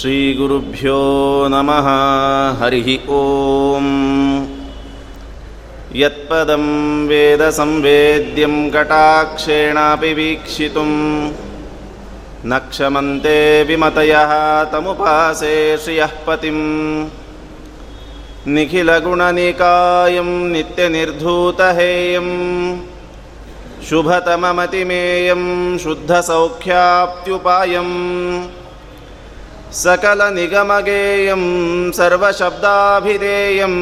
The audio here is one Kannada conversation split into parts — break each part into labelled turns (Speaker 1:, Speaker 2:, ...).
Speaker 1: श्रीगुरुभ्यो नमः हरिः ॐ यत्पदं वेदसंवेद्यं कटाक्षेणापि वीक्षितुं न क्षमन्ते विमतयः तमुपासे श्रियः पतिम् निखिलगुणनिकायं नित्यनिर्धूतहेयम् शुभतममतिमेयं शुद्धसौख्याप्त्युपायम् सकलनिगमगेयं सर्वशब्दाभिधेयं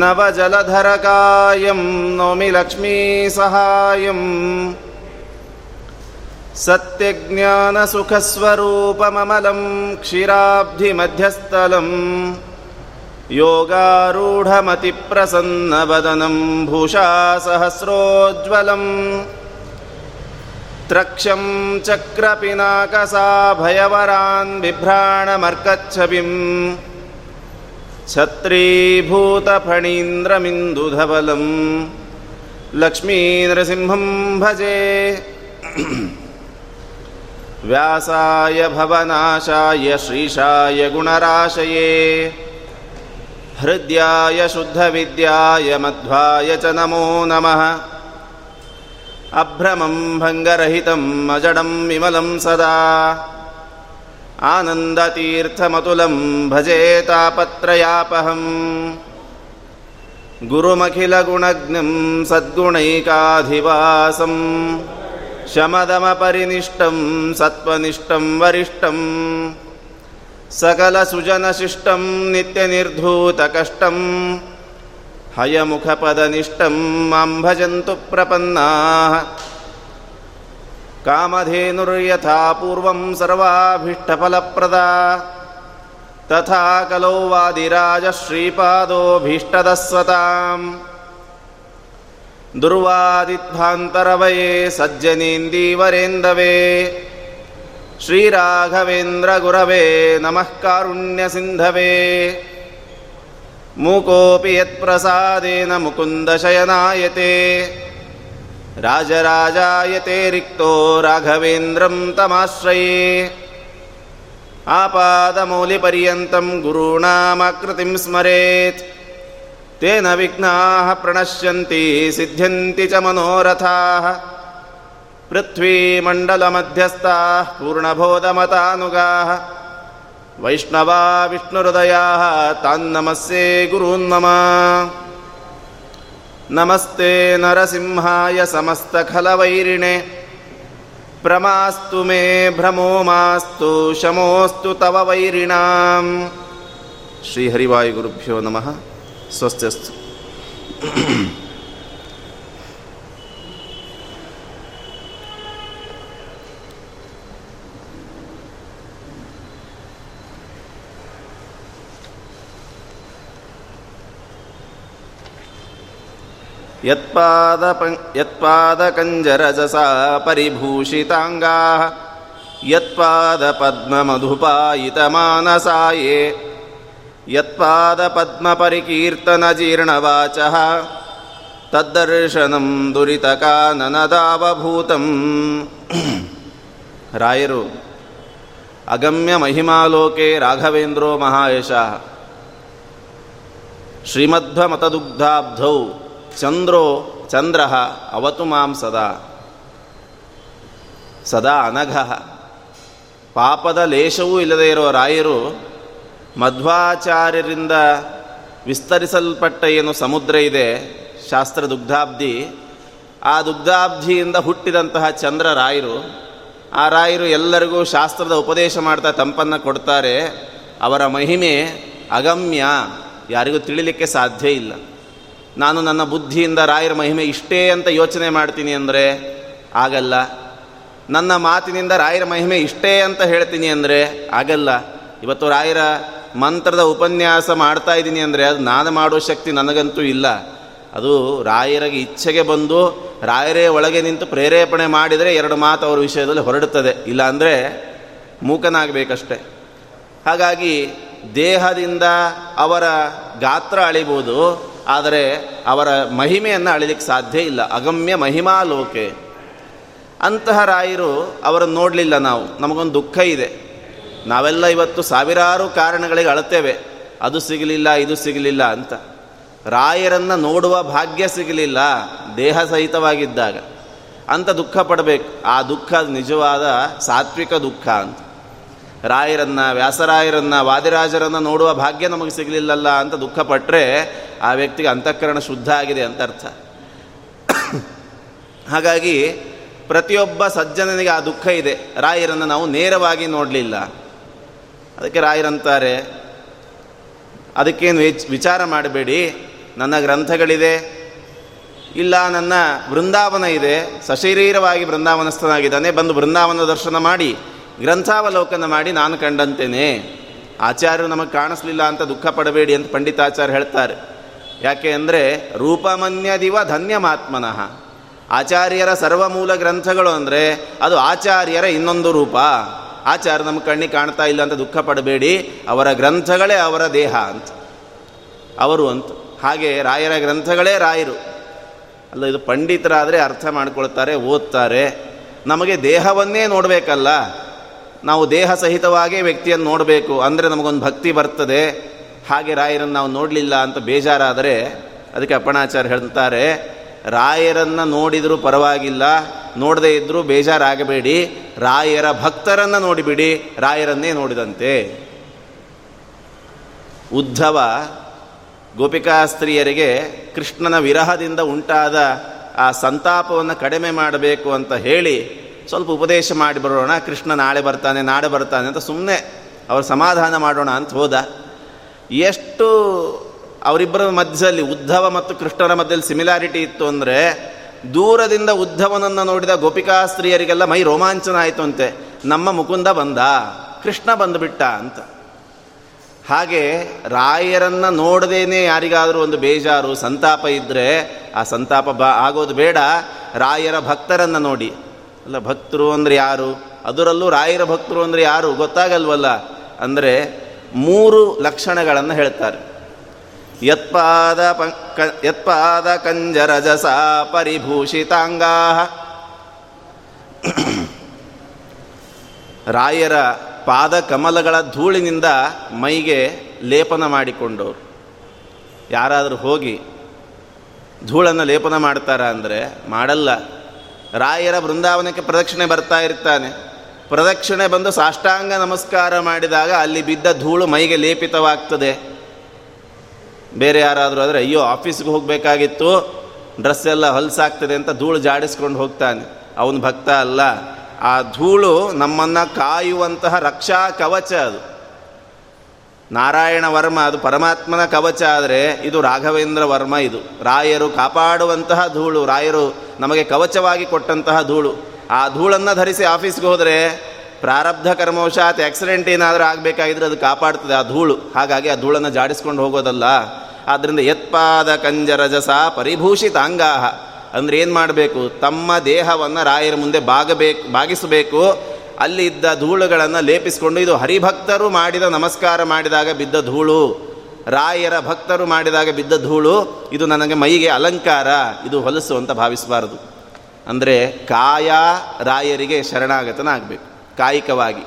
Speaker 1: नवजलधरकायं नौमि लक्ष्मीसहायम् सत्यज्ञानसुखस्वरूपममलं क्षीराब्धिमध्यस्थलम् योगारूढमतिप्रसन्नवदनं भूषासहस्रोज्ज्वलम् त्रक्षं चक्रपिनाकसा भयवरान् बिभ्राणमर्कच्छविम् छत्रीभूतफणीन्द्रमिन्दुधवलं लक्ष्मीनृसिंहं भजे व्यासाय भवनाशाय श्रीशाय गुणराशये हृद्याय शुद्धविद्याय मध्वाय च नमो नमः अभ्रमं भङ्गरहितम् अजडं विमलं सदा। आनन्दतीर्थमतुलं भजे तापत्रयापहम्। गुरुमखिलगुणज्ञं सद्गुणैकाधिवासं शमदमपरिनिष्टं सत्त्वनिष्ठं वरिष्ठम्। सकलसुजनशिष्टं नित्यनिर्धूतकष्टं हयमुखपदनिष्ठं मां भजन्तु प्रपन्नाः कामधेनुर्यथा पूर्वं सर्वाभीष्टफलप्रदा तथा कलौ वादिराजश्रीपादोऽभीष्टदस्वताम् दुर्वादिध्वान्तरवये सज्जनेन्दीवरेन्दवे श्रीराघवेन्द्रगुरवे नमः कारुण्यसिन्धवे मूकोऽपि यत्प्रसादेन मुकुन्दशयनायते। राजराजायते रिक्तो राघवेन्द्रं तमाश्रये। आपादमौलिपर्यन्तं गुरूणामाकृतिं स्मरेत्। तेन विघ्नाः प्रणश्यन्ति सिद्ध्यन्ति च मनोरथाः। पृथ्वीमण्डलमध्यस्थाः पूर्णबोधमतानुगाः वैष्णवा विष्णुहृदयाः तान्नमस्ये गुरून्मम नमस्ते नरसिंहाय समस्तखलवैरिणे प्रमास्तु मे भ्रमो मास्तु शमोऽस्तु तव वैरिणां श्रीहरिवायुगुरुभ्यो नमः स्वस्त्यस्तु यत्पादपं यत्पादकञ्जरजसा परिभूषिताङ्गाः यत्पादपद्ममधुपायितमानसाये यत्पादपद्मपरिकीर्तनजीर्णवाचः ತದ್ದರ್ಶನಂ ದುರಿತಕಾನನದಾವಭೂತಂ ರಾಯರು ಅಗಮ್ಯ ಮಹಿಮಾಲೋಕೆ ರಾಘವೇಂದ್ರೋ ಮಹಾಯಶಃ ಶ್ರೀಮಧ್ವಮತದುಗ್ಧಾಬ್ಧೌ ಚಂದ್ರೋ ಚಂದ್ರ ಅವತು ಮಾಂ ಸದಾ. ಸದಾ ಅನಘ. ಪಾಪದ ಲೇಷವೂ ಇಲ್ಲದೇ ಇರುವ ರಾಯರು ಮಧ್ವಾಚಾರ್ಯರಿಂದ ವಿಸ್ತರಿಸಲ್ಪಟ್ಟ ಏನು ಸಮುದ್ರ ಇದೆ, ಶಾಸ್ತ್ರ ದುಗ್ಧಾಬ್ಧಿ, ಆ ದುಗ್ಧಾಬ್ಧಿಯಿಂದ ಹುಟ್ಟಿದಂತಹ ಚಂದ್ರ ರಾಯರು, ಆ ರಾಯರು ಎಲ್ಲರಿಗೂ ಶಾಸ್ತ್ರದ ಉಪದೇಶ ಮಾಡ್ತಾ ತಂಪನ್ನು ಕೊಡ್ತಾರೆ, ಅವರ ಮಹಿಮೆ ಅಗಮ್ಯ, ಯಾರಿಗೂ ತಿಳಿಲಿಕ್ಕೆ ಸಾಧ್ಯ ಇಲ್ಲ. ನಾನು ನನ್ನ ಬುದ್ಧಿಯಿಂದ ರಾಯರ ಮಹಿಮೆ ಇಷ್ಟೇ ಅಂತ ಯೋಚನೆ ಮಾಡ್ತೀನಿ ಅಂದರೆ ಆಗಲ್ಲ. ನನ್ನ ಮಾತಿನಿಂದ ರಾಯರ ಮಹಿಮೆ ಇಷ್ಟೇ ಅಂತ ಹೇಳ್ತೀನಿ ಅಂದರೆ ಆಗಲ್ಲ. ಇವತ್ತು ರಾಯರ ಮಂತ್ರದ ಉಪನ್ಯಾಸ ಮಾಡ್ತಾ ಇದ್ದೀನಿ ಅಂದರೆ ಅದು ನಾನು ಮಾಡೋ ಶಕ್ತಿ ನನಗಂತೂ ಇಲ್ಲ. ಅದು ರಾಯರಿಗೆ ಇಚ್ಛೆಗೆ ಬಂದು ರಾಯರೇ ಒಳಗೆ ನಿಂತು ಪ್ರೇರೇಪಣೆ ಮಾಡಿದರೆ ಎರಡು ಮಾತು ಅವರ ವಿಷಯದಲ್ಲಿ ಹೊರಡುತ್ತದೆ. ಇಲ್ಲಾಂದರೆ ಮೂಕನಾಗಬೇಕಷ್ಟೆ. ಹಾಗಾಗಿ ದೇಹದಿಂದ ಅವರ ಗಾತ್ರ ಅಳಿಬೋದು ಆದರೆ ಅವರ ಮಹಿಮೆಯನ್ನು ಅಳಿಲಿಕ್ಕೆ ಸಾಧ್ಯ ಇಲ್ಲ. ಅಗಮ್ಯ ಮಹಿಮಾ ಲೋಕೆ. ಅಂತಹ ರಾಯರು ಅವರನ್ನು ನೋಡಲಿಲ್ಲ ನಾವು. ನಮಗೊಂದು ದುಃಖ ಇದೆ. ನಾವೆಲ್ಲ ಇವತ್ತು ಸಾವಿರಾರು ಕಾರಣಗಳಿಗೆ ಅಳತೇವೆ ಅದು ಸಿಗಲಿಲ್ಲ, ಇದು ಸಿಗಲಿಲ್ಲ ಅಂತ. ರಾಯರನ್ನು ನೋಡುವ ಭಾಗ್ಯ ಸಿಗಲಿಲ್ಲ, ದೇಹ ಸಹಿತವಾಗಿದ್ದಾಗ. ಅಂತ ದುಃಖ ಪಡಬೇಕು. ಆ ದುಃಖ ನಿಜವಾದ ಸಾತ್ವಿಕ ದುಃಖ ಅಂತ. ರಾಯರನ್ನ, ವ್ಯಾಸರಾಯರನ್ನ, ವಾದಿರಾಜರನ್ನು ನೋಡುವ ಭಾಗ್ಯ ನಮಗೆ ಸಿಗಲಿಲ್ಲಲ್ಲ ಅಂತ ದುಃಖ ಪಟ್ಟರೆ ಆ ವ್ಯಕ್ತಿಗೆ ಅಂತಃಕರಣ ಶುದ್ಧ ಆಗಿದೆ ಅಂತ ಅರ್ಥ. ಹಾಗಾಗಿ ಪ್ರತಿಯೊಬ್ಬ ಸಜ್ಜನನಿಗೆ ಆ ದುಃಖ ಇದೆ. ರಾಯರನ್ನು ನಾವು ನೇರವಾಗಿ ನೋಡಲಿಲ್ಲ. ಅದಕ್ಕೆ ರಾಯರಂತಾರೆ ಅದಕ್ಕೇನು ವಿಚಾರ ಮಾಡಬೇಡಿ. ನನ್ನ ಗ್ರಂಥಗಳಿದೆ. ಇಲ್ಲ, ನನ್ನ ಬೃಂದಾವನ ಇದೆ. ಸಶರೀರವಾಗಿ ಬೃಂದಾವನಸ್ಥನಾಗಿದ್ದಾನೆ. ಬಂದು ಬೃಂದಾವನ ದರ್ಶನ ಮಾಡಿ, ಗ್ರಂಥಾವಲೋಕನ ಮಾಡಿ ನಾನು ಕಂಡಂತೇನೆ. ಆಚಾರ್ಯರು ನಮಗೆ ಕಾಣಿಸ್ಲಿಲ್ಲ ಅಂತ ದುಃಖ ಪಡಬೇಡಿ ಅಂತ ಪಂಡಿತಾಚಾರ್ಯ ಹೇಳ್ತಾರೆ. ಯಾಕೆ ಅಂದರೆ ರೂಪಮನ್ಯದಿವ ಧನ್ಯಮಾತ್ಮನಃ. ಆಚಾರ್ಯರ ಸರ್ವಮೂಲ ಗ್ರಂಥಗಳು ಅಂದರೆ ಅದು ಆಚಾರ್ಯರ ಇನ್ನೊಂದು ರೂಪ. ಆಚಾರ್ಯ ನಮ್ಮ ಕಣ್ಣಿಗೆ ಕಾಣ್ತಾ ಇಲ್ಲ ಅಂತ ದುಃಖ ಪಡಬೇಡಿ, ಅವರ ಗ್ರಂಥಗಳೇ ಅವರ ದೇಹ ಅಂತ. ಅವರು ಅಂತ. ಹಾಗೆ ರಾಯರ ಗ್ರಂಥಗಳೇ ರಾಯರು. ಅಲ್ಲ, ಇದು ಪಂಡಿತರಾದರೆ ಅರ್ಥ ಮಾಡ್ಕೊಳ್ತಾರೆ, ಓದ್ತಾರೆ. ನಮಗೆ ದೇಹವನ್ನೇ ನೋಡಬೇಕಲ್ಲ. ನಾವು ದೇಹ ಸಹಿತವಾಗೇ ವ್ಯಕ್ತಿಯನ್ನು ನೋಡಬೇಕು. ಅಂದರೆ ನಮಗೊಂದು ಭಕ್ತಿ ಬರ್ತದೆ. ಹಾಗೆ ರಾಯರನ್ನು ನಾವು ನೋಡಲಿಲ್ಲ ಅಂತ ಬೇಜಾರಾದರೆ ಅದಕ್ಕೆ ಅಪ್ಪಣಾಚಾರ್ಯ ಹೇಳ್ತಾರೆ, ರಾಯರನ್ನು ನೋಡಿದರೂ ಪರವಾಗಿಲ್ಲ, ನೋಡದೇ ಇದ್ದರೂ ಬೇಜಾರಾಗಬೇಡಿ, ರಾಯರ ಭಕ್ತರನ್ನು ನೋಡಿಬಿಡಿ, ರಾಯರನ್ನೇ ನೋಡಿದಂತೆ. ಉದ್ಧವ ಗೋಪಿಕಾಸ್ತ್ರೀಯರಿಗೆ ಕೃಷ್ಣನ ವಿರಹದಿಂದ ಉಂಟಾದ ಆ ಸಂತಾಪವನ್ನು ಕಡಿಮೆ ಮಾಡಬೇಕು ಅಂತ ಹೇಳಿ ಸ್ವಲ್ಪ ಉಪದೇಶ ಮಾಡಿ ಬರೋಣ, ಕೃಷ್ಣ ನಾಳೆ ಬರ್ತಾನೆ ನಾಳೆ ಬರ್ತಾನೆ ಅಂತ ಸುಮ್ಮನೆ ಅವ್ರು ಸಮಾಧಾನ ಮಾಡೋಣ ಅಂತ ಹೋದ. ಎಷ್ಟು ಅವರಿಬ್ಬರ ಮಧ್ಯದಲ್ಲಿ, ಉದ್ಧವ ಮತ್ತು ಕೃಷ್ಣರ ಮಧ್ಯದಲ್ಲಿ ಸಿಮಿಲಾರಿಟಿ ಇತ್ತು ಅಂದರೆ, ದೂರದಿಂದ ಉದ್ಧವನನ್ನು ನೋಡಿದ ಗೋಪಿಕಾ ಸ್ತ್ರೀಯರಿಗೆಲ್ಲ ಮೈ ರೋಮಾಂಚನ ಆಯಿತು ಅಂತೆ. ನಮ್ಮ ಮುಕುಂದ ಬಂದ, ಕೃಷ್ಣ ಬಂದುಬಿಟ್ಟ ಅಂತ. ಹಾಗೆ ರಾಯರನ್ನು ನೋಡದೇನೆ ಯಾರಿಗಾದರೂ ಒಂದು ಬೇಜಾರು, ಸಂತಾಪ ಇದ್ದರೆ ಆ ಸಂತಾಪ ಬ ಆಗೋದು ಬೇಡ. ರಾಯರ ಭಕ್ತರನ್ನು ನೋಡಿ. ಅಲ್ಲ, ಭಕ್ತರು ಅಂದರೆ ಯಾರು? ಅದರಲ್ಲೂ ರಾಯರ ಭಕ್ತರು ಅಂದರೆ ಯಾರು? ಗೊತ್ತಾಗಲ್ವಲ್ಲ. ಅಂದರೆ ಮೂರು ಲಕ್ಷಣಗಳನ್ನು ಹೇಳ್ತಾರೆ. ಯತ್ಪಾದ ಪಂಕ, ಯತ್ಪಾದ ಕಂಜರಜಸ ಪರಿಭೂಷಿತಾಂಗಾ ರಾಯರ ಪಾದ ಕಮಲಗಳ ಧೂಳಿನಿಂದ ಮೈಗೆ ಲೇಪನ ಮಾಡಿಕೊಂಡವರು. ಯಾರಾದರೂ ಹೋಗಿ ಧೂಳನ್ನು ಲೇಪನ ಮಾಡ್ತಾರ ಅಂದರೆ ಮಾಡಲ್ಲ. ರಾಯರ ಬೃಂದಾವನಕ್ಕೆ ಪ್ರದಕ್ಷಿಣೆ ಬರ್ತಾ ಇರ್ತಾನೆ. ಪ್ರದಕ್ಷಿಣೆ ಬಂದು ಸಾಷ್ಟಾಂಗ ನಮಸ್ಕಾರ ಮಾಡಿದಾಗ ಅಲ್ಲಿ ಬಿದ್ದ ಧೂಳು ಮೈಗೆ ಲೇಪಿತವಾಗ್ತದೆ. ಬೇರೆ ಯಾರಾದರೂ ಆದರೆ, ಅಯ್ಯೋ, ಆಫೀಸ್ಗೆ ಹೋಗಬೇಕಾಗಿತ್ತು. ಡ್ರೆಸ್ ಎಲ್ಲ ಹೊಲಸಾಗ್ತದೆ ಅಂತ ಧೂಳು ಜಾಡಿಸ್ಕೊಂಡು ಹೋಗ್ತಾನೆ. ಅವನು ಭಕ್ತ ಅಲ್ಲ. ಆ ಧೂಳು ನಮ್ಮನ್ನು ಕಾಯುವಂತಹ ರಕ್ಷಾ ಕವಚ ಅದು. ನಾರಾಯಣ ವರ್ಮ, ಅದು ಪರಮಾತ್ಮನ ಕವಚ ಆದರೆ ಇದು ರಾಘವೇಂದ್ರ ವರ್ಮ ಇದು. ರಾಯರು ಕಾಪಾಡುವಂತಹ ಧೂಳು, ರಾಯರು ನಮಗೆ ಕವಚವಾಗಿ ಕೊಟ್ಟಂತಹ ಧೂಳು. ಆ ಧೂಳನ್ನು ಧರಿಸಿ ಆಫೀಸ್ಗೆ ಹೋದರೆ ಪ್ರಾರಬ್ಧ ಕರ್ಮವಶಾತ್ ಆಕ್ಸಿಡೆಂಟ್ ಏನಾದರೂ ಆಗಬೇಕಾಗಿದ್ರೆ ಅದು ಕಾಪಾಡ್ತದೆ ಆ ಧೂಳು. ಹಾಗಾಗಿ ಆ ಧೂಳನ್ನು ಜಾಡಿಸ್ಕೊಂಡು ಹೋಗೋದಲ್ಲ. ಆದ್ದರಿಂದ ಯತ್ಪಾದ ಕಂಜರಜಸ ಪರಿಭೂಷಿತ ಅಂಗಾಹ ಅಂದರೆ ಏನು ಮಾಡಬೇಕು? ತಮ್ಮ ದೇಹವನ್ನು ರಾಯರ ಮುಂದೆ ಬಾಗಬೇಕು, ಬಾಗಿಸಬೇಕು ಅಲ್ಲಿ ಇದ್ದ ಧೂಳುಗಳನ್ನು ಲೇಪಿಸಿಕೊಂಡು ಇದು ಹರಿಭಕ್ತರು ಮಾಡಿದ ನಮಸ್ಕಾರ ಮಾಡಿದಾಗ ಬಿದ್ದ ಧೂಳು, ರಾಯರ ಭಕ್ತರು ಮಾಡಿದಾಗ ಬಿದ್ದ ಧೂಳು, ಇದು ನನಗೆ ಮೈಗೆ ಅಲಂಕಾರ, ಇದು ಹೊಲಸು ಅಂತ ಭಾವಿಸಬಾರದು. ಅಂದರೆ ಕಾಯ ರಾಯರಿಗೆ ಶರಣಾಗತನಾಗಬೇಕು ಕಾಯಿಕವಾಗಿ.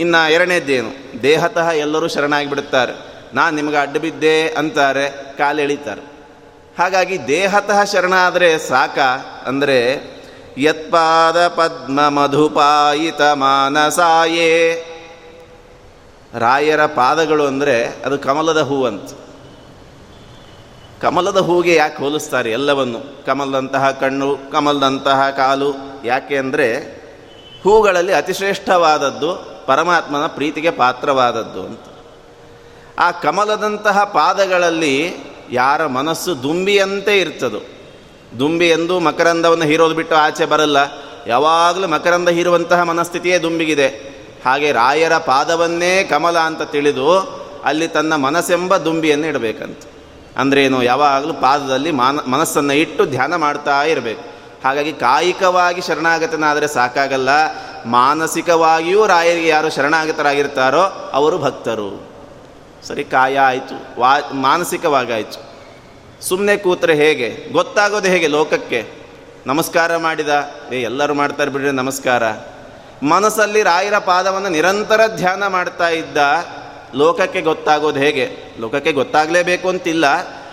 Speaker 1: ಇನ್ನು ಎರಡನೇದ್ದೇನು, ದೇಹತಃ ಎಲ್ಲರೂ ಶರಣಾಗಿ ಬಿಡುತ್ತಾರೆ ನಾನು ನಿಮಗೆ ಅಡ್ಡ ಬಿದ್ದೆ ಅಂತಾರೆ, ಕಾಲೆಳಿತಾರೆ. ಹಾಗಾಗಿ ದೇಹತಃ ಶರಣ ಆದರೆ ಸಾಕ, ಅಂದರೆ ಯತ್ಪಾದ ಪದ್ಮ ಮಧುಪಾಯಿತ ಮಾನಸಾಯೇ ರಾಯರ ಪಾದಗಳು ಅಂದರೆ ಅದು ಕಮಲದ ಹೂವಂತ. ಕಮಲದ ಹೂಗೆ ಯಾಕೆ ಹೋಲಿಸ್ತಾರೆ ಎಲ್ಲವನ್ನು? ಕಮಲದಂತಹ ಕಣ್ಣು, ಕಮಲದಂತಹ ಕಾಲು, ಯಾಕೆ ಅಂದರೆ ಹೂಗಳಲ್ಲಿ ಅತಿಶ್ರೇಷ್ಠವಾದದ್ದು ಪರಮಾತ್ಮನ ಪ್ರೀತಿಗೆ ಪಾತ್ರವಾದದ್ದು ಅಂತ. ಆ ಕಮಲದಂತಹ ಪಾದಗಳಲ್ಲಿ ಯಾರ ಮನಸ್ಸು ದುಂಬಿಯಂತೆ ಇರ್ತದೋ ದುಂಬಿ ಎಂದು ಮಕರಂದವನ್ನು ಹೀರೋದು ಬಿಟ್ಟು ಆಚೆ ಬರಲ್ಲ. ಯಾವಾಗಲೂ ಮಕರಂದ ಹೀರುವಂತಹ ಮನಸ್ಥಿತಿಯೇ ದುಂಬಿಗಿದೆ. ಹಾಗೆ ರಾಯರ ಪಾದವನ್ನೇ ಕಮಲ ಅಂತ ತಿಳಿದು ಅಲ್ಲಿ ತನ್ನ ಮನಸ್ಸೆಂಬ ದುಂಬಿಯನ್ನು ಇಡಬೇಕಂತ. ಅಂದ್ರೇನು, ಯಾವಾಗಲೂ ಪಾದದಲ್ಲಿ ಮಾನ, ಮನಸ್ಸನ್ನು ಇಟ್ಟು ಧ್ಯಾನ ಮಾಡ್ತಾ ಇರಬೇಕು. ಹಾಗಾಗಿ ಕಾಯಿಕವಾಗಿ ಶರಣಾಗತನಾದರೆ ಸಾಕಾಗಲ್ಲ. ಮಾನಸಿಕವಾಗಿಯೂ ರಾಯರಿಗೆ ಯಾರು ಶರಣಾಗತರಾಗಿರ್ತಾರೋ ಅವರು ಭಕ್ತರು. ಸರಿ, ಕಾಯ ಆಯಿತು. ವಾ, ಮಾನಸಿಕವಾಗಾಯಿತು. ಸುಮ್ಮನೆ ಕೂತ್ರೆ ಹೇಗೆ? ಗೊತ್ತಾಗೋದು ಹೇಗೆ ಲೋಕಕ್ಕೆ? ನಮಸ್ಕಾರ ಮಾಡಿದ, ಏ, ಎಲ್ಲರೂ ಮಾಡ್ತಾರೆ ಬಿಡ್ರಿ, ನಮಸ್ಕಾರ. ಮನಸ್ಸಲ್ಲಿ ರಾಯರ ಪಾದವನ್ನು ನಿರಂತರ ಧ್ಯಾನ ಮಾಡ್ತಾ ಇದ್ದ ಲೋಕಕ್ಕೆ ಗೊತ್ತಾಗೋದು ಹೇಗೆ? ಲೋಕಕ್ಕೆ ಗೊತ್ತಾಗಲೇಬೇಕು ಅಂತಿಲ್ಲ,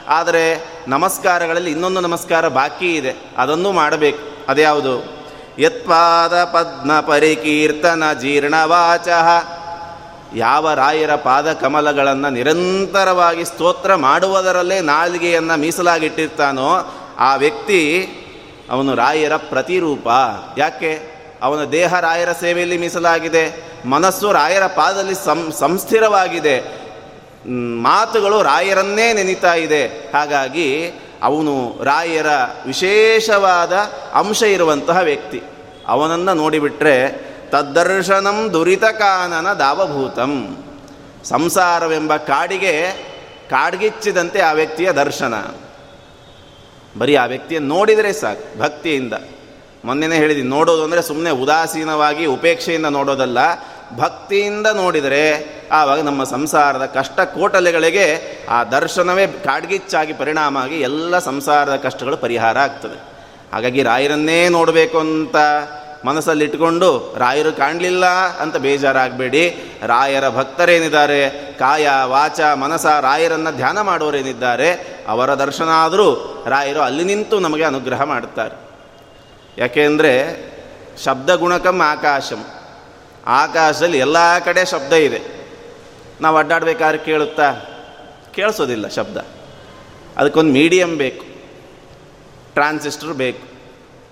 Speaker 1: ಆದರೆ ನಮಸ್ಕಾರಗಳಲ್ಲಿ ಇನ್ನೊಂದು ನಮಸ್ಕಾರ ಬಾಕಿ ಇದೆ. ಅದನ್ನು ಮಾಡಬೇಕು. ಅದ್ಯಾವುದು? ಯತ್ಪಾದ ಪದ್ಮ ಪರಿಕೀರ್ತನ ಜೀರ್ಣವಾಚ. ಯಾವ ರಾಯರ ಪಾದ ಕಮಲಗಳನ್ನು ನಿರಂತರವಾಗಿ ಸ್ತೋತ್ರ ಮಾಡುವುದರಲ್ಲೇ ನಾಲಿಗೆಯನ್ನು ಮೀಸಲಾಗಿಟ್ಟಿರ್ತಾನೋ ಆ ವ್ಯಕ್ತಿ ಅವನು ರಾಯರ ಪ್ರತಿರೂಪ. ಯಾಕೆ? ಅವನ ದೇಹ ರಾಯರ ಸೇವೆಯಲ್ಲಿ ಮೀಸಲಾಗಿದೆ, ಮನಸ್ಸು ರಾಯರ ಪಾದದಲ್ಲಿ ಸಂ, ಸಂಸ್ಥಿರವಾಗಿದೆ ಮಾತುಗಳು ರಾಯರನ್ನೇ ನೆನೀತಾ ಇದೆ. ಹಾಗಾಗಿ ಅವನು ರಾಯರ ವಿಶೇಷವಾದ ಅಂಶ ಇರುವಂತಹ ವ್ಯಕ್ತಿ. ಅವನನ್ನು ನೋಡಿಬಿಟ್ರೆ ತದ್ದರ್ಶನಂ ದುರಿತಕಾನನ ದಾವಭೂತಂ. ಸಂಸಾರವೆಂಬ ಕಾಡಿಗೆ ಕಾಡ್ಗಿಚ್ಚಿದಂತೆ ಆ ವ್ಯಕ್ತಿಯ ದರ್ಶನ. ಬರೀ ಆ ವ್ಯಕ್ತಿಯನ್ನು ನೋಡಿದರೆ ಸಾಕು, ಭಕ್ತಿಯಿಂದ. ಮೊನ್ನೆನೇ ಹೇಳಿದ್ದೀನಿ, ನೋಡೋದು ಅಂದರೆ ಸುಮ್ಮನೆ ಉದಾಸೀನವಾಗಿ, ಉಪೇಕ್ಷೆಯಿಂದ ನೋಡೋದಲ್ಲ. ಭಕ್ತಿಯಿಂದ ನೋಡಿದರೆ ಆವಾಗ ನಮ್ಮ ಸಂಸಾರದ ಕಷ್ಟ ಕೋಟಲೆಗಳಿಗೆ ಆ ದರ್ಶನವೇ ಕಾಡ್ಗಿಚ್ಚಾಗಿ ಪರಿಣಾಮ ಆಗಿ ಎಲ್ಲ ಸಂಸಾರದ ಕಷ್ಟಗಳು ಪರಿಹಾರ ಆಗ್ತದೆ. ಹಾಗಾಗಿ ರಾಯರನ್ನೇ ನೋಡಬೇಕು ಅಂತ ಮನಸ್ಸಲ್ಲಿಟ್ಕೊಂಡು ರಾಯರು ಕಾಣಲಿಲ್ಲ ಅಂತ ಬೇಜಾರಾಗಬೇಡಿ. ರಾಯರ ಭಕ್ತರೇನಿದ್ದಾರೆ ಕಾಯ, ವಾಚ, ಮನಸ, ರಾಯರನ್ನು ಧ್ಯಾನ ಮಾಡೋರೇನಿದ್ದಾರೆ ಅವರ ದರ್ಶನ ಆದರೂ ರಾಯರು ಅಲ್ಲಿ ನಿಂತು ನಮಗೆ ಅನುಗ್ರಹ ಮಾಡುತ್ತಾರೆ ಯಾಕೆಂದರೆ ಶಬ್ದ ಗುಣಕಂ ಆಕಾಶಂ. ಆಕಾಶದಲ್ಲಿ ಎಲ್ಲ ಕಡೆ ಶಬ್ದ ಇದೆ. ನಾವು ಅಡ್ಡಾಡ್ಬೇಕಾದ್ರೆ ಕೇಳುತ್ತಾ? ಕೇಳಿಸೋದಿಲ್ಲ ಶಬ್ದ. ಅದಕ್ಕೊಂದು ಮೀಡಿಯಮ್ ಬೇಕು. ಟ್ರಾನ್ಸಿಸ್ಟರ್ ಬೇಕು.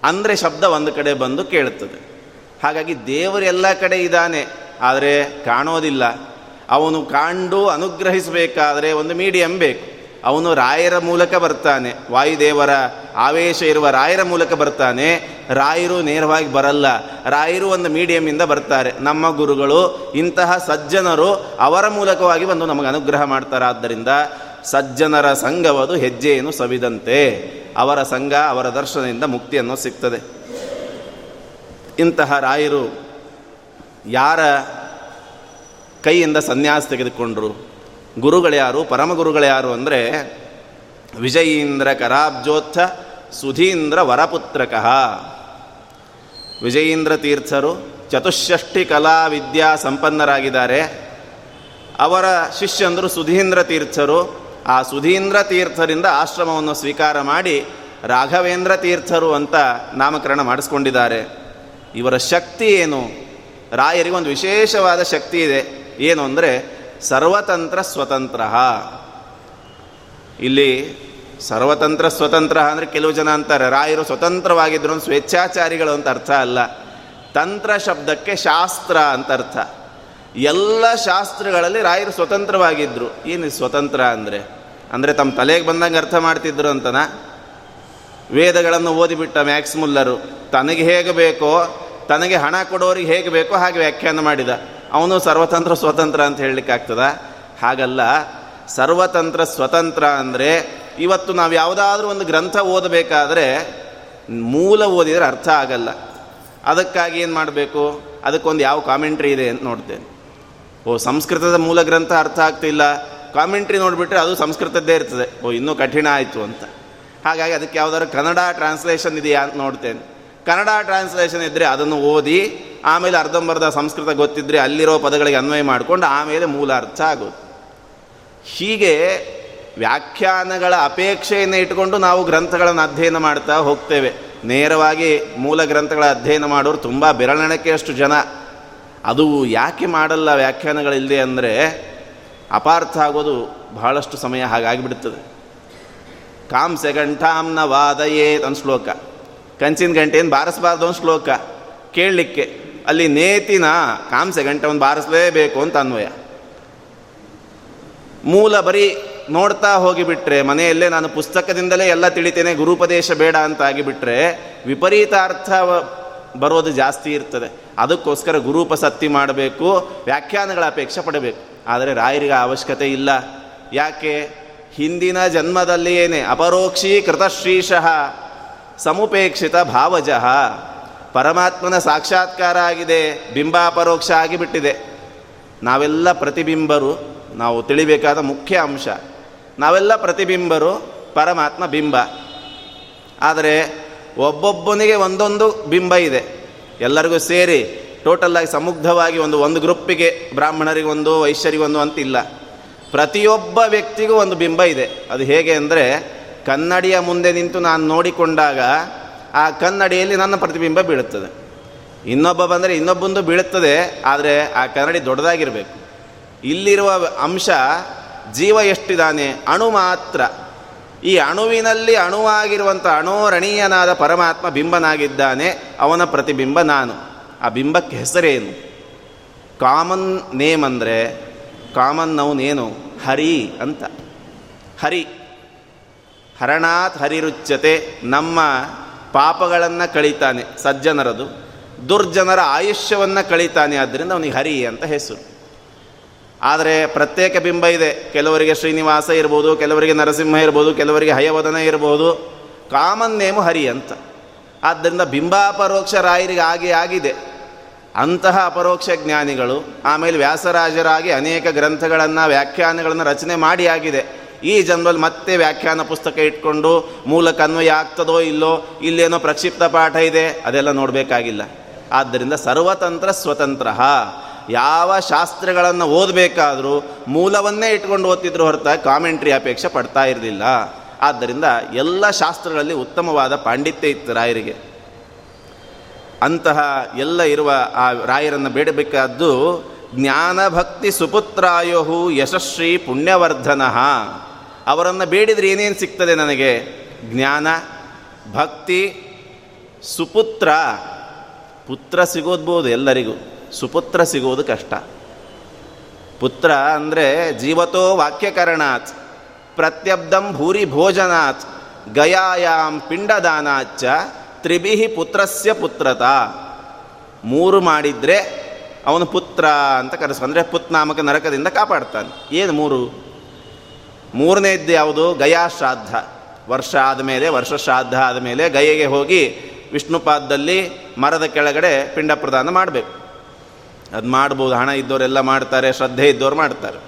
Speaker 1: ಅಂದರೆ ಶಬ್ದ ಒಂದು ಕಡೆ ಬಂದು ಕೇಳುತ್ತದೆ. ಹಾಗಾಗಿ ದೇವರು ಎಲ್ಲ ಕಡೆ ಇದ್ದಾನೆ, ಆದರೆ ಕಾಣೋದಿಲ್ಲ. ಅವನು ಕಾಂಡು ಅನುಗ್ರಹಿಸಬೇಕಾದರೆ ಒಂದು ಮೀಡಿಯಂ ಬೇಕು. ಅವನು ರಾಯರ ಮೂಲಕ ಬರ್ತಾನೆ, ವಾಯುದೇವರ ಆವೇಶ ಇರುವ ರಾಯರ ಮೂಲಕ ಬರ್ತಾನೆ. ರಾಯರು ನೇರವಾಗಿ ಬರಲ್ಲ, ರಾಯರು ಒಂದು ಮೀಡಿಯಮ್ಮಿಂದ ಬರ್ತಾರೆ. ನಮ್ಮ ಗುರುಗಳು ಇಂತಹ ಸಜ್ಜನರು ಅವರ ಮೂಲಕವಾಗಿ ಬಂದು ನಮಗೆ ಅನುಗ್ರಹ ಮಾಡ್ತಾರಾದ್ದರಿಂದ ಸಜ್ಜನರ ಸಂಘವದು ಹೆಜ್ಜೆಯನ್ನು ಸವಿದಂತೆ. ಅವರ ಸಂಘ ಅವರ ದರ್ಶನದಿಂದ ಮುಕ್ತಿಯನ್ನು ಸಿಗ್ತದೆ. ಇಂತಹ ರಾಯರು ಯಾರ ಕೈಯಿಂದ ಸನ್ಯಾಸ ತೆಗೆದುಕೊಂಡರು? ಗುರುಗಳ್ಯಾರು ಪರಮಗುರುಗಳ್ಯಾರು ಅಂದರೆ ವಿಜಯೀಂದ್ರ ಕರಾಬ್ಜೋತ್ಥ ಸುಧೀಂದ್ರ ವರಪುತ್ರಕಃ. ವಿಜಯೀಂದ್ರ ತೀರ್ಥರು ಚತುಷ್ಷಷ್ಟಿ ಕಲಾ ವಿದ್ಯಾ ಸಂಪನ್ನರಾಗಿದ್ದಾರೆ. ಅವರ ಶಿಷ್ಯಂದರು ಸುಧೀಂದ್ರ ತೀರ್ಥರು ಆ ಸುಧೀಂದ್ರ ತೀರ್ಥರಿಂದ ಆಶ್ರಮವನ್ನು ಸ್ವೀಕಾರ ಮಾಡಿ ರಾಘವೇಂದ್ರ ತೀರ್ಥರು ಅಂತ ನಾಮಕರಣ ಮಾಡಿಸ್ಕೊಂಡಿದ್ದಾರೆ. ಇವರ ಶಕ್ತಿ ಏನು? ರಾಯರಿಗೆ ಒಂದು ವಿಶೇಷವಾದ ಶಕ್ತಿ ಇದೆ. ಏನು ಅಂದರೆ ಸರ್ವತಂತ್ರ ಸ್ವತಂತ್ರ. ಇಲ್ಲಿ ಸರ್ವತಂತ್ರ ಸ್ವತಂತ್ರ ಅಂದರೆ ಕೆಲವು ಜನ ಅಂತಾರೆ, ರಾಯರು ಸ್ವತಂತ್ರವಾಗಿದ್ದರೂ ಸ್ವೇಚ್ಛಾಚಾರಿಗಳು ಅಂತ ಅರ್ಥ ಅಲ್ಲ. ತಂತ್ರ ಶಬ್ದಕ್ಕೆ ಶಾಸ್ತ್ರ ಅಂತ ಅರ್ಥ. ಎಲ್ಲ ಶಾಸ್ತ್ರಗಳಲ್ಲಿ ರಾಯರು ಸ್ವತಂತ್ರವಾಗಿದ್ದರು ಏನು ಸ್ವತಂತ್ರ ಅಂದರೆ? ಅಂದರೆ ತಮ್ಮ ತಲೆಗೆ ಬಂದಂಗೆ ಅರ್ಥ ಮಾಡ್ತಿದ್ರು ಅಂತನ? ವೇದಗಳನ್ನು ಓದಿಬಿಟ್ಟ ಮ್ಯಾಕ್ಸ್ ಮುಲ್ಲರು, ತನಗೆ ಹೇಗೆ ಬೇಕೋ, ತನಗೆ ಹಣ ಕೊಡೋರಿಗೆ ಹೇಗೆ ಬೇಕೋ ಹಾಗೆ ವ್ಯಾಖ್ಯಾನ ಮಾಡಿದ. ಅವನು ಸರ್ವತಂತ್ರ ಸ್ವತಂತ್ರ ಅಂತ ಹೇಳಲಿಕ್ಕಾಗ್ತದ ಹಾಗಲ್ಲ, ಸರ್ವತಂತ್ರ ಸ್ವತಂತ್ರ ಅಂದರೆ, ಇವತ್ತು ನಾವು ಯಾವುದಾದ್ರೂ ಒಂದು ಗ್ರಂಥ ಓದಬೇಕಾದ್ರೆ, ಮೂಲ ಓದಿದರೆ ಅರ್ಥ ಆಗಲ್ಲ. ಅದಕ್ಕಾಗಿ ಏನು ಮಾಡಬೇಕು? ಅದಕ್ಕೊಂದು ಯಾವ ಕಾಮೆಂಟ್ರಿ ಇದೆ ಅಂತ ನೋಡ್ತೇನೆ. ಓ, ಸಂಸ್ಕೃತದ ಮೂಲ ಗ್ರಂಥ ಅರ್ಥ ಆಗ್ತಿಲ್ಲ ಕಾಮೆಂಟ್ರಿ ನೋಡಿಬಿಟ್ರೆ ಅದು ಸಂಸ್ಕೃತದ್ದೇ ಇರ್ತದೆ. ಓ, ಇನ್ನೂ ಕಠಿಣ ಆಯಿತು ಅಂತ. ಹಾಗಾಗಿ ಅದಕ್ಕೆ ಯಾವುದಾದ್ರು ಕನ್ನಡ ಟ್ರಾನ್ಸ್ಲೇಷನ್ ಇದೆಯಾ ಅಂತ ನೋಡ್ತೇನೆ. ಕನ್ನಡ ಟ್ರಾನ್ಸ್ಲೇಷನ್ ಇದ್ದರೆ ಅದನ್ನು ಓದಿ, ಆಮೇಲೆ ಅರ್ಧಂಬರ್ಧ ಸಂಸ್ಕೃತ ಗೊತ್ತಿದ್ದರೆ ಅಲ್ಲಿರೋ ಪದಗಳಿಗೆ ಅನ್ವಯ ಮಾಡಿಕೊಂಡು ಆಮೇಲೆ ಮೂಲ ಅರ್ಥ ಆಗೋದು. ಹೀಗೆ ವ್ಯಾಖ್ಯಾನಗಳ ಅಪೇಕ್ಷೆಯನ್ನು ಇಟ್ಟುಕೊಂಡು ನಾವು ಗ್ರಂಥಗಳನ್ನು ಅಧ್ಯಯನ ಮಾಡ್ತಾ ಹೋಗ್ತೇವೆ. ನೇರವಾಗಿ ಮೂಲ ಗ್ರಂಥಗಳ ಅಧ್ಯಯನ ಮಾಡೋರು ತುಂಬ ಬೆರಳೆಣಕೆಯಷ್ಟು ಜನ. ಅದು ಯಾಕೆ ಮಾಡಲ್ಲ ವ್ಯಾಖ್ಯಾನಗಳಿಲ್ಲದೆ ಅಂದರೆ ಅಪಾರ್ಥ ಆಗೋದು ಬಹಳಷ್ಟು ಸಮಯ ಹಾಗಾಗಿಬಿಡ್ತದೆ. ಕಾಂಸೆ ಗಂಟಾಂನ ವಾದಯೇ ಅಂತ ಶ್ಲೋಕ. ಕಂಚಿನ ಗಂಟೆಯನ್ನು ಬಾರಿಸಬಾರ್ದು ಒಂದು ಶ್ಲೋಕ. ಕೇಳಲಿಕ್ಕೆ ಅಲ್ಲಿ ನೇತಿನ ಕಾಂಸೆ ಒಂದು ಬಾರಿಸಲೇಬೇಕು ಅಂತ ಅನ್ವಯ. ಮೂಲ ಬರೀ ನೋಡ್ತಾ ಹೋಗಿಬಿಟ್ರೆ, ಮನೆಯಲ್ಲೇ ನಾನು ಪುಸ್ತಕದಿಂದಲೇ ಎಲ್ಲ ತಿಳಿತೇನೆ, ಗುರುಪದೇಶ ಬೇಡ ಅಂತ ಆಗಿಬಿಟ್ರೆ ವಿಪರೀತ ಅರ್ಥ ಬರೋದು ಜಾಸ್ತಿ ಇರ್ತದೆ. ಅದಕ್ಕೋಸ್ಕರ ಗುರುಪಸತ್ತಿ ಮಾಡಬೇಕು, ವ್ಯಾಖ್ಯಾನಗಳ ಅಪೇಕ್ಷೆ ಪಡಬೇಕು. ಆದರೆ ರಾಯರಿಗೆ ಅವಶ್ಯಕತೆ ಇಲ್ಲ. ಯಾಕೆ? ಹಿಂದಿನ ಜನ್ಮದಲ್ಲಿಯೇನೆ ಅಪರೋಕ್ಷೀಕೃತ ಶ್ರೀಶಃ ಸಮುಪೇಕ್ಷಿತ ಭಾವಜಃ, ಪರಮಾತ್ಮನ ಸಾಕ್ಷಾತ್ಕಾರ ಆಗಿದೆ, ಬಿಂಬಾಪರೋಕ್ಷ ಆಗಿಬಿಟ್ಟಿದೆ. ನಾವೆಲ್ಲ ಪ್ರತಿಬಿಂಬರು, ನಾವು ತಿಳಿಬೇಕಾದ ಮುಖ್ಯ ಅಂಶ. ನಾವೆಲ್ಲ ಪ್ರತಿಬಿಂಬರು, ಪರಮಾತ್ಮ ಬಿಂಬ. ಆದರೆ ಒಬ್ಬೊಬ್ಬನಿಗೆ ಒಂದೊಂದು ಬಿಂಬ ಇದೆ. ಎಲ್ಲರಿಗೂ ಸೇರಿ ಟೋಟಲ್ಲಾಗಿ ಸಮುಗ್ಧವಾಗಿ ಒಂದು ಒಂದು ಗ್ರೂಪಿಗೆ ಬ್ರಾಹ್ಮಣರಿಗೊಂದು, ವೈಶ್ಯರಿಗೊಂದು ಅಂತಿಲ್ಲ. ಪ್ರತಿಯೊಬ್ಬ ವ್ಯಕ್ತಿಗೂ ಒಂದು ಬಿಂಬ ಇದೆ. ಅದು ಹೇಗೆ ಅಂದರೆ, ಕನ್ನಡಿಯ ಮುಂದೆ ನಿಂತು ನಾನು ನೋಡಿಕೊಂಡಾಗ ಆ ಕನ್ನಡಿಯಲ್ಲಿ ನನ್ನ ಪ್ರತಿಬಿಂಬ ಬೀಳುತ್ತದೆ. ಇನ್ನೊಬ್ಬ ಬಂದರೆ ಇನ್ನೊಬ್ಬಂದು ಬೀಳುತ್ತದೆ, ಆದರೆ ಆ ಕನ್ನಡಿ ದೊಡ್ಡದಾಗಿರಬೇಕು. ಇಲ್ಲಿರುವ ಅಂಶ ಜೀವ ಎಷ್ಟಿದ್ದಾನೆ ಅಣು ಮಾತ್ರ. ಈ ಅಣುವಿನಲ್ಲಿ ಅಣುವಾಗಿರುವಂಥ ಅಣೋರಣೀಯನಾದ ಪರಮಾತ್ಮ ಬಿಂಬನಾಗಿದ್ದಾನೆ, ಅವನ ಪ್ರತಿಬಿಂಬ ನಾನು. ಆ ಬಿಂಬಕ್ಕೆ ಹೆಸರೇನು? ಕಾಮನ್ ನೇಮ್ ಅಂದರೆ, ಕಾಮನ್ ನೌನೇನು ಹರಿ ಅಂತ. ಹರಿ. ಹರಣಾತ್ ಹರಿರುಚ್ಯತೆ, ನಮ್ಮ ಪಾಪಗಳನ್ನು ಕಳೀತಾನೆ ಸಜ್ಜನರದು. ದುರ್ಜನರ ಆಯುಷ್ಯವನ್ನು ಕಳೀತಾನೆ ಆದ್ದರಿಂದ ಅವನಿಗೆ ಹರಿ ಅಂತ ಹೆಸರು. ಆದರೆ ಪ್ರತ್ಯೇಕ ಬಿಂಬ ಇದೆ. ಕೆಲವರಿಗೆ ಶ್ರೀನಿವಾಸ ಇರ್ಬೋದು, ಕೆಲವರಿಗೆ ನರಸಿಂಹ ಇರ್ಬೋದು, ಕೆಲವರಿಗೆ ಹಯವದನ ಇರ್ಬೋದು. ಕಾಮನ್ ನೇಮು ಹರಿ ಅಂತ. ಆದ್ದರಿಂದ ಬಿಂಬಾಪರೋಕ್ಷ ರಾಯರಿಗೆ ಆಗಿ ಆಗಿದೆ. ಅಂತಹ ಅಪರೋಕ್ಷ ಜ್ಞಾನಿಗಳು, ಆಮೇಲೆ ವ್ಯಾಸರಾಜರಾಗಿ ಅನೇಕ ಗ್ರಂಥಗಳನ್ನು, ವ್ಯಾಖ್ಯಾನಗಳನ್ನು ರಚನೆ ಮಾಡಿ ಆಗಿದೆ. ಈ ಜನ್ಮದಲ್ಲಿ ಮತ್ತೆ ವ್ಯಾಖ್ಯಾನ ಪುಸ್ತಕ ಇಟ್ಕೊಂಡು ಮೂಲ ಕನ್ವಯ ಆಗ್ತದೋ ಇಲ್ಲೋ, ಇಲ್ಲೇನೋ ಪ್ರಕ್ಷಿಪ್ತ ಪಾಠ ಇದೆ, ಅದೆಲ್ಲ ನೋಡಬೇಕಾಗಿಲ್ಲ. ಆದ್ದರಿಂದ ಸರ್ವತಂತ್ರ ಸ್ವತಂತ್ರ. ಯಾವ ಶಾಸ್ತ್ರಗಳನ್ನು ಓದಬೇಕಾದರೂ ಮೂಲವನ್ನೇ ಇಟ್ಕೊಂಡು ಓದ್ತಿದ್ರು ಹೊರತ ಕಾಮೆಂಟ್ರಿ ಅಪೇಕ್ಷೆ ಪಡ್ತಾ ಇರಲಿಲ್ಲ. ಆದ್ದರಿಂದ ಎಲ್ಲ ಶಾಸ್ತ್ರಗಳಲ್ಲಿ ಉತ್ತಮವಾದ ಪಾಂಡಿತ್ಯ ಇತ್ತು ರಾಯರಿಗೆ. ಅಂತಹ ಎಲ್ಲ ಇರುವ ಆ ರಾಯರನ್ನು ಬೇಡಬೇಕಾದ್ದು ಜ್ಞಾನಭಕ್ತಿ ಸುಪುತ್ರಾಯೋಹು ಯಶಸ್ವಿ ಪುಣ್ಯವರ್ಧನ. ಅವರನ್ನು ಬೇಡಿದರೆ ಏನೇನು ಸಿಗ್ತದೆ ನನಗೆ? ಜ್ಞಾನ, ಭಕ್ತಿ, ಸುಪುತ್ರ. ಪುತ್ರ ಸಿಗೋದ್ಬೋದು ಎಲ್ಲರಿಗೂ. ಸುಪುತ್ರ ಸಿಗುವುದು ಕಷ್ಟ. ಪುತ್ರ ಅಂದರೆ ಜೀವತೋ ವಾಕ್ಯಕರಣಾತ್ ಪ್ರತ್ಯಬ್ಧಂ ಭೂರಿ ಭೋಜನಾತ್ ಗಯಾಯಾಮ್ ಪಿಂಡದಾನಾಚ ತ್ರಿಭಿಹಿ ಪುತ್ರಸ್ಯ ಪುತ್ರತ. ಮೂರು ಮಾಡಿದರೆ ಅವನು ಪುತ್ರ ಅಂತ ಕರೆಸ್ ಅಂದರೆ ಪುತ್ನಾಮಕ ನರಕದಿಂದ ಕಾಪಾಡ್ತಾನೆ. ಏನು ಮೂರು? ಮೂರನೇದ್ದು ಯಾವುದು? ಗಯಾ ಶ್ರಾದ್ದ. ವರ್ಷ ಆದಮೇಲೆ, ವರ್ಷ ಶ್ರಾದ್ದ ಆದಮೇಲೆ ಗಯೆಗೆ ಹೋಗಿ ವಿಷ್ಣುಪಾದದಲ್ಲಿ ಮರದ ಕೆಳಗಡೆ ಪಿಂಡ ಪ್ರದಾನ ಮಾಡಬೇಕು. ಅದು ಮಾಡ್ಬೋದು, ಹಣ ಇದ್ದವರೆಲ್ಲ ಮಾಡ್ತಾರೆ, ಶ್ರದ್ಧೆ ಇದ್ದವ್ರು ಮಾಡ್ತಾರೆ.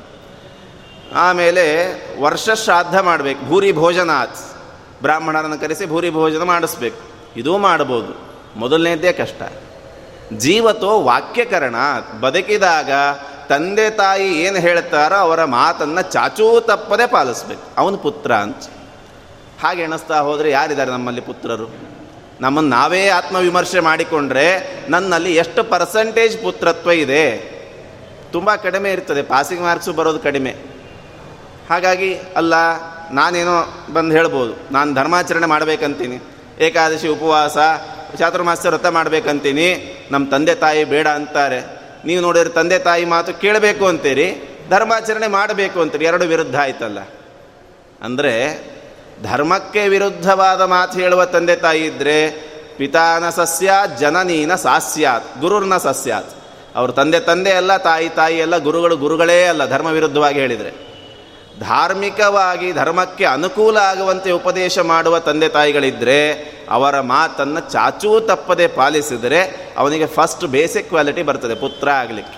Speaker 1: ಆಮೇಲೆ ವರ್ಷ ಶ್ರಾದ್ದ ಮಾಡಬೇಕು, ಭೂರಿ ಭೋಜನಾತ್. ಬ್ರಾಹ್ಮಣರನ್ನು ಕರೆಸಿ ಭೂರಿ ಭೋಜನ ಮಾಡಿಸ್ಬೇಕು. ಇದೂ ಮಾಡ್ಬೋದು. ಮೊದಲನೇದೇ ಕಷ್ಟ. ಜೀವತೋ ವಾಕ್ಯಕರಣ, ಬದುಕಿದಾಗ ತಂದೆ ತಾಯಿ ಏನು ಹೇಳ್ತಾರೋ ಅವರ ಮಾತನ್ನು ಚಾಚೂ ತಪ್ಪದೆ ಪಾಲಿಸ್ಬೇಕು. ಅವನು ಪುತ್ರ ಅಂತ. ಹಾಗೆ ಎಣಿಸ್ತಾ ಹೋದರೆ ಯಾರಿದ್ದಾರೆ ನಮ್ಮಲ್ಲಿ ಪುತ್ರರು? ನಮ್ಮನ್ನು ನಾವೇ ಆತ್ಮವಿಮರ್ಶೆ ಮಾಡಿಕೊಂಡ್ರೆ ನನ್ನಲ್ಲಿ ಎಷ್ಟು ಪರ್ಸೆಂಟೇಜ್ ಪುತ್ರತ್ವ ಇದೆ? ತುಂಬ ಕಡಿಮೆ ಇರ್ತದೆ. ಪಾಸಿಂಗ್ ಮಾರ್ಕ್ಸು ಬರೋದು ಕಡಿಮೆ. ಹಾಗಾಗಿ ಅಲ್ಲ, ನಾನೇನೋ ಬಂದು ಹೇಳ್ಬೋದು. ನಾನು ಧರ್ಮಾಚರಣೆ ಮಾಡಬೇಕಂತೀನಿ. ಏಕಾದಶಿ ಉಪವಾಸ ಚಾತುರ್ಮಾಸ್ಯ ವ್ರತ ಮಾಡಬೇಕಂತೀನಿ. ನಮ್ಮ ತಂದೆ ತಾಯಿ ಬೇಡ ಅಂತಾರೆ. ನೀವು ನೋಡಿದ್ರೆ ತಂದೆ ತಾಯಿ ಮಾತು ಕೇಳಬೇಕು ಅಂತೀರಿ, ಧರ್ಮಾಚರಣೆ ಮಾಡಬೇಕು ಅಂತೀರಿ. ಎರಡು ವಿರುದ್ಧ ಆಯ್ತಲ್ಲ. ಅಂದರೆ ಧರ್ಮಕ್ಕೆ ವಿರುದ್ಧವಾದ ಮಾತು ಹೇಳುವ ತಂದೆ ತಾಯಿ ಇದ್ದರೆ ಪಿತಾನ ಸಸ್ಯ, ಜನನೀನ ಸಾಸ್ಯಾತ್, ಗುರುರ್ನ ಸಸ್ಯಾತ್. ಅವ್ರ ತಂದೆ ತಂದೆ ಅಲ್ಲ, ತಾಯಿ ತಾಯಿ ಅಲ್ಲ, ಗುರುಗಳು ಗುರುಗಳೇ ಅಲ್ಲ, ಧರ್ಮ ವಿರುದ್ಧವಾಗಿ ಹೇಳಿದರೆ. ಧಾರ್ಮಿಕವಾಗಿ ಧರ್ಮಕ್ಕೆ ಅನುಕೂಲ ಆಗುವಂತೆ ಉಪದೇಶ ಮಾಡುವ ತಂದೆ ತಾಯಿಗಳಿದ್ದರೆ ಅವರ ಮಾತನ್ನು ಚಾಚೂ ತಪ್ಪದೆ ಪಾಲಿಸಿದರೆ ಅವನಿಗೆ ಫಸ್ಟ್ ಬೇಸಿಕ್ ಕ್ವಾಲಿಟಿ ಬರ್ತದೆ, ಪುತ್ರ ಆಗಲಿಕ್ಕೆ.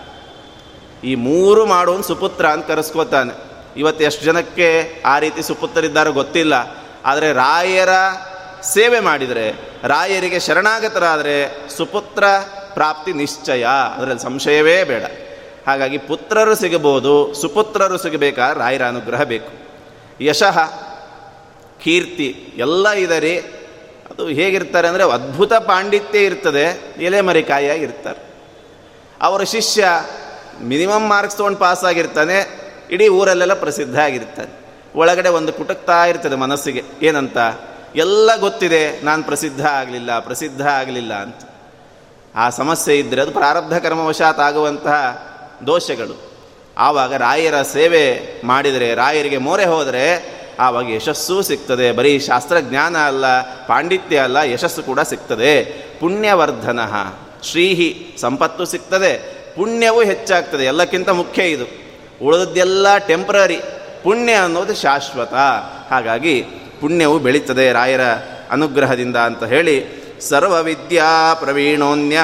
Speaker 1: ಈ ಮೂರು ಮಾಡೋನು ಸುಪುತ್ರ ಅಂತ ಕರೆಸ್ಕೋತಾನೆ. ಇವತ್ತು ಎಷ್ಟು ಜನಕ್ಕೆ ಆ ರೀತಿ ಸುಪುತ್ತರಿದ್ದಾರೋ ಗೊತ್ತಿಲ್ಲ. ಆದರೆ ರಾಯರ ಸೇವೆ ಮಾಡಿದರೆ, ರಾಯರಿಗೆ ಶರಣಾಗತರಾದರೆ ಸುಪುತ್ರ ಪ್ರಾಪ್ತಿ ನಿಶ್ಚಯ. ಅದರಲ್ಲಿ ಸಂಶಯವೇ ಬೇಡ. ಹಾಗಾಗಿ ಪುತ್ರರು ಸಿಗಬಹುದು, ಸುಪುತ್ರರು ಸಿಗಬೇಕಾ ರಾಯರ ಅನುಗ್ರಹ ಬೇಕು. ಯಶಃ, ಕೀರ್ತಿ ಎಲ್ಲ ಇದರಿ. ಅದು ಹೇಗಿರ್ತಾರೆ ಅಂದರೆ ಅದ್ಭುತ ಪಾಂಡಿತ್ಯ ಇರ್ತದೆ ಎಲೆಮರಿಕಾಯಿಯಾಗಿ ಇರ್ತಾರೆ. ಅವರ ಶಿಷ್ಯ ಮಿನಿಮಮ್ ಮಾರ್ಕ್ಸ್ ತೊಗೊಂಡು ಪಾಸ್ ಆಗಿರ್ತಾನೆ ಇಡೀ ಊರಲ್ಲೆಲ್ಲ ಪ್ರಸಿದ್ಧ ಆಗಿರ್ತಾರೆ ಒಳಗಡೆ ಒಂದು ಕುಟಕ್ತಾ ಇರ್ತದೆ ಮನಸ್ಸಿಗೆ. ಏನಂತ? ಎಲ್ಲ ಗೊತ್ತಿದೆ, ನಾನು ಪ್ರಸಿದ್ಧ ಆಗಲಿಲ್ಲ ಪ್ರಸಿದ್ಧ ಆಗಲಿಲ್ಲ ಅಂತ. ಆ ಸಮಸ್ಯೆ ಇದ್ದರೆ ಅದು ಪ್ರಾರಬ್ಧ ಕರ್ಮವಶಾತ್ ಆಗುವಂತಹ ದೋಷಗಳು. ಆವಾಗ ರಾಯರ ಸೇವೆ ಮಾಡಿದರೆ, ರಾಯರಿಗೆ ಮೋರೆ ಹೋದರೆ, ಆವಾಗ ಯಶಸ್ಸು ಸಿಗ್ತದೆ. ಬರೀ ಶಾಸ್ತ್ರಜ್ಞಾನ ಅಲ್ಲ, ಪಾಂಡಿತ್ಯ ಅಲ್ಲ, ಯಶಸ್ಸು ಕೂಡ ಸಿಗ್ತದೆ. ಪುಣ್ಯವರ್ಧನ. ಶ್ರೀಹಿ ಸಂಪತ್ತು ಸಿಗ್ತದೆ. ಪುಣ್ಯವೂ ಹೆಚ್ಚಾಗ್ತದೆ. ಎಲ್ಲಕ್ಕಿಂತ ಮುಖ್ಯ ಇದು. ಉಳಿದದ್ದೆಲ್ಲ ಟೆಂಪ್ರರಿ ಪುಣ್ಯ ಅನ್ನೋದು ಶಾಶ್ವತ. ಹಾಗಾಗಿ ಪುಣ್ಯವು ಬೆಳೀತದೆ ರಾಯರ ಅನುಗ್ರಹದಿಂದ ಅಂತ ಹೇಳಿ ಸರ್ವವಿದ್ಯಾ ಪ್ರವೀಣೋನ್ಯ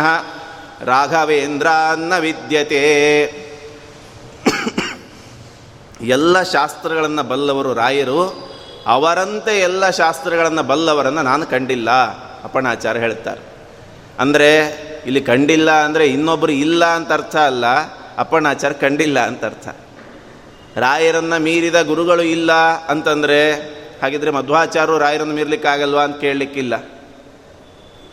Speaker 1: ರಾಘವೇಂದ್ರಾನ್ನ ವಿದ್ಯತೆ. ಎಲ್ಲ ಶಾಸ್ತ್ರಗಳನ್ನು ಬಲ್ಲವರು ರಾಯರು, ಅವರಂತೆ ಎಲ್ಲ ಶಾಸ್ತ್ರಗಳನ್ನು ಬಲ್ಲವರನ್ನು ನಾನು ಕಂಡಿಲ್ಲ, ಅಪ್ಪಣಾಚಾರ್ಯ ಹೇಳ್ತಾರೆ. ಅಂದರೆ ಇಲ್ಲಿ ಕಂಡಿಲ್ಲ ಅಂದರೆ ಇನ್ನೊಬ್ಬರು ಇಲ್ಲ ಅಂತ ಅರ್ಥ ಅಲ್ಲ. ಅಪ್ಪಣ್ಣಾಚಾರ ಕಂಡಿಲ್ಲ ಅಂತ ಅರ್ಥ. ರಾಯರನ್ನು ಮೀರಿದ ಗುರುಗಳು ಇಲ್ಲ ಅಂತಂದರೆ ಹಾಗಿದ್ರೆ ಮಧ್ವಾಚಾರ್ಯರು ರಾಯರನ್ನು ಮೀರ್ಲಿಕ್ಕಾಗಲ್ವಾ ಅಂತ ಕೇಳಲಿಕ್ಕಿಲ್ಲ.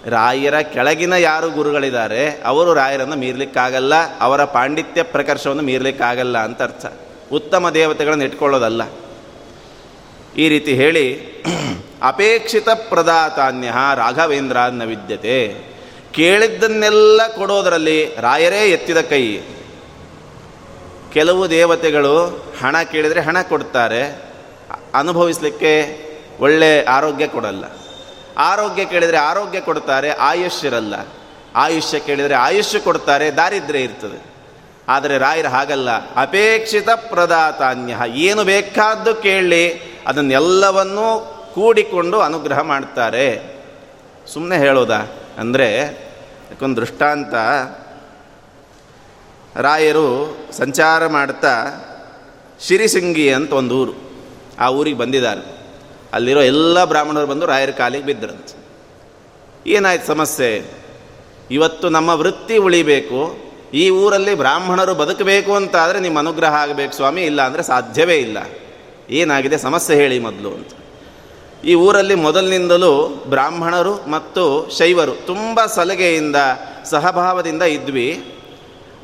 Speaker 1: ರಾಯರ ಕೆಳಗಿನ ಯಾರು ಗುರುಗಳಿದ್ದಾರೆ, ಅವರು ರಾಯರನ್ನು ಮೀರ್ಲಿಕ್ಕಾಗಲ್ಲ, ಅವರ ಪಾಂಡಿತ್ಯ ಪ್ರಕರ್ಷವನ್ನು ಮೀರ್ಲಿಕ್ಕಾಗಲ್ಲ ಅಂತ ಅರ್ಥ. ಉತ್ತಮ ದೇವತೆಗಳನ್ನು ಇಟ್ಕೊಳ್ಳೋದಲ್ಲ. ಈ ರೀತಿ ಹೇಳಿ, ಅಪೇಕ್ಷಿತ ಪ್ರದಾತಾನ್ಯ ರಾಘವೇಂದ್ರ ಅನ್ನ ವಿದ್ಯತೆ. ಕೇಳಿದ್ದನ್ನೆಲ್ಲ ಕೊಡೋದರಲ್ಲಿ ರಾಯರೇ ಎತ್ತಿದ ಕೈ. ಕೆಲವು ದೇವತೆಗಳು ಹಣ ಕೇಳಿದರೆ ಹಣ ಕೊಡ್ತಾರೆ. ಅನುಭವಿಸಲಿಕ್ಕೆ ಒಳ್ಳೆ ಆರೋಗ್ಯ ಕೊಡಲ್ಲ. ಆರೋಗ್ಯ ಕೇಳಿದರೆ ಆರೋಗ್ಯ ಕೊಡ್ತಾರೆ ಆಯುಷ್ಯರಲ್ಲ ಆಯುಷ್ಯ ಕೇಳಿದರೆ ಆಯುಷ್ಯ ಕೊಡ್ತಾರೆ, ದಾರಿದ್ರ್ಯ ಇರ್ತದೆ. ಆದರೆ ರಾಯರ ಹಾಗಲ್ಲ. ಅಪೇಕ್ಷಿತ ಪ್ರದಾತಾನ್ಯ ಏನು ಬೇಕಾದ್ದು ಕೇಳಿ, ಅದನ್ನೆಲ್ಲವನ್ನೂ ಕೂಡಿಕೊಂಡು ಅನುಗ್ರಹ ಮಾಡ್ತಾರೆ. ಸುಮ್ಮನೆ ಹೇಳೋದಾ? ಅಂದರೆ ಯಾಕೊಂದು ದೃಷ್ಟಾಂತ ರಾಯರು ಸಂಚಾರ ಮಾಡ್ತಾ ಶಿರಿಸಿಂಗಿ ಅಂತ ಒಂದು ಊರು. ಆ ಊರಿಗೆ ಬಂದಿದ್ದಾರೆ. ಅಲ್ಲಿರೋ ಎಲ್ಲ ಬ್ರಾಹ್ಮಣರು ಬಂದು ರಾಯರ ಕಾಲಿಗೆ ಬಿದ್ದರಂತೆ. ಏನಾಯ್ತು ಸಮಸ್ಯೆ? ಇವತ್ತು ನಮ್ಮ ವೃತ್ತಿ ಉಳಿಬೇಕು. ಈ ಊರಲ್ಲಿ ಬ್ರಾಹ್ಮಣರು ಬದುಕಬೇಕು ಅಂತಾದರೆ ನಿಮ್ಮ ಅನುಗ್ರಹ ಆಗಬೇಕು ಸ್ವಾಮಿ, ಇಲ್ಲ ಅಂದರೆ ಸಾಧ್ಯವೇ ಇಲ್ಲ. ಏನಾಗಿದೆ? ಸಮಸ್ಯೆ ಹೇಳಿ ಮೊದಲು ಅಂತ. ಈ ಊರಲ್ಲಿ ಮೊದಲಿನಿಂದಲೂ ಬ್ರಾಹ್ಮಣರು ಮತ್ತು ಶೈವರು ತುಂಬ ಸಲಗೆಯಿಂದ, ಸಹಭಾವದಿಂದ ಇದ್ವಿ.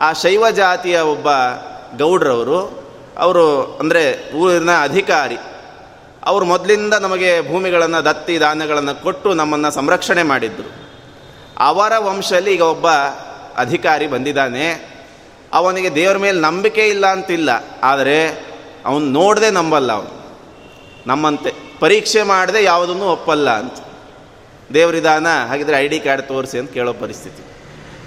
Speaker 1: ಆ ಶೈವ ಜಾತಿಯ ಒಬ್ಬ ಗೌಡ್ರವರು, ಅವರು ಅಂದರೆ ಊರಿನ ಅಧಿಕಾರಿ, ಅವರು ಮೊದಲಿಂದ ನಮಗೆ ಭೂಮಿಗಳನ್ನು, ದತ್ತಿ ಧಾನ್ಯಗಳನ್ನು ಕೊಟ್ಟು ನಮ್ಮನ್ನು ಸಂರಕ್ಷಣೆ ಮಾಡಿದ್ದರು ಅವರ ವಂಶದಲ್ಲಿ ಈಗ ಒಬ್ಬ ಅಧಿಕಾರಿ ಬಂದಿದ್ದಾನೆ. ಅವನಿಗೆ ದೇವರ ಮೇಲೆ ನಂಬಿಕೆ ಇಲ್ಲ ಅಂತಿಲ್ಲ, ಆದರೆ ಅವನು ನೋಡದೆ ನಂಬಲ್ಲ ಅವನು. ನಮ್ಮಂತೆ ಪರೀಕ್ಷೆ ಮಾಡದೆ ಯಾವುದನ್ನು ಒಪ್ಪಲ್ಲ ಅಂತ. ದೇವರಿದಾನ ಹಾಗಿದ್ರೆ ಐ ಡಿ ಕಾರ್ಡ್ ತೋರಿಸಿ ಅಂತ ಕೇಳೋ ಪರಿಸ್ಥಿತಿ.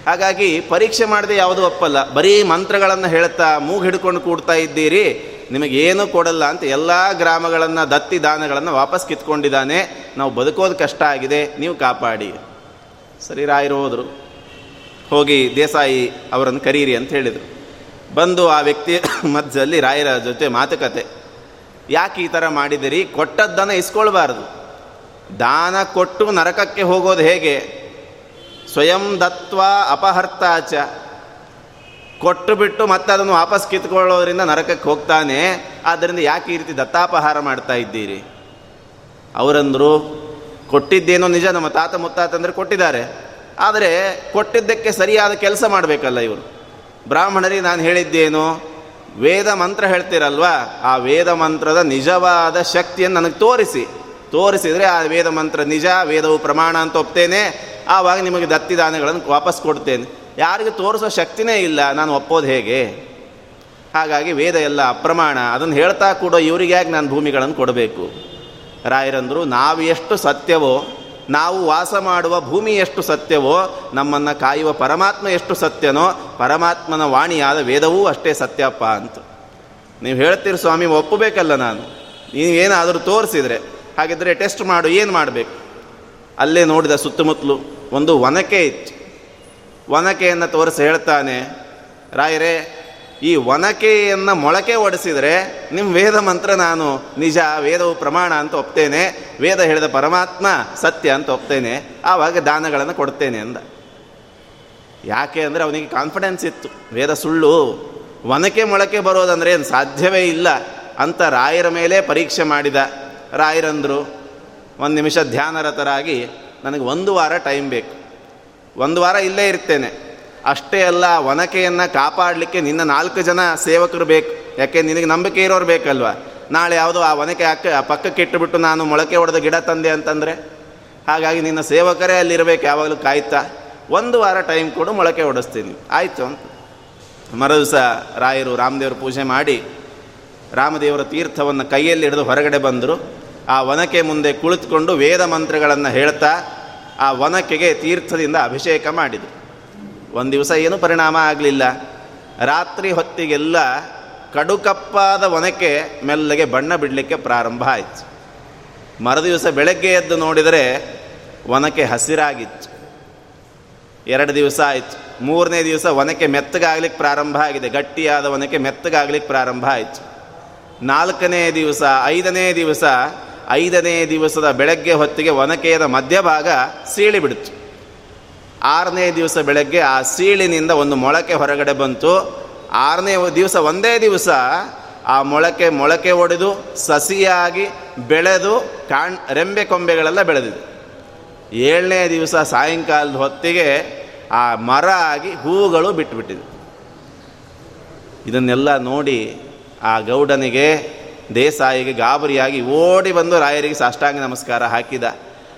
Speaker 1: ಹಾಗಾಗಿ ಪರೀಕ್ಷೆ ಮಾಡದೆ ಯಾವುದು ಒಪ್ಪಲ್ಲ. ಬರೀ ಮಂತ್ರಗಳನ್ನು ಹೇಳ್ತಾ ಮೂಗು ಹಿಡ್ಕೊಂಡು ಕೂಡ್ತಾ ಇದ್ದೀರಿ ನಿಮಗೇನು ಕೊಡಲ್ಲ ಅಂತ ಎಲ್ಲ ಗ್ರಾಮಗಳನ್ನು ದತ್ತಿ ದಾನಗಳನ್ನು ವಾಪಸ್ ಕಿತ್ಕೊಂಡಿದ್ದಾನೆ. ನಾವು ಬದುಕೋದು ಕಷ್ಟ ಆಗಿದೆ, ನೀವು ಕಾಪಾಡಿ. ಸರಿ ರಾಯರು ಹೋದರು ಹೋಗಿ ದೇಸಾಯಿ ಅವರನ್ನು ಕರೀರಿ ಅಂತ ಹೇಳಿದರು. ಬಂದು ಆ ವ್ಯಕ್ತಿ ಮಧ್ಯದಲ್ಲಿ ರಾಯರ ಜೊತೆ ಮಾತುಕತೆ. ಯಾಕೆ ಈ ಥರ ಮಾಡಿದಿರಿ ಕೊಟ್ಟದ್ದನ್ನು ಇಸ್ಕೊಳ್ಬಾರ್ದು. ದಾನ ಕೊಟ್ಟು ನರಕಕ್ಕೆ ಹೋಗೋದು ಹೇಗೆ? ಸ್ವಯಂ ದತ್ವ ಅಪಹರ್ತಾಚ ಕೊಟ್ಟು ಬಿಟ್ಟು ಮತ್ತೆ ಅದನ್ನು ವಾಪಸ್ ಕಿತ್ಕೊಳ್ಳೋದ್ರಿಂದ ನರಕಕ್ಕೆ ಹೋಗ್ತಾನೆ. ಆದ್ದರಿಂದ ಯಾಕೆ ಈ ರೀತಿ ದತ್ತಾಪಹಾರ ಮಾಡ್ತಾ ಇದ್ದೀರಿ? ಅವರಂದರು, ಕೊಟ್ಟಿದ್ದೇನೋ ನಿಜ, ನಮ್ಮ ತಾತ ಮುತ್ತಾತಂದರೆ ಕೊಟ್ಟಿದ್ದಾರೆ. ಆದರೆ ಕೊಟ್ಟಿದ್ದಕ್ಕೆ ಸರಿಯಾದ ಕೆಲಸ ಮಾಡಬೇಕಲ್ಲ ಇವರು. ಬ್ರಾಹ್ಮಣರಿಗೆ ನಾನು ಹೇಳಿದ್ದೇನು, ವೇದ ಮಂತ್ರ ಹೇಳ್ತೀರಲ್ವಾ? ಆ ವೇದ ಮಂತ್ರದ ನಿಜವಾದ ಶಕ್ತಿಯನ್ನು ನನಗೆ ತೋರಿಸಿ. ತೋರಿಸಿದರೆ ಆ ವೇದ ಮಂತ್ರ ನಿಜ, ವೇದವು ಪ್ರಮಾಣ ಅಂತ ಒಪ್ತೇನೆ. ಆವಾಗ ನಿಮಗೆ ದತ್ತಿ ದಾನಗಳನ್ನು ವಾಪಸ್ ಕೊಡ್ತೇನೆ. ಯಾರಿಗೆ ತೋರಿಸೋ ಶಕ್ತಿನೇ ಇಲ್ಲ, ನಾನು ಒಪ್ಪೋದು ಹೇಗೆ? ಹಾಗಾಗಿ ವೇದ ಎಲ್ಲ ಅಪ್ರಮಾಣ, ಅದನ್ನು ಹೇಳ್ತಾ ಕೂಡ ಇವರಿಗೆ ನಾನು ಭೂಮಿಗಳನ್ನು ಕೊಡಬೇಕು? ರಾಯರಂದರು, ನಾವು ಎಷ್ಟು ಸತ್ಯವೋ, ನಾವು ವಾಸ ಮಾಡುವ ಭೂಮಿ ಎಷ್ಟು ಸತ್ಯವೋ, ನಮ್ಮನ್ನು ಕಾಯುವ ಪರಮಾತ್ಮ ಎಷ್ಟು ಸತ್ಯನೋ, ಪರಮಾತ್ಮನ ವಾಣಿಯಾದ ವೇದವೂ ಅಷ್ಟೇ ಸತ್ಯಪ್ಪ ಅಂತ. ನೀವು ಹೇಳ್ತೀರಿ ಸ್ವಾಮಿ, ಒಪ್ಪಬೇಕಲ್ಲ ನಾನು. ನೀವೇನಾದರೂ ತೋರಿಸಿದರೆ ಹಾಗಿದ್ದರೆ ಟೆಸ್ಟ್ ಮಾಡು, ಏನು ಮಾಡಬೇಕು? ಅಲ್ಲೇ ನೋಡಿದ ಸುತ್ತಮುತ್ತಲು ಒಂದು ಒನಕೆ ಇತ್ತು. ಒನಕೆಯನ್ನು ತೋರಿಸಿ ಹೇಳ್ತಾನೆ, ರಾಯರೇ, ಈ ಒನಕೆಯನ್ನು ಮೊಳಕೆ ಒಡಿಸಿದರೆ ನಿಮ್ಮ ವೇದ ಮಂತ್ರ ನಾನು ನಿಜ, ವೇದವು ಪ್ರಮಾಣ ಅಂತ ಒಪ್ತೇನೆ, ವೇದ ಹೇಳಿದ ಪರಮಾತ್ಮ ಸತ್ಯ ಅಂತ ಒಪ್ತೇನೆ, ಆವಾಗ ದಾನಗಳನ್ನು ಕೊಡ್ತೇನೆ ಅಂದ. ಯಾಕೆ ಅಂದರೆ ಅವನಿಗೆ ಕಾನ್ಫಿಡೆನ್ಸ್ ಇತ್ತು. ವೇದ ಸುಳ್ಳು, ಒನಕೆ ಮೊಳಕೆ ಬರೋದಂದ್ರೆ ಏನು ಸಾಧ್ಯವೇ ಇಲ್ಲ ಅಂತ ರಾಯರ ಮೇಲೆ ಪರೀಕ್ಷೆ ಮಾಡಿದ. ರಾಯರಂದರು ಒಂದು ನಿಮಿಷ ಧ್ಯಾನರತರಾಗಿ ನನಗೆ ಒಂದು ವಾರ ಟೈಮ್ ಬೇಕು. ಒಂದು ವಾರ ಇಲ್ಲೇ ಇರ್ತೇನೆ. ಅಷ್ಟೇ ಅಲ್ಲ, ಒನಕೆಯನ್ನು ಕಾಪಾಡಲಿಕ್ಕೆ ನಿನ್ನ ನಾಲ್ಕು ಜನ ಸೇವಕರು ಬೇಕು. ಯಾಕೆ, ನಿನಗೆ ನಂಬಿಕೆ ಇರೋರು ಬೇಕಲ್ವ? ನಾಳೆ ಯಾವುದೋ ಆ ಒನಕೆ ಅಕ್ಕ ಪಕ್ಕಕ್ಕೆ ಇಟ್ಟುಬಿಟ್ಟು ನಾನು ಮೊಳಕೆ ಹೊಡೆದ ಗಿಡ ತಂದೆ ಅಂತಂದರೆ? ಹಾಗಾಗಿ ನಿನ್ನ ಸೇವಕರೇ ಅಲ್ಲಿರಬೇಕು, ಯಾವಾಗಲೂ ಕಾಯ್ತಾ. ಒಂದು ವಾರ ಟೈಮ್ ಕೊಡು, ಮೊಳಕೆ ಹೊಡಿಸ್ತೀನಿ ಆಯಿತು ಅಂತ. ಮರದಿವಸ ರಾಯರು, ರಾಮದೇವರು ಪೂಜೆ ಮಾಡಿ ರಾಮದೇವರ ತೀರ್ಥವನ್ನು ಕೈಯಲ್ಲಿ ಹಿಡಿದು ಹೊರಗಡೆ ಬಂದರು. ಆ ವನಕೆ ಮುಂದೆ ಕುಳಿತುಕೊಂಡು ವೇದ ಮಂತ್ರಗಳನ್ನು ಹೇಳ್ತಾ ಆ ವನಕೆಗೆ ತೀರ್ಥದಿಂದ ಅಭಿಷೇಕ ಮಾಡಿದರು. ಒಂದು ದಿವಸ ಏನೂ ಪರಿಣಾಮ ಆಗಲಿಲ್ಲ. ರಾತ್ರಿ ಹೊತ್ತಿಗೆಲ್ಲ ಕಡುಕಪ್ಪಾದ ಒನಕೆ ಮೆಲ್ಲಗೆ ಬಣ್ಣ ಬಿಡಲಿಕ್ಕೆ ಪ್ರಾರಂಭ ಆಯಿತು. ಮರುದಿವಸ ಬೆಳಗ್ಗೆ ಎದ್ದು ನೋಡಿದರೆ ಒನಕೆ ಹಸಿರಾಗಿತ್ತು. ಎರಡು ದಿವಸ ಆಯಿತು. ಮೂರನೇ ದಿವಸ ಒನಕೆ ಮೆತ್ತಗಾಗ್ಲಿಕ್ಕೆ ಪ್ರಾರಂಭ ಆಗಿದೆ. ಗಟ್ಟಿಯಾದ ಒನಕೆ ಮೆತ್ತಗಾಗ್ಲಿಕ್ಕೆ ಪ್ರಾರಂಭ ಆಯಿತು. ನಾಲ್ಕನೇ ದಿವಸ, ಐದನೇ ದಿವಸ ಐದನೇ ದಿವಸದ ಬೆಳಗ್ಗೆ ಹೊತ್ತಿಗೆ ಒನಕೆಯದ ಮಧ್ಯಭಾಗ ಸೀಳಿ ಬಿಡ್ತು ಆರನೇ ದಿವಸ ಬೆಳಗ್ಗೆ ಆ ಸೀಳಿನಿಂದ ಒಂದು ಮೊಳಕೆ ಹೊರಗಡೆ ಬಂತು. ಆರನೇ ದಿವಸ ಒಂದೇ ದಿವಸ ಆ ಮೊಳಕೆ ಮೊಳಕೆ ಒಡೆದು ಸಸಿಯಾಗಿ ಬೆಳೆದು ಕಾಣ್ ರೆಂಬೆ ಕೊಂಬೆಗಳೆಲ್ಲ ಬೆಳೆದಿದೆ. ಏಳನೇ ದಿವಸ ಸಾಯಂಕಾಲದ ಹೊತ್ತಿಗೆ ಆ ಮರ ಆಗಿ ಹೂಗಳು ಬಿಟ್ಟುಬಿಟ್ಟಿದೆ ಇದನ್ನೆಲ್ಲ ನೋಡಿ ಆ ಗೌಡನಿಗೆ ದೇಸಾಯಿಗೆ ಗಾಬರಿಯಾಗಿ ಓಡಿ ಬಂದು ರಾಯರಿಗೆ ಸಾಷ್ಟಾಂಗ ನಮಸ್ಕಾರ ಹಾಕಿದ.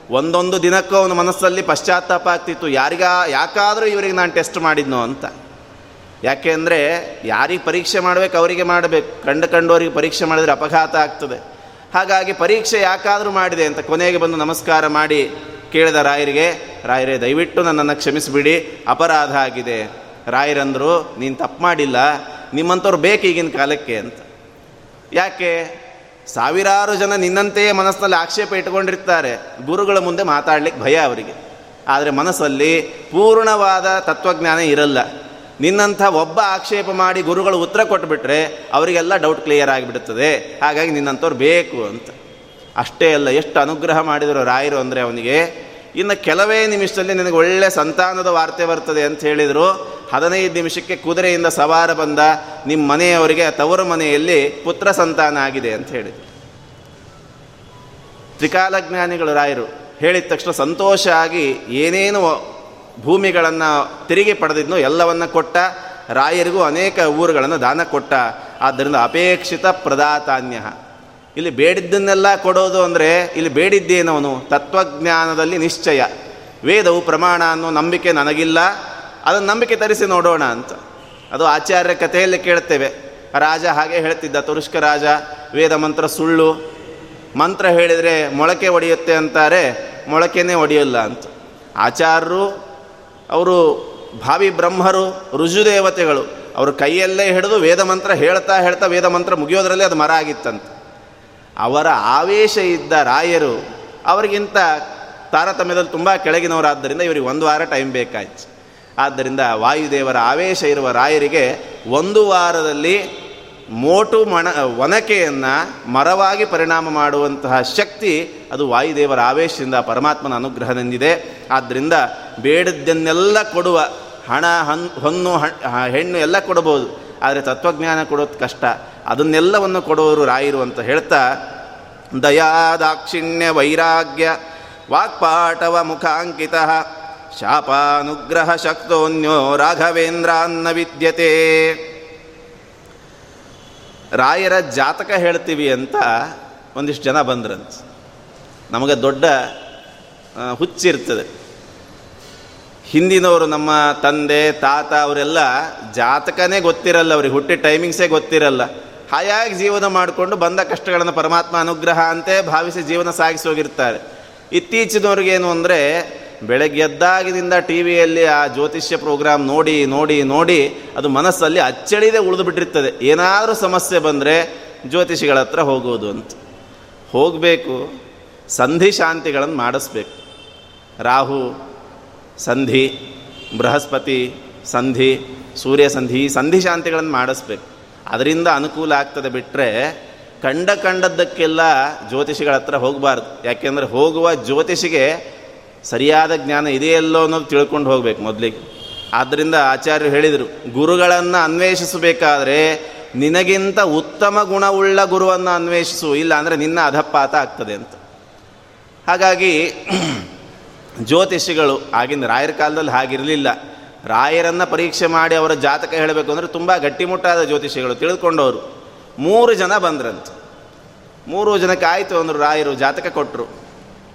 Speaker 1: ಒಂದೊಂದು ದಿನಕ್ಕೂ ಅವನ ಮನಸ್ಸಲ್ಲಿ ಪಶ್ಚಾತ್ತಾಪ ಆಗ್ತಿತ್ತು. ಯಾರಿಗ, ಯಾಕಾದರೂ ಇವರಿಗೆ ನಾನು ಟೆಸ್ಟ್ ಮಾಡಿದ್ನೋ ಅಂತ. ಯಾಕೆ ಅಂದರೆ, ಯಾರಿಗೆ ಪರೀಕ್ಷೆ ಮಾಡಬೇಕು ಅವರಿಗೆ ಮಾಡಬೇಕು. ಕಂಡು ಕಂಡವರಿಗೆ ಪರೀಕ್ಷೆ ಮಾಡಿದರೆ ಅಪಘಾತ ಆಗ್ತದೆ. ಹಾಗಾಗಿ ಪರೀಕ್ಷೆ ಯಾಕಾದರೂ ಮಾಡಿದೆ ಅಂತ ಕೊನೆಗೆ ಬಂದು ನಮಸ್ಕಾರ ಮಾಡಿ ಕೇಳಿದ ರಾಯರಿಗೆ, ರಾಯರೇ, ದಯವಿಟ್ಟು ನನ್ನನ್ನು ಕ್ಷಮಿಸಿಬಿಡಿ. ಅಪರಾಧ ಆಗಿದೆ. ರಾಯರಂದರು, ನೀನು ತಪ್ಪು ಮಾಡಿಲ್ಲ. ನಿಮ್ಮಂಥವ್ರು ಬೇಕು ಈಗಿನ ಕಾಲಕ್ಕೆ ಅಂತ. ಯಾಕೆ? ಸಾವಿರಾರು ಜನ ನಿನ್ನಂತೆಯೇ ಮನಸ್ಸಿನಲ್ಲಿ ಆಕ್ಷೇಪ ಇಟ್ಕೊಂಡಿರ್ತಾರೆ ಗುರುಗಳ ಮುಂದೆ ಮಾತಾಡಲಿಕ್ಕೆ ಭಯ ಅವರಿಗೆ. ಆದರೆ ಮನಸ್ಸಲ್ಲಿ ಪೂರ್ಣವಾದ ತತ್ವಜ್ಞಾನ ಇರಲ್ಲ. ನಿನ್ನಂಥ ಒಬ್ಬ ಆಕ್ಷೇಪ ಮಾಡಿ ಗುರುಗಳು ಉತ್ತರ ಕೊಟ್ಟುಬಿಟ್ರೆ ಅವರಿಗೆಲ್ಲ ಡೌಟ್ ಕ್ಲಿಯರ್ ಆಗಿಬಿಡುತ್ತದೆ. ಹಾಗಾಗಿ ನಿನ್ನಂಥವ್ರು ಬೇಕು ಅಂತ. ಅಷ್ಟೇ ಅಲ್ಲ, ಎಷ್ಟು ಅನುಗ್ರಹ ಮಾಡಿದರು ರಾಯರು ಅಂದರೆ ಅವನಿಗೆ ಇನ್ನು ಕೆಲವೇ ನಿಮಿಷದಲ್ಲಿ ನಿನಗೆ ಒಳ್ಳೆ ಸಂತಾನದ ವಾರ್ತೆ ಬರ್ತದೆ ಅಂತ ಹೇಳಿದರು. ಹದಿನೈದು ನಿಮಿಷಕ್ಕೆ ಕುದುರೆಯಿಂದ ಸವಾರ ಬಂದ ನಿಮ್ಮ ಮನೆಯವರಿಗೆ, ತವರು ಮನೆಯಲ್ಲಿ ಪುತ್ರ ಸಂತಾನ ಆಗಿದೆ ಅಂತ ಹೇಳಿದರು. ತ್ರಿಕಾಲಜ್ಞಾನಿಗಳು ರಾಯರು ಹೇಳಿದ ತಕ್ಷಣ ಸಂತೋಷ ಆಗಿ ಏನೇನು ಭೂಮಿಗಳನ್ನು ತಿರುಗಿ ಪಡೆದಿದ್ನೋ ಎಲ್ಲವನ್ನ ಕೊಟ್ಟ. ರಾಯರಿಗೂ ಅನೇಕ ಊರುಗಳನ್ನು ದಾನ ಕೊಟ್ಟ. ಆದ್ದರಿಂದ ಅಪೇಕ್ಷಿತ ಪ್ರದಾತಾನ್ಯ. ಇಲ್ಲಿ ಬೇಡಿದ್ದನ್ನೆಲ್ಲ ಕೊಡೋದು ಅಂದರೆ ಇಲ್ಲಿ ಬೇಡಿದ್ದೇನವನು ತತ್ವಜ್ಞಾನದಲ್ಲಿ ನಿಶ್ಚಯ. ವೇದವು ಪ್ರಮಾಣ ಅನ್ನೋ ನಂಬಿಕೆ ನನಗಿಲ್ಲ. ಅದನ್ನು ನಂಬಿಕೆ ತರಿಸಿ ನೋಡೋಣ ಅಂತ. ಅದು ಆಚಾರ್ಯ ಕಥೆಯಲ್ಲಿ ಕೇಳ್ತೇವೆ. ರಾಜ ಹಾಗೆ ಹೇಳ್ತಿದ್ದ ತುರುಷ್ಕ ರಾಜ, ವೇದ ಮಂತ್ರ ಸುಳ್ಳು. ಮಂತ್ರ ಹೇಳಿದರೆ ಮೊಳಕೆ ಒಡೆಯುತ್ತೆ ಅಂತಾರೆ, ಮೊಳಕೆನೇ ಒಡೆಯಲ್ಲ ಅಂತ. ಆಚಾರ್ಯರು ಅವರು ಭಾವಿ ಬ್ರಹ್ಮರು ರುಜುದೇವತೆಗಳು ಅವರು ಕೈಯಲ್ಲೇ ಹಿಡಿದು ವೇದ ಮಂತ್ರ ಹೇಳ್ತಾ ಹೇಳ್ತಾ ವೇದ ಮಂತ್ರ ಮುಗಿಯೋದ್ರಲ್ಲಿ ಅದು ಮರ ಅವರ ಆವೇಶ ಇದ್ದ ರಾಯರು ಅವರಿಗಿಂತ ತಾರತಮ್ಯದಲ್ಲಿ ತುಂಬ ಕೆಳಗಿನವರಾದ್ದರಿಂದ ಇವರಿಗೆ ಒಂದು ವಾರ ಟೈಮ್ ಬೇಕಾಯ್ತು. ಆದ್ದರಿಂದ ವಾಯುದೇವರ ಆವೇಶ ಇರುವ ರಾಯರಿಗೆ ಒಂದು ವಾರದಲ್ಲಿ ಮೋಟು ಮಣ, ಒನಕೆಯನ್ನು ಮರವಾಗಿ ಪರಿಣಾಮ ಮಾಡುವಂತಹ ಶಕ್ತಿ ಅದು ವಾಯುದೇವರ ಆವೇಶದಿಂದ ಪರಮಾತ್ಮನ ಅನುಗ್ರಹದಿಂದಿದೆ ಆದ್ದರಿಂದ ಬೇಡದ್ದನ್ನೆಲ್ಲ ಕೊಡುವ ಹಣ, ಹನ್, ಹೊನ್ನು ಹೆಣ್ಣು ಎಲ್ಲ ಕೊಡಬಹುದು. ಆದರೆ ತತ್ವಜ್ಞಾನ ಕೊಡೋದು ಕಷ್ಟ. ಅದನ್ನೆಲ್ಲವನ್ನು ಕೊಡುವರು ರಾಯರು ಅಂತ ಹೇಳ್ತಾ ದಯಾ ದಾಕ್ಷಿಣ್ಯ ವೈರಾಗ್ಯ ವಾಕ್ಪಾಟವ ಮುಖಾಂಕಿತ ಶಾಪಾನುಗ್ರಹ ಶಕ್ತೋನ್ಯೋ ರಾಘವೇಂದ್ರಾನ್ನ ವಿದ್ಯತೆ. ರಾಯರ ಜಾತಕ ಹೇಳ್ತೀವಿ ಅಂತ ಒಂದಿಷ್ಟು ಜನ ಬಂದ್ರಂತ. ನಮಗೆ ದೊಡ್ಡ ಹುಚ್ಚಿರ್ತದೆ. ಹಿಂದಿನವರು ನಮ್ಮ ತಂದೆ, ತಾತ, ಅವರೆಲ್ಲ ಜಾತಕನೇ ಗೊತ್ತಿರಲ್ಲ ಅವ್ರಿಗೆ ಹುಟ್ಟಿ ಟೈಮಿಂಗ್ಸೇ ಗೊತ್ತಿರಲ್ಲ. ಹಾಯಾಗಿ ಜೀವನ ಮಾಡಿಕೊಂಡು ಬಂದ ಕಷ್ಟಗಳನ್ನು ಪರಮಾತ್ಮ ಅನುಗ್ರಹ ಅಂತೆ ಭಾವಿಸಿ ಜೀವನ ಸಾಗಿಸಿ ಹೋಗಿರ್ತಾರೆ. ಇತ್ತೀಚಿನವ್ರಿಗೇನು ಅಂದರೆ, ಬೆಳಗ್ಗೆ ಎದ್ದಾಗಿನಿಂದ ಟಿ ವಿಯಲ್ಲಿ ಆ ಜ್ಯೋತಿಷ್ಯ ಪ್ರೋಗ್ರಾಮ್ ನೋಡಿ ನೋಡಿ ನೋಡಿ ಅದು ಮನಸ್ಸಲ್ಲಿ ಅಚ್ಚಳಿದೆ ಉಳಿದುಬಿಟ್ಟಿರ್ತದೆ ಏನಾದರೂ ಸಮಸ್ಯೆ ಬಂದರೆ ಜ್ಯೋತಿಷಿಗಳ ಹತ್ರ ಹೋಗೋದು ಅಂತ. ಹೋಗಬೇಕು, ಸಂಧಿ ಶಾಂತಿಗಳನ್ನು ಮಾಡಿಸ್ಬೇಕು. ರಾಹು, ಸಂಧಿ, ಬೃಹಸ್ಪತಿ, ಸಂಧಿ, ಸೂರ್ಯ ಸಂಧಿ ಸಂಧಿ ಶಾಂತಿಗಳನ್ನು ಮಾಡಿಸ್ಬೇಕು. ಅದರಿಂದ ಅನುಕೂಲ ಆಗ್ತದೆ ಬಿಟ್ಟರೆ ಕಂಡ ಕಂಡದ್ದಕ್ಕೆಲ್ಲ ಜ್ಯೋತಿಷಿಗಳ ಹತ್ರ ಹೋಗಬಾರ್ದು. ಯಾಕೆಂದರೆ ಹೋಗುವ ಜ್ಯೋತಿಷಿಗೆ ಸರಿಯಾದ ಜ್ಞಾನ ಇದೆಯಲ್ಲೋ ಅನ್ನೋದು ತಿಳ್ಕೊಂಡು ಹೋಗಬೇಕು ಮೊದಲಿಗೆ. ಆದ್ದರಿಂದ ಆಚಾರ್ಯರು ಹೇಳಿದರು, ಗುರುಗಳನ್ನು ಅನ್ವೇಷಿಸಬೇಕಾದ್ರೆ ನಿನಗಿಂತ ಉತ್ತಮ ಗುಣವುಳ್ಳ ಗುರುವನ್ನು ಅನ್ವೇಷಿಸು, ಇಲ್ಲ ಅಂದರೆ ನಿನ್ನ ಅಧಪಾತ ಆಗ್ತದೆ ಅಂತ. ಹಾಗಾಗಿ ಜ್ಯೋತಿಷಿಗಳು ಆಗಿನ ರಾಯರ ಕಾಲದಲ್ಲಿ ಹಾಗಿರಲಿಲ್ಲ. ರಾಯರನ್ನು ಪರೀಕ್ಷೆ ಮಾಡಿ ಅವರ ಜಾತಕ ಹೇಳಬೇಕು ಅಂದರೆ ತುಂಬ ಗಟ್ಟಿಮುಟ್ಟಾದ ಜ್ಯೋತಿಷಿಗಳು ತಿಳಿದುಕೊಂಡವರು ಮೂರು ಜನ ಬಂದ್ರಂತೆ. ಮೂರು ಜನಕ್ಕೆ ಆಯಿತು ಅಂದರು ರಾಯರು ಜಾತಕ ಕೊಟ್ಟರು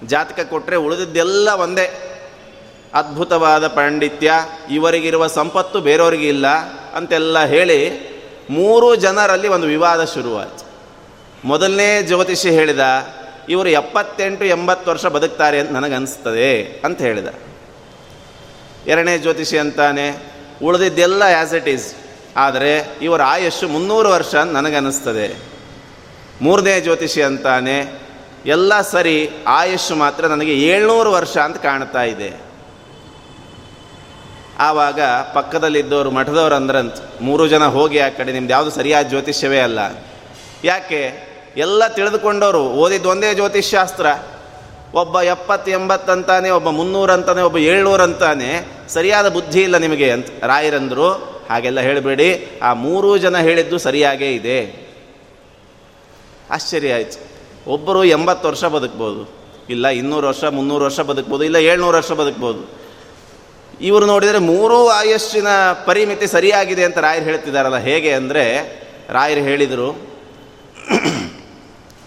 Speaker 1: ಜಾತಕ ಕೊಟ್ಟರೆ ಉಳಿದಿದ್ದೆಲ್ಲ ಒಂದೇ. ಅದ್ಭುತವಾದ ಪಾಂಡಿತ್ಯ, ಇವರಿಗಿರುವ ಸಂಪತ್ತು ಬೇರೆಯವರಿಗೆ ಇಲ್ಲ ಅಂತೆಲ್ಲ ಹೇಳಿ ಮೂರು ಜನರಲ್ಲಿ ಒಂದು ವಿವಾದ ಶುರುವಾಯಿತು. ಮೊದಲನೇ ಜ್ಯೋತಿಷಿ ಹೇಳಿದ, ಇವರು ಎಪ್ಪತ್ತೆಂಟು ಎಂಬತ್ತು ವರ್ಷ ಬದುಕ್ತಾರೆ ಅಂತ ನನಗನ್ನಿಸ್ತದೆ ಅಂತ ಹೇಳಿದ. ಎರಡನೇ ಜ್ಯೋತಿಷಿ ಅಂತಾನೆ. ಉಳಿದಿದ್ದೆಲ್ಲ ಆ್ಯಸ್ ಇಟ್ ಈಸ್ ಆದರೆ ಇವರ ಆಯಸ್ಸು ಮುನ್ನೂರು ವರ್ಷ ಅಂತ ನನಗನ್ನಿಸ್ತದೆ. ಮೂರನೇ ಜ್ಯೋತಿಷಿ ಅಂತಾನೆ, ಎಲ್ಲ ಸರಿ, ಆಯಸ್ಸು ಮಾತ್ರ ನನಗೆ ಏಳ್ನೂರು ವರ್ಷ ಅಂತ ಕಾಣ್ತಾ ಇದೆ. ಆವಾಗ ಪಕ್ಕದಲ್ಲಿದ್ದವರು ಮಠದವ್ರು ಅಂದ್ರಂತ, ಮೂರು ಜನ ಹೋಗಿ ಆ ಕಡೆ, ನಿಮ್ದು ಯಾವುದು ಸರಿಯಾದ ಜ್ಯೋತಿಷ್ಯವೇ ಅಲ್ಲ. ಯಾಕೆ? ಎಲ್ಲ ತಿಳಿದುಕೊಂಡವರು ಓದಿದ್ದು ಒಂದೇ ಜ್ಯೋತಿಷ್ಶಾಸ್ತ್ರ ಒಬ್ಬ ಎಪ್ಪತ್ತು ಎಂಬತ್ತಂತಾನೆ ಒಬ್ಬ ಮುನ್ನೂರು ಅಂತಾನೆ, ಒಬ್ಬ ಏಳ್ನೂರು ಅಂತಾನೆ ಸರಿಯಾದ ಬುದ್ಧಿ ಇಲ್ಲ ನಿಮಗೆ ಅಂತ ರಾಯರಂದರು. ಹಾಗೆಲ್ಲ ಹೇಳಬೇಡಿ. ಆ ಮೂರೂ ಜನ ಹೇಳಿದ್ದು ಸರಿಯಾಗೇ ಇದೆ. ಆಶ್ಚರ್ಯ ಆಯಿತು. ಒಬ್ಬರು ಎಂಬತ್ತು ವರ್ಷ ಬದುಕ್ಬೋದು. ಇಲ್ಲ, ಇನ್ನೂರು ವರ್ಷ, ಮುನ್ನೂರು ವರ್ಷ ಬದುಕ್ಬೋದು. ಇಲ್ಲ, ಏಳ್ನೂರು ವರ್ಷ ಬದುಕ್ಬೋದು. ಇವರು ನೋಡಿದರೆ ಮೂರೂ ಆಯಸ್ಸಿನ ಪರಿಮಿತಿ ಸರಿಯಾಗಿದೆ ಅಂತ ರಾಯರು ಹೇಳ್ತಿದ್ದಾರಲ್ಲ. ಹೇಗೆ ಅಂದರೆ, ರಾಯರು ಹೇಳಿದರು,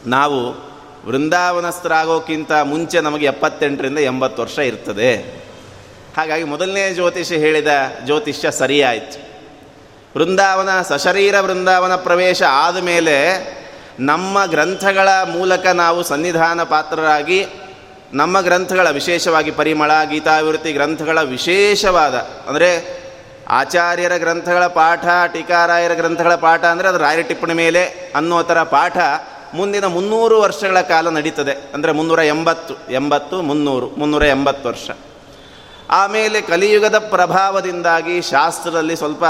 Speaker 1: ನಾವು ವೃಂದಾವನಸ್ಥರಾಗೋಕ್ಕಿಂತ ಮುಂಚೆ ನಮಗೆ ಎಪ್ಪತ್ತೆಂಟರಿಂದ ಎಂಬತ್ತು ವರ್ಷ ಇರ್ತದೆ. ಹಾಗಾಗಿ ಮೊದಲನೇ ಜ್ಯೋತಿಷ್ಯ ಹೇಳಿದ ಜ್ಯೋತಿಷ್ಯ ಸರಿಯಾಯಿತು. ವೃಂದಾವನ ಸಶರೀರ ವೃಂದಾವನ ಪ್ರವೇಶ ಆದ ಮೇಲೆ ನಮ್ಮ ಗ್ರಂಥಗಳ ಮೂಲಕ ನಾವು ಸನ್ನಿಧಾನ ಪಾತ್ರರಾಗಿ, ನಮ್ಮ ಗ್ರಂಥಗಳ ವಿಶೇಷವಾಗಿ ಪರಿಮಳ, ಗೀತಾವಿವೃತ್ತಿ ಗ್ರಂಥಗಳ ವಿಶೇಷವಾದ, ಅಂದರೆ ಆಚಾರ್ಯರ ಗ್ರಂಥಗಳ ಪಾಠ, ಟೀಕಾರಾಯರ ಗ್ರಂಥಗಳ ಪಾಠ ಅಂದರೆ ಅದು ರಾಯರ ಟಿಪ್ಪಣಿ ಮೇಲೆ ಅನ್ನೋ ಥರ ಪಾಠ ಮುಂದಿನ ಮುನ್ನೂರು ವರ್ಷಗಳ ಕಾಲ ನಡೀತದೆ. ಅಂದರೆ ಮುನ್ನೂರ ಎಂಬತ್ತು ಎಂಬತ್ತು, ಮುನ್ನೂರು, ಮುನ್ನೂರ ಎಂಬತ್ತು ವರ್ಷ. ಆಮೇಲೆ ಕಲಿಯುಗದ ಪ್ರಭಾವದಿಂದಾಗಿ ಶಾಸ್ತ್ರದಲ್ಲಿ ಸ್ವಲ್ಪ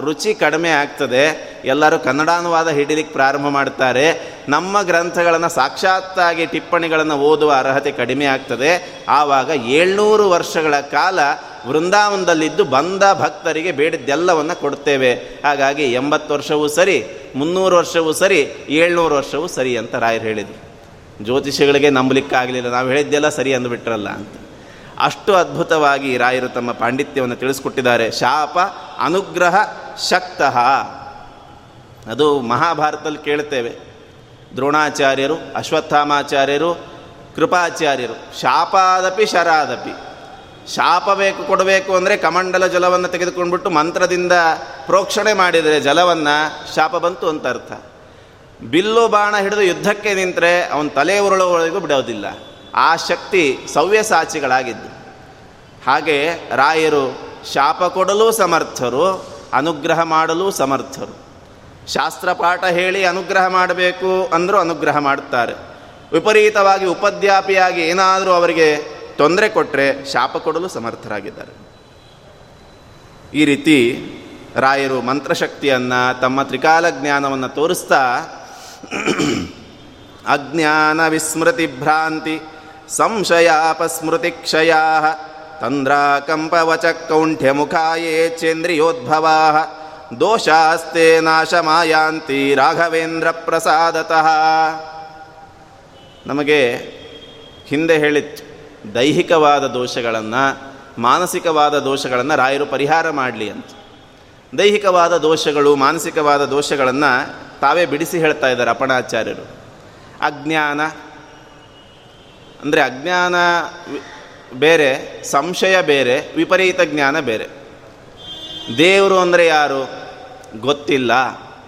Speaker 1: ರುಚಿ ಕಡಿಮೆ ಆಗ್ತದೆ. ಎಲ್ಲರೂ ಕನ್ನಡಾನುವಾದ ಹಿಡಿಲಿಕ್ಕೆ ಪ್ರಾರಂಭ ಮಾಡ್ತಾರೆ. ನಮ್ಮ ಗ್ರಂಥಗಳನ್ನು ಸಾಕ್ಷಾತ್ತಾಗಿ ಟಿಪ್ಪಣಿಗಳನ್ನು ಓದುವ ಅರ್ಹತೆ ಕಡಿಮೆ ಆಗ್ತದೆ. ಆವಾಗ ಏಳ್ನೂರು ವರ್ಷಗಳ ಕಾಲ ವೃಂದಾವನದಲ್ಲಿದ್ದು ಬಂದ ಭಕ್ತರಿಗೆ ಬೇಡಿದ್ದೆಲ್ಲವನ್ನು ಕೊಡ್ತೇವೆ. ಹಾಗಾಗಿ ಎಂಬತ್ತು ವರ್ಷವೂ ಸರಿ, ಮುನ್ನೂರು ವರ್ಷವೂ ಸರಿ, ಏಳ್ನೂರು ವರ್ಷವೂ ಸರಿ ಅಂತ ರಾಯರು ಹೇಳಿದರು. ಜ್ಯೋತಿಷಿಗಳಿಗೆ ನಂಬಲಿಕ್ಕಾಗಲಿಲ್ಲ, ನಾವು ಹೇಳಿದ್ದೆಲ್ಲ ಸರಿ ಅಂದುಬಿಟ್ರಲ್ಲ ಅಂತ. ಅಷ್ಟು ಅದ್ಭುತವಾಗಿ ರಾಯರು ತಮ್ಮ ಪಾಂಡಿತ್ಯವನ್ನು ತಿಳಿಸ್ಕೊಟ್ಟಿದ್ದಾರೆ. ಶಾಪ ಅನುಗ್ರಹ ಶಕ್ತಃ. ಅದು ಮಹಾಭಾರತದಲ್ಲಿ ಕೇಳ್ತೇವೆ. ದ್ರೋಣಾಚಾರ್ಯರು, ಅಶ್ವತ್ಥಾಮಾಚಾರ್ಯರು, ಕೃಪಾಚಾರ್ಯರು, ಶಾಪಾದಪಿ, ಶರಾದಪಿ. ಶಾಪ ಬೇಕು, ಕೊಡಬೇಕು ಅಂದರೆ ಕಮಂಡಲ ಜಲವನ್ನು ತೆಗೆದುಕೊಂಡ್ಬಿಟ್ಟು ಮಂತ್ರದಿಂದ ಪ್ರೋಕ್ಷಣೆ ಮಾಡಿದರೆ ಜಲವನ್ನು ಶಾಪ ಬಂತು ಅಂತ ಅರ್ಥ. ಬಿಲ್ಲು ಬಾಣ ಹಿಡಿದು ಯುದ್ಧಕ್ಕೆ ನಿಂತರೆ ಅವನ ತಲೆ ಉರುಳುವವರೆಗೂ ಬಿಡೋದಿಲ್ಲ. ಆ ಶಕ್ತಿ ಸವ್ಯಸಾಚಿಗಳಾಗಿದ್ದು. ಹಾಗೆ ರಾಯರು ಶಾಪ ಕೊಡಲು ಸಮರ್ಥರು, ಅನುಗ್ರಹ ಮಾಡಲು ಸಮರ್ಥರು. ಶಾಸ್ತ್ರ ಪಾಠ ಹೇಳಿ ಅನುಗ್ರಹ ಮಾಡಬೇಕು ಅಂದರೂ ಅನುಗ್ರಹ ಮಾಡುತ್ತಾರೆ. ವಿಪರೀತವಾಗಿ ಉಪದ್ಯಾಪಿಯಾಗಿ ಏನಾದರೂ ಅವರಿಗೆ ತೊಂದರೆ ಕೊಟ್ಟರೆ ಶಾಪ ಕೊಡಲು ಸಮರ್ಥರಾಗಿದ್ದಾರೆ. ಈ ರೀತಿ ರಾಯರು ಮಂತ್ರಶಕ್ತಿಯನ್ನು ತಮ್ಮ ತ್ರಿಕಾಲ ಜ್ಞಾನವನ್ನು ತೋರಿಸ್ತಾ ಅಜ್ಞಾನ ವಿಸ್ಮೃತಿ ಭ್ರಾಂತಿ ಸಂಶಯಾಪಸ್ಮೃತಿ ಕ್ಷಯಾ ತಂದ್ರಾಕಂಪವಚ ಕೌಂಠ್ಯ ಮುಖಾಯೇ ಚೇಂದ್ರಿಯೋದ್ಭವಾ ದೋಷಾಸ್ತೆ ನಾಶಮಾಯಾಂತಿ ರಾಘವೇಂದ್ರ ಪ್ರಸಾದತಃ. ನಮಗೆ ಹಿಂದೆ ಹೇಳಿತ್ತು ದೈಹಿಕವಾದ ದೋಷಗಳನ್ನು, ಮಾನಸಿಕವಾದ ದೋಷಗಳನ್ನು ರಾಯರು ಪರಿಹಾರ ಮಾಡಲಿ ಅಂತ. ದೈಹಿಕವಾದ ದೋಷಗಳು, ಮಾನಸಿಕವಾದ ದೋಷಗಳನ್ನು ತಾವೇ ಬಿಡಿಸಿ ಹೇಳ್ತಾ ಇದ್ದಾರೆ ಅಪಣಾಚಾರ್ಯರು. ಅಜ್ಞಾನ, ಅಂದರೆ ಅಜ್ಞಾನ ಬೇರೆ, ಸಂಶಯ ಬೇರೆ, ವಿಪರೀತ ಜ್ಞಾನ ಬೇರೆ. ದೇವರು ಅಂದರೆ ಯಾರು? ಗೊತ್ತಿಲ್ಲ,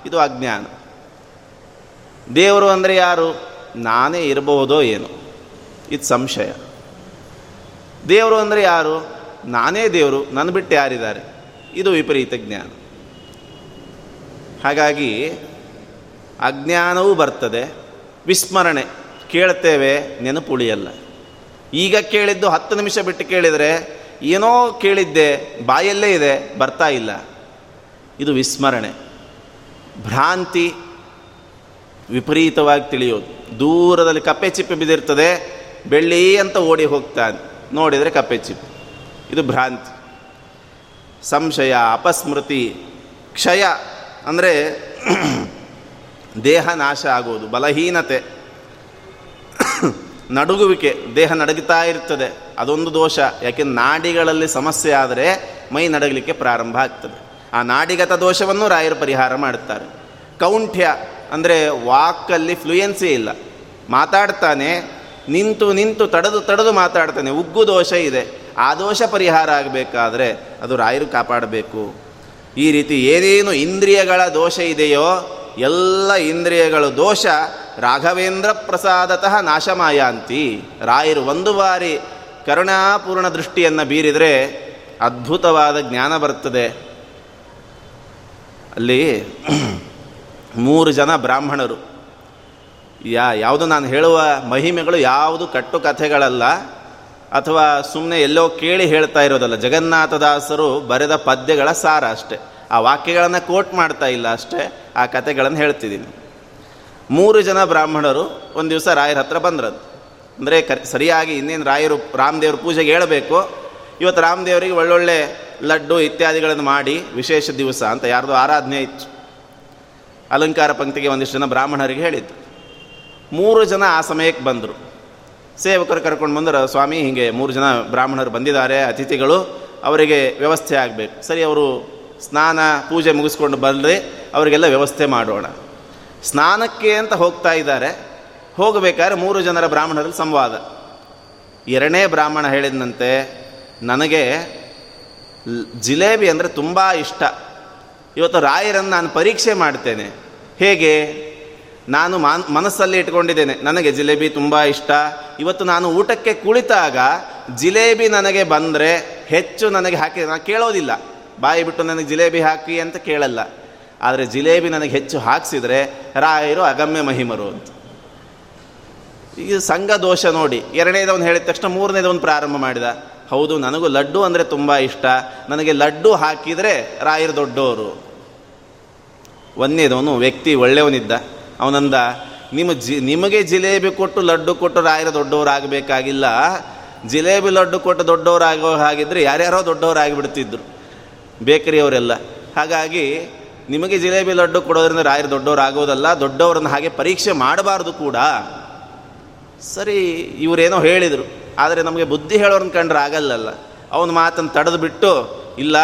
Speaker 1: ಇದು ಅಜ್ಞಾನ. ದೇವರು ಅಂದರೆ ಯಾರು? ನಾನೇ ಇರಬಹುದೋ ಏನು, ಇದು ಸಂಶಯ. ದೇವರು ಅಂದರೆ ಯಾರು? ನಾನೇ ದೇವರು ನನ್ನ ಬಿಟ್ಟು ಯಾರಿದ್ದಾರೆ? ಇದು ವಿಪರೀತ ಜ್ಞಾನ. ಹಾಗಾಗಿ ಅಜ್ಞಾನವೂ ಬರ್ತದೆ, ವಿಸ್ಮರಣೆ. ಕೇಳ್ತೇವೆ ನೆನಪು ಉಳಿಯಲ್ಲ ಈಗ ಕೇಳಿದ್ದು ಹತ್ತು ನಿಮಿಷ ಬಿಟ್ಟು ಕೇಳಿದರೆ, ಏನೋ ಕೇಳಿದ್ದೆ, ಬಾಯಲ್ಲೇ ಇದೆ, ಬರ್ತಾ ಇಲ್ಲ. ಇದು ವಿಸ್ಮರಣೆ. ಭ್ರಾಂತಿ ವಿಪರೀತವಾಗಿ ತಿಳಿಯೋದು. ದೂರದಲ್ಲಿ ಕಪ್ಪೆ ಚಿಪ್ಪೆ ಬಿದ್ದಿರ್ತದೆ, ಬೆಳ್ಳಿ ಅಂತ ಓಡಿ ಹೋಗ್ತಾನೆ. ನೋಡಿದರೆ ಕಪ್ಪೆ ಚಿಪ್ಪು ಇದು ಭ್ರಾಂತಿ. ಸಂಶಯ, ಅಪಸ್ಮೃತಿ, ಕ್ಷಯ ಅಂದರೆ ದೇಹ ನಾಶ ಆಗೋದು, ಬಲಹೀನತೆ. ನಡುಗುವಿಕೆ, ದೇಹ ನಡಗುತ್ತಾ ಇರ್ತದೆ, ಅದೊಂದು ದೋಷ. ಯಾಕೆಂದ್ರೆ ನಾಡಿಗಳಲ್ಲಿ ಸಮಸ್ಯೆ ಆದರೆ ಮೈ ನಡಗಲಿಕ್ಕೆ ಪ್ರಾರಂಭ ಆಗ್ತದೆ. ಆ ನಾಡಿಗತ ದೋಷವನ್ನು ರಾಯರು ಪರಿಹಾರ ಮಾಡುತ್ತಾರೆ. ಕೌಂಠ್ಯ ಅಂದರೆ ವಾಕಲ್ಲಿ ಫ್ಲೂಯೆನ್ಸಿ ಇಲ್ಲ. ಮಾತಾಡ್ತಾನೆ ನಿಂತು ನಿಂತು ತಡೆದು ತಡೆದು ಮಾತಾಡ್ತಾನೆ. ಉಗ್ಗು ದೋಷ ಇದೆ. ಆ ದೋಷ ಪರಿಹಾರ ಆಗಬೇಕಾದ್ರೆ ಅದು ರಾಯರು ಕಾಪಾಡಬೇಕು. ಈ ರೀತಿ ಏನೇನು ಇಂದ್ರಿಯಗಳ ದೋಷ ಇದೆಯೋ, ಎಲ್ಲ ಇಂದ್ರಿಯಗಳು ದೋಷ, ರಾಘವೇಂದ್ರ ಪ್ರಸಾದತಃ ನಾಶಮಾಯಾಂತಿ. ರಾಯರು ಒಂದು ಬಾರಿ ಕರುಣಾಪೂರ್ಣ ದೃಷ್ಟಿಯನ್ನು ಬೀರಿದರೆ ಅದ್ಭುತವಾದ ಜ್ಞಾನ ಬರ್ತದೆ. ಅಲ್ಲಿ ಮೂರು ಜನ ಬ್ರಾಹ್ಮಣರು. ಯಾ, ಯಾವುದು ನಾನು ಹೇಳುವ ಮಹಿಮೆಗಳು ಯಾವುದು ಕಟ್ಟು ಕಥೆಗಳಲ್ಲ, ಅಥವಾ ಸುಮ್ಮನೆ ಎಲ್ಲೋ ಕೇಳಿ ಹೇಳ್ತಾ ಇರೋದಲ್ಲ. ಜಗನ್ನಾಥದಾಸರು ಬರೆದ ಪದ್ಯಗಳ ಸಾರ ಅಷ್ಟೆ. ಆ ವಾಕ್ಯಗಳನ್ನು ಕೋಟ್ ಮಾಡ್ತಾ ಇಲ್ಲ ಅಷ್ಟೇ, ಆ ಕಥೆಗಳನ್ನು ಹೇಳ್ತಿದ್ದೀನಿ. ಮೂರು ಜನ ಬ್ರಾಹ್ಮಣರು ಒಂದು ದಿವಸ ರಾಯರ ಹತ್ರ ಬಂದ್ರದ್ದು ಅಂದರೆ ಕ, ಸರಿಯಾಗಿ ಇನ್ನೇನು ರಾಯರು, ರಾಮದೇವ್ರ ಪೂಜೆಗೆ ಹೇಳಬೇಕು ಇವತ್ತು ರಾಮದೇವರಿಗೆ ಒಳ್ಳೊಳ್ಳೆ ಲಡ್ಡು ಇತ್ಯಾದಿಗಳನ್ನು ಮಾಡಿ ವಿಶೇಷ ದಿವಸ ಅಂತ ಯಾರ್ದು ಆರಾಧನೆ ಇತ್ತು. ಅಲಂಕಾರ ಪಂಕ್ತಿಗೆ ಒಂದಿಷ್ಟು ಜನ ಬ್ರಾಹ್ಮಣರಿಗೆ ಹೇಳಿದ್ದು. ಮೂರು ಜನ ಆ ಸಮಯಕ್ಕೆ ಬಂದರು. ಸೇವಕರು ಕರ್ಕೊಂಡು ಬಂದರು, ಸ್ವಾಮಿ, ಹೀಗೆ ಮೂರು ಜನ ಬ್ರಾಹ್ಮಣರು ಬಂದಿದ್ದಾರೆ, ಅತಿಥಿಗಳು, ಅವರಿಗೆ ವ್ಯವಸ್ಥೆ ಆಗಬೇಕು. ಸರಿ, ಅವರು ಸ್ನಾನ, ಪೂಜೆ ಮುಗಿಸ್ಕೊಂಡು ಬರಲಿ ಅವರಿಗೆಲ್ಲ ವ್ಯವಸ್ಥೆ ಮಾಡೋಣ. ಸ್ನಾನಕ್ಕೆ ಅಂತ ಹೋಗ್ತಾ ಇದ್ದಾರೆ. ಹೋಗಬೇಕಾದ್ರೆ ಮೂರು ಜನರ ಬ್ರಾಹ್ಮಣರಲ್ಲಿ ಸಂವಾದ. ಎರಡನೇ ಬ್ರಾಹ್ಮಣ ಹೇಳಿದಂತೆ, ನನಗೆ ಜಿಲೇಬಿ ಅಂದರೆ ತುಂಬ ಇಷ್ಟ. ಇವತ್ತು ರಾಯರನ್ನು ನಾನು ಪರೀಕ್ಷೆ ಮಾಡ್ತೇನೆ. ಹೇಗೆ? ನಾನು ಮಾನ್ ಮನಸ್ಸಲ್ಲಿ ಇಟ್ಕೊಂಡಿದ್ದೇನೆ. ನನಗೆ ಜಿಲೇಬಿ ತುಂಬ ಇಷ್ಟ. ಇವತ್ತು ನಾನು ಊಟಕ್ಕೆ ಕುಳಿತಾಗ ಜಿಲೇಬಿ ನನಗೆ ಬಂದರೆ ಹೆಚ್ಚು ನನಗೆ ಹಾಕಿ ನಾನು ಕೇಳೋದಿಲ್ಲ. ಬಾಯಿ ಬಿಟ್ಟು ನನಗೆ ಜಿಲೇಬಿ ಹಾಕಿ ಅಂತ ಕೇಳಲ್ಲ. ಆದರೆ ಜಿಲೇಬಿ ನನಗೆ ಹೆಚ್ಚು ಹಾಕ್ಸಿದ್ರೆ ರಾಯರು ಅಗಮ್ಯ ಮಹಿಮರು ಅಂತ. ಈಗ ಸಂಘ ದೋಷ ನೋಡಿ. ಎರಡನೇದವನು ಹೇಳಿದ ತಕ್ಷಣ ಮೂರನೇದವನು ಪ್ರಾರಂಭ ಮಾಡಿದ. ಹೌದು, ನನಗೂ ಲಡ್ಡು ಅಂದರೆ ತುಂಬ ಇಷ್ಟ. ನನಗೆ ಲಡ್ಡು ಹಾಕಿದರೆ ರಾಯರು ದೊಡ್ಡವರು ಒಂದನೇದವನು ವ್ಯಕ್ತಿ ಒಳ್ಳೆಯವನಿದ್ದ. ಅವನಂದ, ನಿಮ್ಮ ಜಿ, ನಿಮಗೆ ಜಿಲೇಬಿ ಕೊಟ್ಟು ಲಡ್ಡು ಕೊಟ್ಟು ರಾಯರ ದೊಡ್ಡವರಾಗಬೇಕಾಗಿಲ್ಲ. ಜಿಲೇಬಿ ಲಡ್ಡು ಕೊಟ್ಟು ದೊಡ್ಡವರಾಗೋ ಹಾಗಿದ್ರೆ ಯಾರ್ಯಾರೋ ದೊಡ್ಡವರಾಗಿಬಿಡ್ತಿದ್ರು. ಬೇಕರಿಯವರೆಲ್ಲ. ಹಾಗಾಗಿ ನಿಮಗೆ ಜಿಲೇಬಿ ಲಡ್ಡು ಕೊಡೋದ್ರಿಂದ ರಾಯರು ದೊಡ್ಡವರಾಗೋದಲ್ಲ, ದೊಡ್ಡವರನ್ನು ಹಾಗೆ ಪರೀಕ್ಷೆ ಮಾಡಬಾರ್ದು ಕೂಡ. ಸರಿ, ಇವರೇನೋ ಹೇಳಿದರು. ಆದರೆ ನಮಗೆ ಬುದ್ಧಿ ಹೇಳೋರನ್ನ ಕಂಡ್ರೆ ಆಗಲ್ಲಲ್ಲ. ಅವನ ಮಾತನ್ನು ತಡೆದು ಬಿಟ್ಟು ಇಲ್ಲ,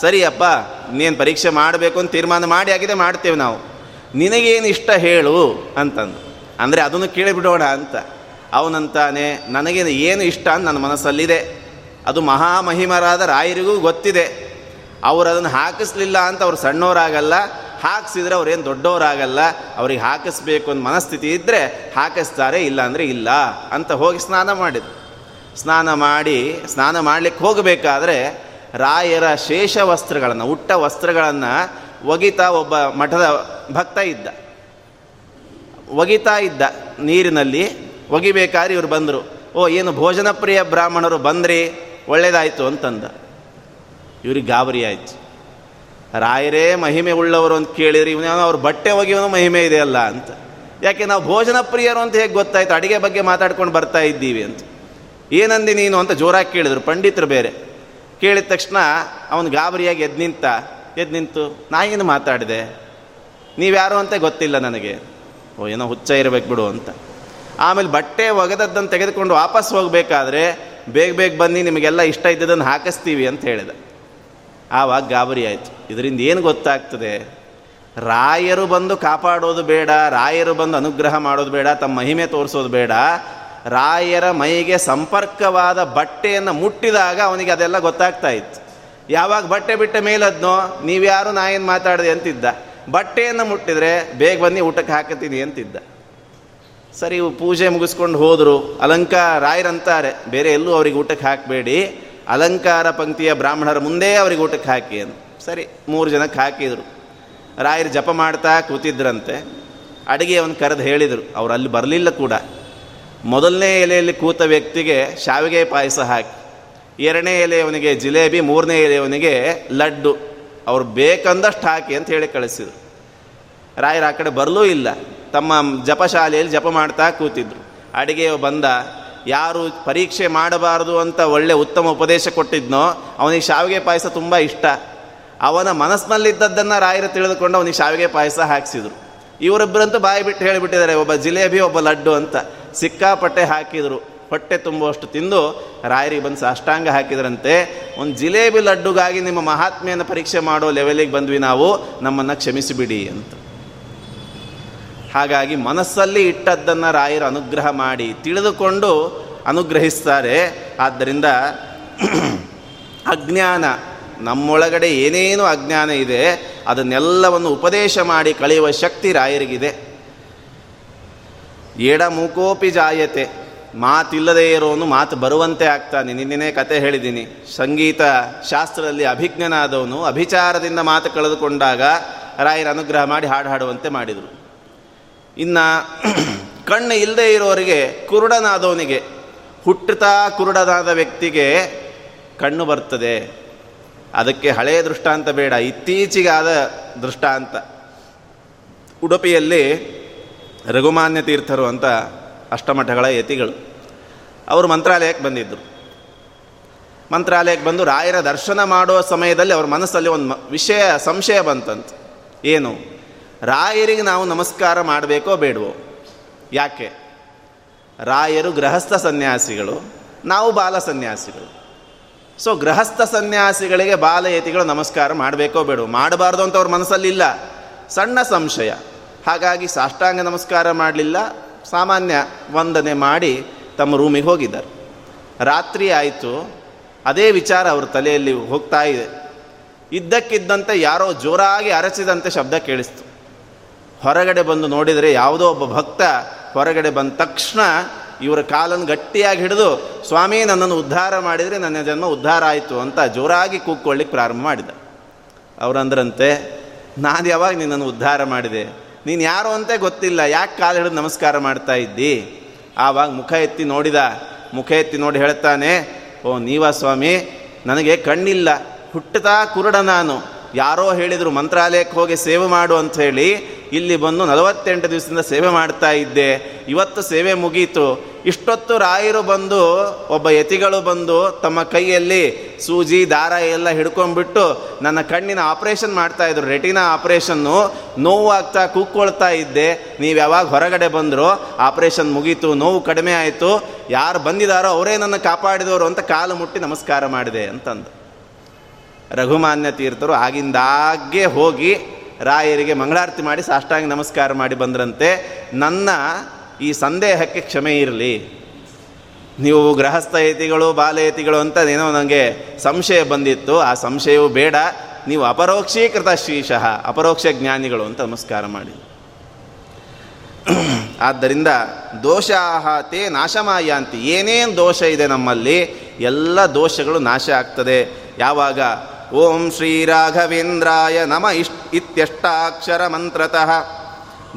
Speaker 1: ಸರಿಯಪ್ಪ ಇನ್ನೇನು ಪರೀಕ್ಷೆ ಮಾಡಬೇಕು ಅಂತ ತೀರ್ಮಾನ ಮಾಡಿ, ಆಗಿದೆ, ಮಾಡ್ತೇವೆ ನಾವು. ನಿನಗೇನು ಇಷ್ಟ ಹೇಳು ಅಂತಂದು. ಅಂದರೆ ಅದನ್ನು ಕೇಳಿಬಿಡೋಣ ಅಂತ. ಅವನಂತಾನೆ ನನಗೆ ಏನು ಇಷ್ಟ ಅಂತ ನನ್ನ ಮನಸ್ಸಲ್ಲಿದೆ. ಅದು ಮಹಾಮಹಿಮರಾದ ರಾಯರಿಗೂ ಗೊತ್ತಿದೆ. ಅವರು ಅದನ್ನು ಹಾಕಿಸ್ಲಿಲ್ಲ ಅಂತ ಅವ್ರು ಸಣ್ಣವರಾಗಲ್ಲ ಹಾಕಿಸಿದ್ರೆ ಅವ್ರೇನು ದೊಡ್ಡವರಾಗಲ್ಲ ಅವ್ರಿಗೆ ಹಾಕಿಸ್ಬೇಕು ಅಂತ ಮನಸ್ಥಿತಿ ಇದ್ದರೆ ಹಾಕಿಸ್ತಾರೆ ಇಲ್ಲ ಅಂದರೆ ಇಲ್ಲ ಅಂತ ಹೋಗಿ ಸ್ನಾನ ಮಾಡಿದ್ರು. ಸ್ನಾನ ಮಾಡಿ, ಸ್ನಾನ ಮಾಡಲಿಕ್ಕೆ ಹೋಗಬೇಕಾದ್ರೆ ರಾಯರ ಶೇಷ ವಸ್ತ್ರಗಳನ್ನು ಉಟ್ಟ ವಸ್ತ್ರಗಳನ್ನು ಒಗಿತಾ ಒಬ್ಬ ಮಠದ ಭಕ್ತ ಇದ್ದ. ಒಗಿತಾ ಇದ್ದ ನೀರಿನಲ್ಲಿ. ಒಗಿಬೇಕಾದ್ರೆ ಇವರು ಬಂದರು. ಓ, ಏನು ಭೋಜನ ಪ್ರಿಯ ಬ್ರಾಹ್ಮಣರು ಬಂದ್ರಿ? ಒಳ್ಳೇದಾಯಿತು ಅಂತಂದ. ಇವ್ರಿಗೆ ಗಾಬರಿ ಆಯ್ತು. ರಾಯರೇ, ಮಹಿಮೆ ಉಳ್ಳವರು ಅಂತ ಕೇಳಿದ್ರಿ, ಇವನ ಅವ್ರ ಬಟ್ಟೆ ಒಗೆಯೋನು ಮಹಿಮೆ ಇದೆಯಲ್ಲ ಅಂತ. ಯಾಕೆ, ನಾವು ಭೋಜನ ಪ್ರಿಯರು ಅಂತ ಹೇಗೆ ಗೊತ್ತಾಯ್ತು? ಅಡುಗೆ ಬಗ್ಗೆ ಮಾತಾಡ್ಕೊಂಡು ಬರ್ತಾ ಇದ್ದೀವಿ ಅಂತ. ಏನಂದಿ ನೀನು ಅಂತ ಜೋರಾಗಿ ಕೇಳಿದ್ರು. ಪಂಡಿತರು ಬೇರೆ. ಕೇಳಿದ ತಕ್ಷಣ ಅವನು ಗಾಬರಿಯಾಗಿ ಎದ್ದು ನಿಂತ ಎದ್ದು ನಿಂತು, ನಾ ಏನು ಮಾತಾಡಿದೆ? ನೀವ್ಯಾರು ಅಂತ ಗೊತ್ತಿಲ್ಲ ನನಗೆ. ಓ, ಏನೋ ಹುಚ್ಚ ಇರಬೇಕು ಬಿಡು ಅಂತ. ಆಮೇಲೆ ಬಟ್ಟೆ ಒಗೆದದ್ದನ್ನು ತೆಗೆದುಕೊಂಡು ವಾಪಸ್ ಹೋಗಬೇಕಾದ್ರೆ ಬೇಗ ಬೇಗ ಬನ್ನಿ, ನಿಮಗೆಲ್ಲ ಇಷ್ಟ ಇದ್ದದನ್ನು ಹಾಕಿಸ್ತೀವಿ ಅಂತ ಹೇಳಿದ. ಆವಾಗ ಗಾಬರಿ ಆಯಿತು. ಇದರಿಂದ ಏನು ಗೊತ್ತಾಗ್ತದೆ? ರಾಯರು ಬಂದು ಕಾಪಾಡೋದು ಬೇಡ, ರಾಯರು ಬಂದು ಅನುಗ್ರಹ ಮಾಡೋದು ಬೇಡ, ತಮ್ಮ ಮಹಿಮೆ ತೋರಿಸೋದು ಬೇಡ. ರಾಯರ ಮೈಗೆ ಸಂಪರ್ಕವಾದ ಬಟ್ಟೆಯನ್ನು ಮುಟ್ಟಿದಾಗ ಅವನಿಗೆ ಅದೆಲ್ಲ ಗೊತ್ತಾಗ್ತಾ ಇತ್ತು. ಯಾವಾಗ ಬಟ್ಟೆ ಬಿಟ್ಟ ಮೇಲದ್ನೋ, ನೀವ್ಯಾರು ನಾ ಏನು ಮಾತಾಡಿದೆ ಅಂತಿದ್ದ? ಬಟ್ಟೆಯನ್ನು ಮುಟ್ಟಿದರೆ ಬೇಗ ಬನ್ನಿ ಊಟಕ್ಕೆ ಹಾಕತ್ತೀನಿ ಅಂತಿದ್ದ. ಸರಿ ಪೂಜೆ ಮುಗಿಸ್ಕೊಂಡು ಹೋದರು. ಅಲಂಕಾರ ರಾಯರಂತಾರೆ ಬೇರೆ ಎಲ್ಲೂ ಅವ್ರಿಗೆ ಊಟಕ್ಕೆ ಹಾಕಬೇಡಿ. ಅಲಂಕಾರ ಪಂಕ್ತಿಯ ಬ್ರಾಹ್ಮಣರ ಮುಂದೆ ಅವ್ರಿಗೆ ಊಟಕ್ಕೆ ಹಾಕಿ ಅಂತ ಸರಿ, ಮೂರು ಜನಕ್ಕೆ ಹಾಕಿದರು. ರಾಯರು ಜಪ ಮಾಡ್ತಾ ಕೂತಿದ್ರಂತೆ. ಅಡುಗೆ ಅವನು ಕರೆದು ಹೇಳಿದರು. ಅವ್ರು ಅಲ್ಲಿ ಬರಲಿಲ್ಲ ಕೂಡ. ಮೊದಲನೇ ಎಲೆಯಲ್ಲಿ ಕೂತ ವ್ಯಕ್ತಿಗೆ ಶಾವಿಗೆ ಪಾಯಸ ಹಾಕಿ, ಎರಡನೇ ಎಲೆಯವನಿಗೆ ಜಿಲೇಬಿ, ಮೂರನೇ ಎಲೆಯವನಿಗೆ ಲಡ್ಡು. ಅವ್ರು ಬೇಕಂದಷ್ಟು ಹಾಕಿ ಅಂತ ಹೇಳಿ ಕಳಿಸಿದ್ರು. ರಾಯರು ಆ ಕಡೆ ಬರಲೂ ಇಲ್ಲ. ತಮ್ಮ ಜಪಶಾಲೆಯಲ್ಲಿ ಜಪ ಮಾಡ್ತಾ ಕೂತಿದ್ರು. ಅಡಿಗೆ ಬಂದ, ಯಾರು ಪರೀಕ್ಷೆ ಮಾಡಬಾರದು ಅಂತ ಒಳ್ಳೆ ಉತ್ತಮ ಉಪದೇಶ ಕೊಟ್ಟಿದ್ನೋ, ಅವನಿಗೆ ಶಾವಿಗೆ ಪಾಯಸ ತುಂಬ ಇಷ್ಟ. ಅವನ ಮನಸ್ಸಿನಲ್ಲಿದ್ದದ್ದನ್ನು ರಾಯರು ತಿಳಿದುಕೊಂಡು ಅವನಿಗೆ ಶಾವಿಗೆ ಪಾಯಸ ಹಾಕಿಸಿದ್ರು. ಇವರೊಬ್ಬರಂತೂ ಬಾಯಿ ಬಿಟ್ಟು ಹೇಳಿಬಿಟ್ಟಿದ್ದಾರೆ, ಒಬ್ಬ ಜಿಲೇಬಿ, ಒಬ್ಬ ಲಡ್ಡು ಅಂತ. ಸಿಕ್ಕಾಪಟ್ಟೆ ಹಾಕಿದರು. ಹೊಟ್ಟೆ ತುಂಬುವಷ್ಟು ತಿಂದು ರಾಯರಿಗೆ ಬಂದು ಸಾಷ್ಟಾಂಗ ಹಾಕಿದ್ರಂತೆ. ಒಂದು ಜಿಲೇಬಿ ಲಡ್ಡುಗಾಗಿ ನಿಮ್ಮ ಮಹಾತ್ಮೆಯನ್ನು ಪರೀಕ್ಷೆ ಮಾಡೋ ಲೆವೆಲಿಗೆ ಬಂದ್ವಿ ನಾವು, ನಮ್ಮನ್ನು ಕ್ಷಮಿಸಿಬಿಡಿ ಅಂತ. ಹಾಗಾಗಿ ಮನಸ್ಸಲ್ಲಿ ಇಟ್ಟದ್ದನ್ನು ರಾಯರು ಅನುಗ್ರಹ ಮಾಡಿ ತಿಳಿದುಕೊಂಡು ಅನುಗ್ರಹಿಸ್ತಾರೆ. ಆದ್ದರಿಂದ ಅಜ್ಞಾನ, ನಮ್ಮೊಳಗಡೆ ಏನೇನು ಅಜ್ಞಾನ ಇದೆ, ಅದನ್ನೆಲ್ಲವನ್ನು ಉಪದೇಶ ಮಾಡಿ ಕಳೆಯುವ ಶಕ್ತಿ ರಾಯರಿಗಿದೆ. ಎಡ ಮೂಕೋಪಿ ಜಾಯತೆ. ಮಾತಿಲ್ಲದೆ ಇರೋನು ಮಾತು ಬರುವಂತೆ ಆಗ್ತಾನೆ. ನಿನ್ನೆ ಕತೆ ಹೇಳಿದ್ದೀನಿ. ಸಂಗೀತ ಶಾಸ್ತ್ರದಲ್ಲಿ ಅಭಿಜ್ಞನಾದವನು ಅಭಿಚಾರದಿಂದ ಮಾತು ಕಳೆದುಕೊಂಡಾಗ ರಾಯರ ಅನುಗ್ರಹ ಮಾಡಿ ಹಾಡು ಹಾಡುವಂತೆ ಮಾಡಿದರು. ಇನ್ನು ಕಣ್ಣು ಇಲ್ಲದೆ ಇರೋರಿಗೆ ಕುರುಡನಾದವನಿಗೆ, ಹುಟ್ಟುತ್ತಾ ಕುರುಡನಾದ ವ್ಯಕ್ತಿಗೆ ಕಣ್ಣು ಬರ್ತದೆ. ಅದಕ್ಕೆ ಹಳೆಯ ದೃಷ್ಟಾಂತ ಬೇಡ, ಇತ್ತೀಚೆಗಾದ ದೃಷ್ಟಾಂತ. ಉಡುಪಿಯಲ್ಲಿ ರಘುಮಾನ್ಯ ತೀರ್ಥರು ಅಂತ ಅಷ್ಟಮಠಗಳ ಯತಿಗಳು. ಅವರು ಮಂತ್ರಾಲಯಕ್ಕೆ ಬಂದಿದ್ದರು ಮಂತ್ರಾಲಯಕ್ಕೆ ಬಂದು ರಾಯರ ದರ್ಶನ ಮಾಡುವ ಸಮಯದಲ್ಲಿ ಅವ್ರ ಮನಸ್ಸಲ್ಲಿ ಒಂದು ವಿಷಯ, ಸಂಶಯ ಬಂತಂತ. ಏನು? ರಾಯರಿಗೆ ನಾವು ನಮಸ್ಕಾರ ಮಾಡಬೇಕೋ ಬೇಡವೋ? ಯಾಕೆ? ರಾಯರು ಗೃಹಸ್ಥ ಸನ್ಯಾಸಿಗಳು, ನಾವು ಬಾಲ ಸನ್ಯಾಸಿಗಳು. ಸೊ ಗೃಹಸ್ಥ ಸನ್ಯಾಸಿಗಳಿಗೆ ಬಾಲಯತಿಗಳು ನಮಸ್ಕಾರ ಮಾಡಬೇಕೋ ಬೇಡವೋ? ಮಾಡಬಾರ್ದು ಅಂತ ಅವ್ರ ಮನಸ್ಸಲ್ಲಿ ಇಲ್ಲ ಸಣ್ಣ ಸಂಶಯ. ಹಾಗಾಗಿ ಸಾಷ್ಟಾಂಗ ನಮಸ್ಕಾರ ಮಾಡಲಿಲ್ಲ. ಸಾಮಾನ್ಯ ವಂದನೆ ಮಾಡಿ ತಮ್ಮ ರೂಮಿಗೆ ಹೋಗಿದ್ದಾರೆ. ರಾತ್ರಿ ಆಯಿತು. ಅದೇ ವಿಚಾರ ಅವ್ರ ತಲೆಯಲ್ಲಿ ಹೋಗ್ತಾ ಇದೆ. ಇದ್ದಕ್ಕಿದ್ದಂತೆ ಯಾರೋ ಜೋರಾಗಿ ಅರಚಿದಂತೆ ಶಬ್ದ ಕೇಳಿಸ್ತು. ಹೊರಗಡೆ ಬಂದು ನೋಡಿದರೆ ಯಾವುದೋ ಒಬ್ಬ ಭಕ್ತ ಹೊರಗಡೆ ಬಂದ ತಕ್ಷಣ ಇವರ ಕಾಲನ್ನು ಗಟ್ಟಿಯಾಗಿ ಹಿಡಿದು, ಸ್ವಾಮಿ, ನನ್ನನ್ನು ಉದ್ಧಾರ ಮಾಡಿದರೆ ನನ್ನ ಜನ್ಮ ಉದ್ಧಾರ ಆಯಿತು ಅಂತ ಜೋರಾಗಿ ಕೂಕ್ಕೊಳ್ಳಿಕ್ಕೆ ಪ್ರಾರಂಭ ಮಾಡಿದ. ಅವರಂದ್ರಂತೆ ನಾನು ಯಾವಾಗ ನಿನ್ನನ್ನು ಉದ್ಧಾರ ಮಾಡಿದೆ? ನೀನು ಯಾರು ಅಂತ ಗೊತ್ತಿಲ್ಲ. ಯಾಕೆ ಕಾಲು ಹಿಡಿದು ನಮಸ್ಕಾರ ಮಾಡ್ತಾ ಇದ್ದಿ? ಆವಾಗ ಮುಖ ಎತ್ತಿ ನೋಡಿದ. ಮುಖ ಎತ್ತಿ ನೋಡಿ ಹೇಳ್ತಾನೆ, ಓ, ನೀವಾ ಸ್ವಾಮಿ? ನನಗೆ ಕಣ್ಣಿಲ್ಲ. ಹುಟ್ಟತಾ ಕುರುಡ ನಾನು. ಯಾರೋ ಹೇಳಿದರು ಮಂತ್ರಾಲಯಕ್ಕೆ ಹೋಗಿ ಸೇವೆ ಮಾಡು ಅಂತ ಹೇಳಿ, ಇಲ್ಲಿ ಬಂದು ನಲವತ್ತೆಂಟು ದಿವಸದಿಂದ ಸೇವೆ ಮಾಡ್ತಾ ಇದ್ದೆ. ಇವತ್ತು ಸೇವೆ ಮುಗೀತು. ಇಷ್ಟೊತ್ತು ರಾಯರು ಬಂದು, ಒಬ್ಬ ಯತಿಗಳು ಬಂದು ತಮ್ಮ ಕೈಯಲ್ಲಿ ಸೂಜಿ, ದಾರ ಎಲ್ಲ ಹಿಡ್ಕೊಂಡ್ಬಿಟ್ಟು ನನ್ನ ಕಣ್ಣಿನ ಆಪರೇಷನ್ ಮಾಡ್ತಾ ಇದ್ರು. ರೆಟಿನಾ ಆಪರೇಷನ್ನು ನೋವಾಗ್ತಾ ಕೂಕ್ಕೊಳ್ತಾ ಇದ್ದೆ. ನೀವು ಯಾವಾಗ ಹೊರಗಡೆ ಬಂದರು, ಆಪರೇಷನ್ ಮುಗೀತು, ನೋವು ಕಡಿಮೆ ಆಯಿತು. ಯಾರು ಬಂದಿದ್ದಾರೋ ಅವರೇ ನನ್ನ ಕಾಪಾಡಿದವರು ಅಂತ ಕಾಲು ಮುಟ್ಟಿ ನಮಸ್ಕಾರ ಮಾಡಿದೆ ಅಂತಂದು. ರಘುಮಾನ್ಯ ತೀರ್ಥರು ಆಗಿಂದಾಗೆ ಹೋಗಿ ರಾಯರಿಗೆ ಮಂಗಳಾರತಿ ಮಾಡಿ ಸಾಷ್ಟಾಂಗ ನಮಸ್ಕಾರ ಮಾಡಿ ಬಂದ್ರಂತೆ. ನನ್ನ ಈ ಸಂದೇಹಕ್ಕೆ ಕ್ಷಮೆ ಇರಲಿ. ನೀವು ಗೃಹಸ್ಥ ಯತಿಗಳು ಬಾಲಯತಿಗಳು ಅಂತ ಏನೋ ನನಗೆ ಸಂಶಯ ಬಂದಿತ್ತು. ಆ ಸಂಶಯವು ಬೇಡ. ನೀವು ಅಪರೋಕ್ಷೀಕೃತ ಶ್ರೀಶಃ, ಅಪರೋಕ್ಷ ಜ್ಞಾನಿಗಳು ಅಂತ ನಮಸ್ಕಾರ ಮಾಡಿ. ಆದ್ದರಿಂದ ದೋಷ ತೇ ನಾಶಮಾಯಾಂತಿ. ಏನೇನು ದೋಷ ಇದೆ ನಮ್ಮಲ್ಲಿ? ಎಲ್ಲ ದೋಷಗಳು ನಾಶ ಆಗ್ತದೆ. ಯಾವಾಗ? ಓಂ ಶ್ರೀ ರಾಘವೇಂದ್ರಾಯ ನಮ ಇಷ್ಟ ಇತ್ಯಷ್ಟಾಕ್ಷರ ಮಂತ್ರತಃ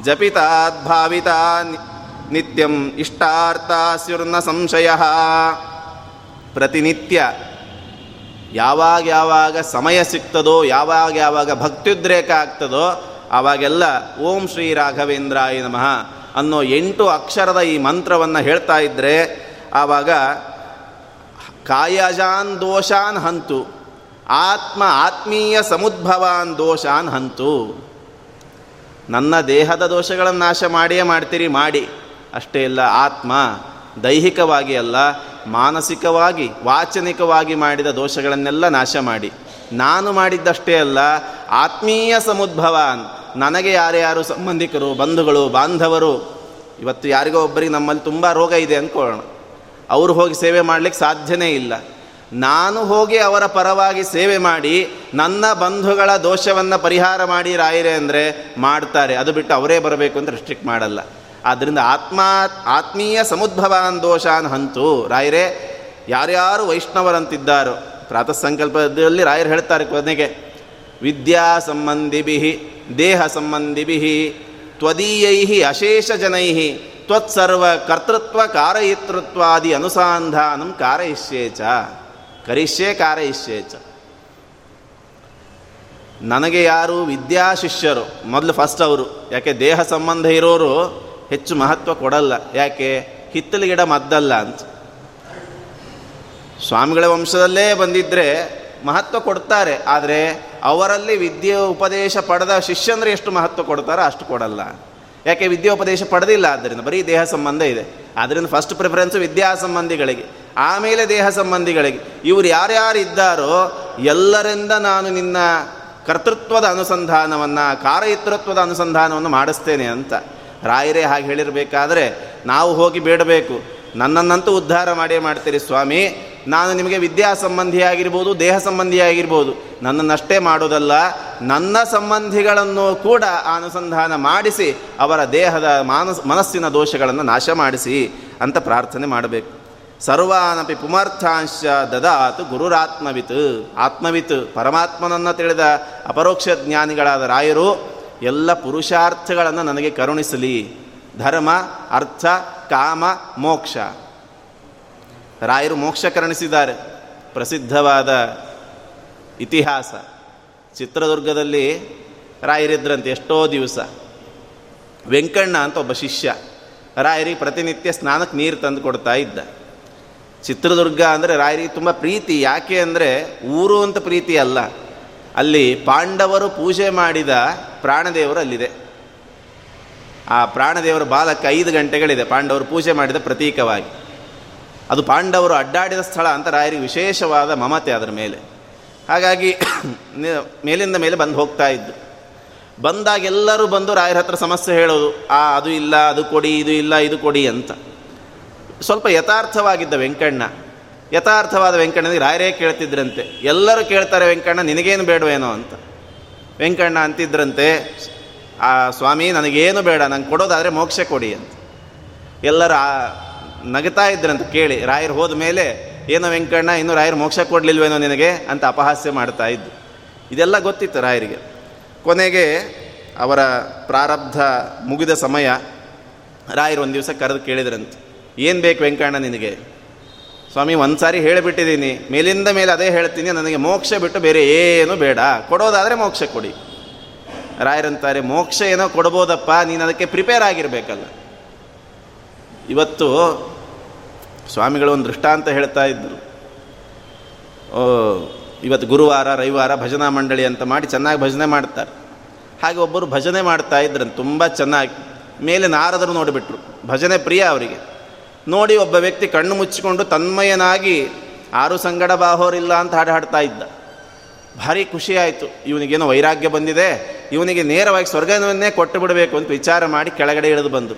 Speaker 1: ಜಪಿತಾದ್ಭಾವಿತ ನಿತ್ಯಂ ಇಷ್ಟಾರ್ಥಾಸ್ಯುರ್ನ ಸಂಶಯ. ಪ್ರತಿನಿತ್ಯ ಯಾವಾಗ ಯಾವಾಗ ಸಮಯ ಸಿಗ್ತದೋ, ಯಾವಾಗ ಯಾವಾಗ ಭಕ್ತ್ಯುದ್ರೇಕ ಆಗ್ತದೋ, ಆವಾಗೆಲ್ಲ ಓಂ ಶ್ರೀ ರಾಘವೇಂದ್ರಾಯ ನಮಃ ಅನ್ನೋ ಎಂಟು ಅಕ್ಷರದ ಈ ಮಂತ್ರವನ್ನು ಹೇಳ್ತಾ ಇದ್ದರೆ ಆವಾಗ ಕಾಯಜಾನ್ ದೋಷಾನ್ ಹಂತು, ಆತ್ಮ ಆತ್ಮೀಯ ಸಮುದ್ಭವಾನ್ ದೋಷಾನ್ ಹಂತು. ನನ್ನ ದೇಹದ ದೋಷಗಳನ್ನು ನಾಶ ಮಾಡಿಯೇ ಮಾಡ್ತೀರಿ, ಮಾಡಿ. ಅಷ್ಟೇ ಅಲ್ಲ ಆತ್ಮ ದೈಹಿಕವಾಗಿ ಅಲ್ಲ, ಮಾನಸಿಕವಾಗಿ, ವಾಚನಿಕವಾಗಿ ಮಾಡಿದ ದೋಷಗಳನ್ನೆಲ್ಲ ನಾಶ ಮಾಡಿ. ನಾನು ಮಾಡಿದ್ದಷ್ಟೇ ಅಲ್ಲ, ಆತ್ಮೀಯ ಸಮುದ್ಭವಾನ್, ನನಗೆ ಯಾರ್ಯಾರು ಸಂಬಂಧಿಕರು, ಬಂಧುಗಳು, ಬಾಂಧವರು, ಇವತ್ತು ಯಾರಿಗೋ ಒಬ್ಬರಿಗೆ ನಮ್ಮಲ್ಲಿ ತುಂಬ ರೋಗ ಇದೆ ಅಂದ್ಕೊಳ್ಳೋಣ ಅವರು ಹೋಗಿ ಸೇವೆ ಮಾಡಲಿಕ್ಕೆ ಸಾಧ್ಯನೇ ಇಲ್ಲ. ನಾನು ಹೋಗಿ ಅವರ ಪರವಾಗಿ ಸೇವೆ ಮಾಡಿ, ನನ್ನ ಬಂಧುಗಳ ದೋಷವನ್ನು ಪರಿಹಾರ ಮಾಡಿ ರಾಯರೆ ಅಂದರೆ ಮಾಡ್ತಾರೆ. ಅದು ಬಿಟ್ಟು ಅವರೇ ಬರಬೇಕು ಅಂತ ರಿಸ್ಟ್ರಿಕ್ಟ್ ಮಾಡಲ್ಲ. ಆದ್ದರಿಂದ ಆತ್ಮ, ಆತ್ಮೀಯ ಸಮುದ್ಭವಾನ್ ದೋಷಾನ್ ಹಂತು. ರಾಯರೇ, ಯಾರ್ಯಾರು ವೈಷ್ಣವರಂತಿದ್ದಾರೋ ಪ್ರಾತಃ ಸಂಕಲ್ಪದಲ್ಲಿ ರಾಯರು ಹೇಳ್ತಾರೆ ಕೊನೆಗೆ, ವಿದ್ಯಾ ಸಂಬಂಧಿಭಿ ದೇಹ ಸಂಬಂಧಿಭಿ ತ್ವದೀಯೈ ಅಶೇಷ ಜನೈ ತ್ವತ್ಸರ್ವ ಕರ್ತೃತ್ವ, ಕಾರಯಿತೃತ್ವಾದಿ ಅನುಸಂಧಾನಂ ಕಾರಯಿಷ್ಯೇಚ. ಕರಿಷ್ಯೇ ಕಾರಯಿಷ್ಯೇಚ. ನನಗೆ ಯಾರು ವಿದ್ಯಾ ಶಿಷ್ಯರು? ಮೊದಲು ಫಸ್ಟ್ ಅವರು. ಯಾಕೆ ದೇಹ ಸಂಬಂಧ ಇರೋರು ಹೆಚ್ಚು ಮಹತ್ವ ಕೊಡಲ್ಲ. ಯಾಕೆ? ಹಿತ್ತಲು ಗಿಡ ಮದ್ದಲ್ಲ ಅಂತ. ಸ್ವಾಮಿಗಳ ವಂಶದಲ್ಲೇ ಬಂದಿದ್ದರೆ ಮಹತ್ವ ಕೊಡ್ತಾರೆ. ಆದರೆ ಅವರಲ್ಲಿ ವಿದ್ಯೆ ಉಪದೇಶ ಪಡೆದ ಶಿಷ್ಯಂದ್ರೆ ಎಷ್ಟು ಮಹತ್ವ ಕೊಡ್ತಾರೋ ಅಷ್ಟು ಕೊಡಲ್ಲ. ಯಾಕೆ? ವಿದ್ಯೋಪದೇಶ ಪಡೆದಿಲ್ಲ. ಆದ್ದರಿಂದ ಬರೀ ದೇಹ ಸಂಬಂಧ ಇದೆ. ಆದ್ದರಿಂದ ಫಸ್ಟ್ ಪ್ರಿಫರೆನ್ಸ್ ವಿದ್ಯಾ ಸಂಬಂಧಿಗಳಿಗೆ. ಆಮೇಲೆ ದೇಹ ಸಂಬಂಧಿಗಳಿಗೆ. ಇವರು ಯಾರ್ಯಾರು ಇದ್ದಾರೋ ಎಲ್ಲರಿಂದ ನಾನು ನಿನ್ನ ಕರ್ತೃತ್ವದ ಅನುಸಂಧಾನವನ್ನು, ಕಾರಯಿತೃತ್ವದ ಅನುಸಂಧಾನವನ್ನು ಮಾಡಿಸ್ತೇನೆ ಅಂತ. ರಾಯರೇ ಹಾಗೆ ಹೇಳಿರಬೇಕಾದ್ರೆ ನಾವು ಹೋಗಿ ಬೇಡಬೇಕು. ನನ್ನನ್ನಂತೂ ಉದ್ಧಾರ ಮಾಡೇ ಮಾಡ್ತೀರಿ ಸ್ವಾಮಿ. ನಾನು ನಿಮಗೆ ವಿದ್ಯಾ ಸಂಬಂಧಿಯಾಗಿರ್ಬೋದು, ದೇಹ ಸಂಬಂಧಿಯಾಗಿರ್ಬೋದು. ನನ್ನನ್ನಷ್ಟೇ ಮಾಡೋದಲ್ಲ, ನನ್ನ ಸಂಬಂಧಿಗಳನ್ನು ಕೂಡ ಅನುಸಂಧಾನ ಮಾಡಿಸಿ, ಅವರ ದೇಹದ ಮಾನಸ್, ಮನಸ್ಸಿನ ದೋಷಗಳನ್ನು ನಾಶ ಮಾಡಿಸಿ ಅಂತ ಪ್ರಾರ್ಥನೆ ಮಾಡಬೇಕು. ಸರ್ವಾನಪಿ ಪುಮರ್ಥಾಂಶ ದದಾತು ಗುರುರಾತ್ಮವಿತ್. ಆತ್ಮವಿತ್. ಪರಮಾತ್ಮನನ್ನು ತಿಳಿದ ಅಪರೋಕ್ಷ ಜ್ಞಾನಿಗಳಾದ ರಾಯರು ಎಲ್ಲ ಪುರುಷಾರ್ಥಗಳನ್ನು ನನಗೆ ಕರುಣಿಸಲಿ. ಧರ್ಮ, ಅರ್ಥ, ಕಾಮ, ಮೋಕ್ಷ. ರಾಯರು ಮೋಕ್ಷ ಕರುಣಿಸಿದ್ದಾರೆ. ಪ್ರಸಿದ್ಧವಾದ ಇತಿಹಾಸ. ಚಿತ್ರದುರ್ಗದಲ್ಲಿ ರಾಯರಿದ್ರಂತೆ ಎಷ್ಟೋ ದಿವಸ. ವೆಂಕಣ್ಣ ಅಂತ ಒಬ್ಬ ಶಿಷ್ಯ ರಾಯರಿಗೆ ಪ್ರತಿನಿತ್ಯ ಸ್ನಾನಕ್ಕೆ ನೀರು ತಂದು ಕೊಡ್ತಾ ಇದ್ದ. ಚಿತ್ರದುರ್ಗ ಅಂದರೆ ರಾಯರಿಗೆ ತುಂಬ ಪ್ರೀತಿ. ಯಾಕೆ ಅಂದರೆ ಊರು ಅಂತ ಪ್ರೀತಿ ಅಲ್ಲ. ಅಲ್ಲಿ ಪಾಂಡವರು ಪೂಜೆ ಮಾಡಿದ ಪ್ರಾಣದೇವರು ಅಲ್ಲಿದೆ. ಆ ಪ್ರಾಣದೇವರ ಬಾಲಕ್ಕೆ ಐದು ಗಂಟೆಗಳಿದೆ ಪಾಂಡವರು ಪೂಜೆ ಮಾಡಿದ ಪ್ರತೀಕವಾಗಿ. ಅದು ಪಾಂಡವರು ಅಡ್ಡಾಡಿದ ಸ್ಥಳ ಅಂತ ರಾಯರಿಗೆ ವಿಶೇಷವಾದ ಮಮತೆ ಅದರ ಮೇಲೆ. ಹಾಗಾಗಿ ಮೇಲಿಂದ ಮೇಲೆ ಬಂದು ಹೋಗ್ತಾ ಇದ್ದು. ಬಂದಾಗ ಎಲ್ಲರೂ ಬಂದು ರಾಯರ ಹತ್ರ ಸಮಸ್ಯೆ ಹೇಳೋದು, ಆ ಅದು ಇಲ್ಲ, ಅದು ಕೊಡಿ, ಇದು ಇಲ್ಲ, ಇದು ಕೊಡಿ ಅಂತ. ಸ್ವಲ್ಪ ಯಥಾರ್ಥವಾಗಿದ್ದ ವೆಂಕಣ್ಣ ಯಥಾರ್ಥವಾದ ವೆಂಕಣ್ಣನಿಗೆ ರಾಯರೇ ಕೇಳ್ತಿದ್ರಂತೆ. ಎಲ್ಲರೂ ಕೇಳ್ತಾರೆ, ವೆಂಕಣ್ಣ, ನಿನಗೇನು ಬೇಡವೇನೋ ಅಂತ. ವೆಂಕಣ್ಣ, ಅಂತಿದ್ರಂತೆ. ಆ ಸ್ವಾಮಿ, ನನಗೇನು ಬೇಡ, ನಂಗೆ ಕೊಡೋದಾದರೆ ಮೋಕ್ಷ ಕೊಡಿ ಅಂತ. ಎಲ್ಲರೂ ನಗತಾ ಇದ್ರಂತ, ಕೇಳಿ. ರಾಯರು ಹೋದ ಮೇಲೆ, ಏನೋ ವೆಂಕಣ್ಣ, ಇನ್ನೂ ರಾಯರು ಮೋಕ್ಷ ಕೊಡಲಿಲ್ವೇನೋ ನಿನಗೆ? ಅಂತ ಅಪಹಾಸ್ಯ ಮಾಡ್ತಾ ಇದ್ದು. ಇದೆಲ್ಲ ಗೊತ್ತಿತ್ತು ರಾಯರಿಗೆ. ಕೊನೆಗೆ ಅವರ ಪ್ರಾರಬ್ಧ ಮುಗಿದ ಸಮಯ, ರಾಯರು ಒಂದು ದಿವಸ ಕರೆದು ಕೇಳಿದ್ರಂತೆ, ಏನು ಬೇಕು ವೆಂಕಣ್ಣ, ನಿನಗೆ? ಸ್ವಾಮಿ ಒಂದು ಸಾರಿ ಹೇಳಿಬಿಟ್ಟಿದ್ದೀನಿ. ಮೇಲಿಂದ ಮೇಲೆ ಅದೇ ಹೇಳ್ತೀನಿ, ನನಗೆ ಮೋಕ್ಷ ಬಿಟ್ಟು ಬೇರೆ ಏನು ಬೇಡ. ಕೊಡೋದಾದರೆ ಮೋಕ್ಷ ಕೊಡಿ. ರಾಯರಂತಾರೆ, ಮೋಕ್ಷ ಏನೋ ಕೊಡ್ಬೋದಪ್ಪ, ನೀನು ಅದಕ್ಕೆ ಪ್ರಿಪೇರ್ ಆಗಿರಬೇಕಲ್ಲ. ಇವತ್ತು ಸ್ವಾಮಿಗಳು ಒಂದು ದೃಷ್ಟಾಂತ ಹೇಳ್ತಾ ಇದ್ದರು ಇವತ್ತು ಗುರುವಾರ, ರವಿವಾರ ಭಜನಾ ಮಂಡಳಿ ಅಂತ ಮಾಡಿ ಚೆನ್ನಾಗಿ ಭಜನೆ ಮಾಡ್ತಾರೆ. ಹಾಗೆ ಒಬ್ಬರು ಭಜನೆ ಮಾಡ್ತಾ ಇದ್ರಂತ, ತುಂಬ ಚೆನ್ನಾಗಿ. ಮೇಲೆ ನಾರದರು ನೋಡಿಬಿಟ್ರು. ಭಜನೆ ಪ್ರಿಯ ಅವರಿಗೆ. ನೋಡಿ ಒಬ್ಬ ವ್ಯಕ್ತಿ ಕಣ್ಣು ಮುಚ್ಚಿಕೊಂಡು ತನ್ಮಯನಾಗಿ ಆರು ಸಂಗಡ ಬಾಹೋರಿಲ್ಲ ಅಂತ ಹಾಡು ಹಾಡ್ತಾ ಇದ್ದ. ಭಾರಿ ಖುಷಿ ಆಯಿತು. ಇವನಿಗೇನೋ ವೈರಾಗ್ಯ ಬಂದಿದೆ. ಇವನಿಗೆ ನೇರವಾಗಿ ಸ್ವರ್ಗವನ್ನೇ ಕೊಟ್ಟು ಬಿಡಬೇಕು ಅಂತ ವಿಚಾರ ಮಾಡಿ ಕೆಳಗಡೆ ಇಳಿದು ಬಂದು.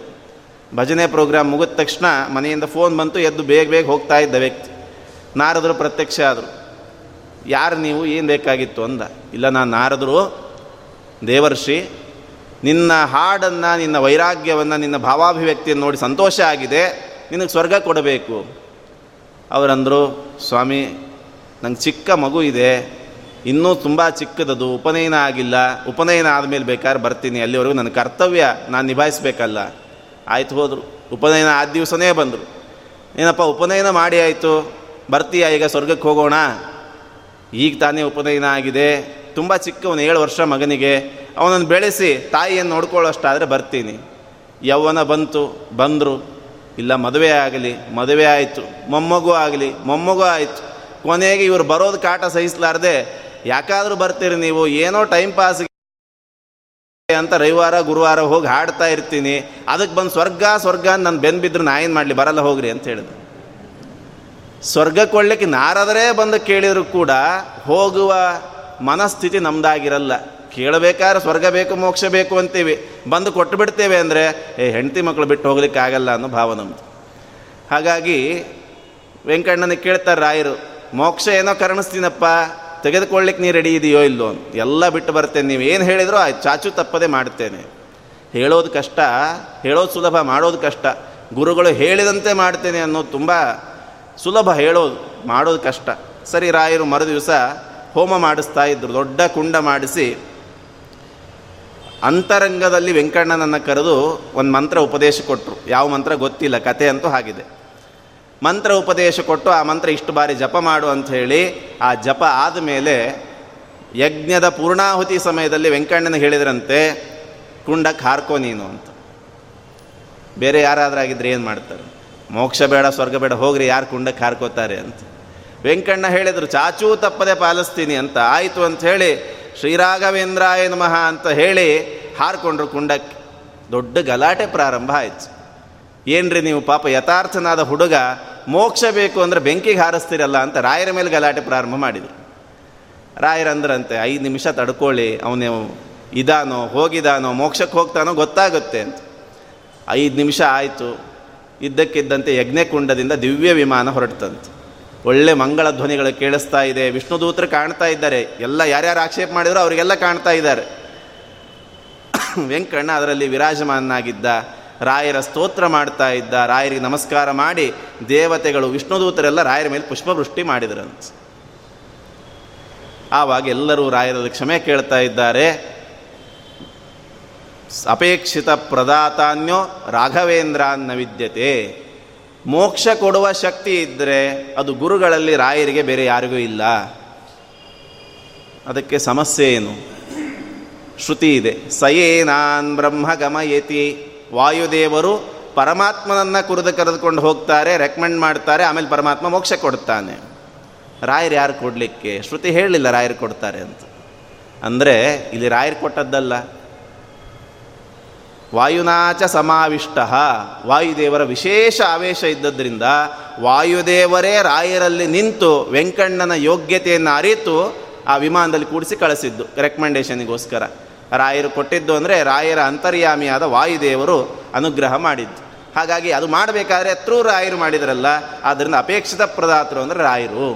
Speaker 1: ಭಜನೆ ಪ್ರೋಗ್ರಾಮ್ ಮುಗಿದ ತಕ್ಷಣ ಮನೆಯಿಂದ ಫೋನ್ ಬಂತು, ಎದ್ದು ಬೇಗ ಬೇಗ ಹೋಗ್ತಾ ಇದ್ದ ವ್ಯಕ್ತಿ. ನಾರದರು ಪ್ರತ್ಯಕ್ಷ ಆದರು. ಯಾರು ನೀವು? ಏನು ಬೇಕಾಗಿತ್ತು ಅಂದ. ಇಲ್ಲ, ನಾನು ನಾರದರು, ದೇವರ್ಷಿ. ನಿನ್ನ ಹಾಡನ್ನು, ನಿನ್ನ ವೈರಾಗ್ಯವನ್ನು, ನಿನ್ನ ಭಾವಾಭಿವ್ಯಕ್ತಿಯನ್ನು ನೋಡಿ ಸಂತೋಷ ಆಗಿದೆ. ನಿನಗೆ ಸ್ವರ್ಗ ಕೊಡಬೇಕು. ಅವರಂದರು, ಸ್ವಾಮಿ, ನಂಗೆ ಚಿಕ್ಕ ಮಗು ಇದೆ. ಇನ್ನೂ ತುಂಬ ಚಿಕ್ಕದದು, ಉಪನಯನ ಆಗಿಲ್ಲ. ಉಪನಯನ ಆದಮೇಲೆ ಬೇಕಾದ್ರೆ ಬರ್ತೀನಿ. ಅಲ್ಲಿವರೆಗೂ ನನ್ನ ಕರ್ತವ್ಯ ನಾನು ನಿಭಾಯಿಸ್ಬೇಕಲ್ಲ. ಆಯ್ತು ಹೋದರು. ಉಪನಯನ ಆದ ದಿವಸನೇ ಬಂದರು. ಏನಪ್ಪ, ಉಪನಯನ ಮಾಡಿ ಆಯಿತು. ಬರ್ತೀಯ? ಈಗ ಸ್ವರ್ಗಕ್ಕೆ ಹೋಗೋಣ? ಈಗ ತಾನೇ ಉಪನಯನ ಆಗಿದೆ. ತುಂಬ ಚಿಕ್ಕವನು, ಏಳು ವರ್ಷ ಮಗನಿಗೆ. ಅವನನ್ನು ಬೆಳೆಸಿ ತಾಯಿಯನ್ನು ನೋಡ್ಕೊಳ್ಳೋಷ್ಟಾದರೆ ಬರ್ತೀನಿ. ಯೌವನ ಬಂತು. ಬಂದರು. ಇಲ್ಲ, ಮದುವೆ ಆಗಲಿ, ಮದುವೆ ಆಯಿತು, ಮೊಮ್ಮಗು ಆಗಲಿ, ಮೊಮ್ಮಗು ಆಯಿತು. ಕೊನೆಗೆ ಇವರು ಬರೋದು ಕಾಟ ಸಹಿಸಲಾರ್ದೆ, ಯಾಕಾದರೂ ಬರ್ತೀರಿ ನೀವು, ಏನೋ ಟೈಮ್ ಪಾಸ್ ಅಂತ ರವಿವಾರ, ಗುರುವಾರ ಹೋಗಿ ಹಾಡ್ತಾ ಇರ್ತೀನಿ. ಅದಕ್ಕೆ ಬಂದು ಸ್ವರ್ಗ ಸ್ವರ್ಗ ನನ್ನ ಬೆನ್ ಬಿದ್ರು ನಾ ಏನು ಮಾಡಲಿ, ಬರಲ್ಲ, ಹೋಗ್ರಿ ಅಂತ ಹೇಳಿದ್ರು. ಸ್ವರ್ಗ ಕೊಡ್ಲಿಕ್ಕೆ ನಾರದರೇ ಬಂದು ಕೇಳಿದ್ರು ಕೂಡ ಹೋಗುವ ಮನಸ್ಥಿತಿ ನಮ್ದಾಗಿರಲ್ಲ. ಕೇಳಬೇಕಾದ್ರೆ ಸ್ವರ್ಗ ಬೇಕು, ಮೋಕ್ಷ ಬೇಕು ಅಂತೀವಿ. ಬಂದು ಕೊಟ್ಟು ಬಿಡ್ತೇವೆ ಅಂದರೆ, ಏ, ಹೆಂಡತಿ ಮಕ್ಕಳು ಬಿಟ್ಟು ಹೋಗ್ಲಿಕ್ಕೆ ಆಗಲ್ಲ ಅನ್ನೋ ಭಾವ ನಮ್ಮದು ಹಾಗಾಗಿ ವೆಂಕಣ್ಣನಿಗೆ ಕೇಳ್ತಾರೆ ರಾಯರು, ಮೋಕ್ಷ ಏನೋ ಕರ್ಣಿಸ್ತೀನಪ್ಪ, ತೆಗೆದುಕೊಳ್ಳಿಕ್ಕೆ ನೀ ರೆಡಿ ಇದೆಯೋ ಇಲ್ಲೋ ಎಲ್ಲ ಬಿಟ್ಟು ಬರ್ತೇನೆ, ನೀವು ಏನು ಹೇಳಿದ್ರು ಆ ಚಾಚು ತಪ್ಪದೆ ಮಾಡ್ತೇನೆ. ಹೇಳೋದು ಕಷ್ಟ, ಹೇಳೋದು ಸುಲಭ, ಮಾಡೋದು ಕಷ್ಟ. ಗುರುಗಳು ಹೇಳಿದಂತೆ ಮಾಡ್ತೇನೆ ಅನ್ನೋದು ತುಂಬ ಸುಲಭ ಹೇಳೋದು, ಮಾಡೋದು ಕಷ್ಟ. ಸರಿ, ರಾಯರು ಮರು ದಿವಸ ಹೋಮ ಮಾಡಿಸ್ತಾ ಇದ್ದರು ದೊಡ್ಡ ಕುಂಡ ಮಾಡಿಸಿ ಅಂತರಂಗದಲ್ಲಿ ವೆಂಕಣ್ಣನನ್ನು ಕರೆದು ಒಂದು ಮಂತ್ರ ಉಪದೇಶ ಕೊಟ್ಟರು ಯಾವ ಮಂತ್ರ ಗೊತ್ತಿಲ್ಲ, ಕತೆ ಅಂತೂ ಆಗಿದೆ. ಮಂತ್ರ ಉಪದೇಶ ಕೊಟ್ಟು ಆ ಮಂತ್ರ ಇಷ್ಟು ಬಾರಿ ಜಪ ಮಾಡು ಅಂತ ಹೇಳಿ ಆ ಜಪ ಆದಮೇಲೆ ಯಜ್ಞದ ಪೂರ್ಣಾಹುತಿ ಸಮಯದಲ್ಲಿ ವೆಂಕಣ್ಣನ ಹೇಳಿದ್ರಂತೆ ಕುಂಡಕ್ಕೆ ಹಾರ್ಕೋ ನೀನು ಅಂತ. ಬೇರೆ ಯಾರಾದ್ರಾಗಿದ್ರೆ ಏನು ಮಾಡ್ತಾರೆ? ಮೋಕ್ಷ ಬೇಡ, ಸ್ವರ್ಗ ಬೇಡ, ಹೋಗ್ರಿ, ಯಾರು ಕುಂಡಕ್ಕೆ ಹಾರ್ಕೋತಾರೆ ಅಂತ. ವೆಂಕಣ್ಣ ಹೇಳಿದರು, ಚಾಚೂ ತಪ್ಪದೆ ಪಾಲಿಸ್ತೀನಿ ಅಂತ. ಆಯಿತು ಅಂತ ಹೇಳಿ ಶ್ರೀರಾಘವೇಂದ್ರಾಯ ನಮಃ ಅಂತ ಹೇಳಿ ಹಾರ್ಕೊಂಡ್ರು ಕುಂಡಕ್ಕೆ. ದೊಡ್ಡ ಗಲಾಟೆ ಪ್ರಾರಂಭ ಆಯ್ತು. ಏನ್ರಿ ನೀವು ಪಾಪ ಯಥಾರ್ಥನಾದ ಹುಡುಗ, ಮೋಕ್ಷ ಬೇಕು ಅಂದರೆ ಬೆಂಕಿಗೆ ಹಾರಿಸ್ತೀರಲ್ಲ ಅಂತ ರಾಯರ ಮೇಲೆ ಗಲಾಟೆ ಪ್ರಾರಂಭ ಮಾಡಿದರು ರಾಯರಂದ್ರಂತೆ ಐದು ನಿಮಿಷ ತಡ್ಕೊಳ್ಳಿ, ಅವನು ಇದಾನೋ, ಹೋಗಿದಾನೋ, ಮೋಕ್ಷಕ್ಕೆ ಹೋಗ್ತಾನೋ ಗೊತ್ತಾಗುತ್ತೆ ಅಂತ. ಐದು ನಿಮಿಷ ಆಯಿತು. ಇದ್ದಕ್ಕಿದ್ದಂತೆ ಯಜ್ಞಕುಂಡದಿಂದ ದಿವ್ಯ ವಿಮಾನ ಹೊರಡ್ತಂತೆ ಒಳ್ಳೆ ಮಂಗಳ ಧ್ವನಿಗಳು ಕೇಳಿಸ್ತಾ ಇದೆ. ವಿಷ್ಣುದೂತರು ಕಾಣ್ತಾ ಇದ್ದಾರೆ. ಎಲ್ಲ ಯಾರ್ಯಾರು ಆಕ್ಷೇಪ ಮಾಡಿದ್ರು ಅವರಿಗೆಲ್ಲ ಕಾಣ್ತಾ ಇದ್ದಾರೆ. ವೆಂಕಣ್ಣ ಅದರಲ್ಲಿ ವಿರಾಜಮಾನನಾಗಿದ್ದ, ರಾಯರ ಸ್ತೋತ್ರ ಮಾಡ್ತಾ ಇದ್ದ, ರಾಯರಿಗೆ ನಮಸ್ಕಾರ ಮಾಡಿ ದೇವತೆಗಳು, ವಿಷ್ಣುದೂತರೆಲ್ಲ ರಾಯರ ಮೇಲೆ ಪುಷ್ಪವೃಷ್ಟಿ ಅಂತ ಆವಾಗ ಎಲ್ಲರೂ ರಾಯರ ಕ್ಷಮೆ ಕೇಳ್ತಾ ಇದ್ದಾರೆ. ಅಪೇಕ್ಷಿತ ಪ್ರದಾತಾನ್ಯೋ ರಾಘವೇಂದ್ರ ಅನ್ನ ವಿದ್ಯತೆ. ಮೋಕ್ಷ ಕೊಡುವ ಶಕ್ತಿ ಇದ್ದರೆ ಅದು ಗುರುಗಳಲ್ಲಿ ರಾಯರಿಗೆ ಬೇರೆ ಯಾರಿಗೂ ಇಲ್ಲ. ಅದಕ್ಕೆ ಸಮಸ್ಯೆ ಏನು? ಶ್ರುತಿ ಇದೆ. ಸಯೇನಾನ್ ಬ್ರಹ್ಮ ಗಮಯತಿ. ವಾಯುದೇವರು ಪರಮಾತ್ಮನನ್ನು ಕುರಿದು ಕರೆದುಕೊಂಡು ಹೋಗ್ತಾರೆ ರೆಕಮೆಂಡ್ ಮಾಡ್ತಾರೆ, ಆಮೇಲೆ ಪರಮಾತ್ಮ ಮೋಕ್ಷ ಕೊಡ್ತಾನೆ. ರಾಯರು ಯಾರು ಕೊಡಲಿಕ್ಕೆ? ಶ್ರುತಿ ಹೇಳಲಿಲ್ಲ ರಾಯರು ಕೊಡ್ತಾರೆ ಅಂತ. ಅಂದರೆ ಇಲ್ಲಿ ರಾಯರು ಕೊಟ್ಟದ್ದಲ್ಲ. ವಾಯುನಾಚ ಸಮಾವಿಷ್ಟ. ವಾಯುದೇವರ ವಿಶೇಷ ಆವೇಶ ಇದ್ದದ್ರಿಂದ ವಾಯುದೇವರೇ ರಾಯರಲ್ಲಿ ನಿಂತು ವೆಂಕಣ್ಣನ ಯೋಗ್ಯತೆಯನ್ನು ಅರಿತು ಆ ವಿಮಾನದಲ್ಲಿ ಕೂಡಿಸಿ ಕಳಿಸಿದ್ದು ರೆಕಮೆಂಡೇಷನ್ಗೋಸ್ಕರ ರಾಯರು ಕೊಟ್ಟಿದ್ದು ಅಂದರೆ ರಾಯರ ಅಂತರ್ಯಾಮಿಯಾದ ವಾಯುದೇವರು ಅನುಗ್ರಹ ಮಾಡಿದ್ದು. ಹಾಗಾಗಿ ಅದು ಮಾಡಬೇಕಾದ್ರೆ ತ್ರೂ ರಾಯರು ಮಾಡಿದ್ರಲ್ಲ ಆದ್ದರಿಂದ ಅಪೇಕ್ಷಿತ ಪ್ರದಾತರು ಅಂದರೆ ರಾಯರು.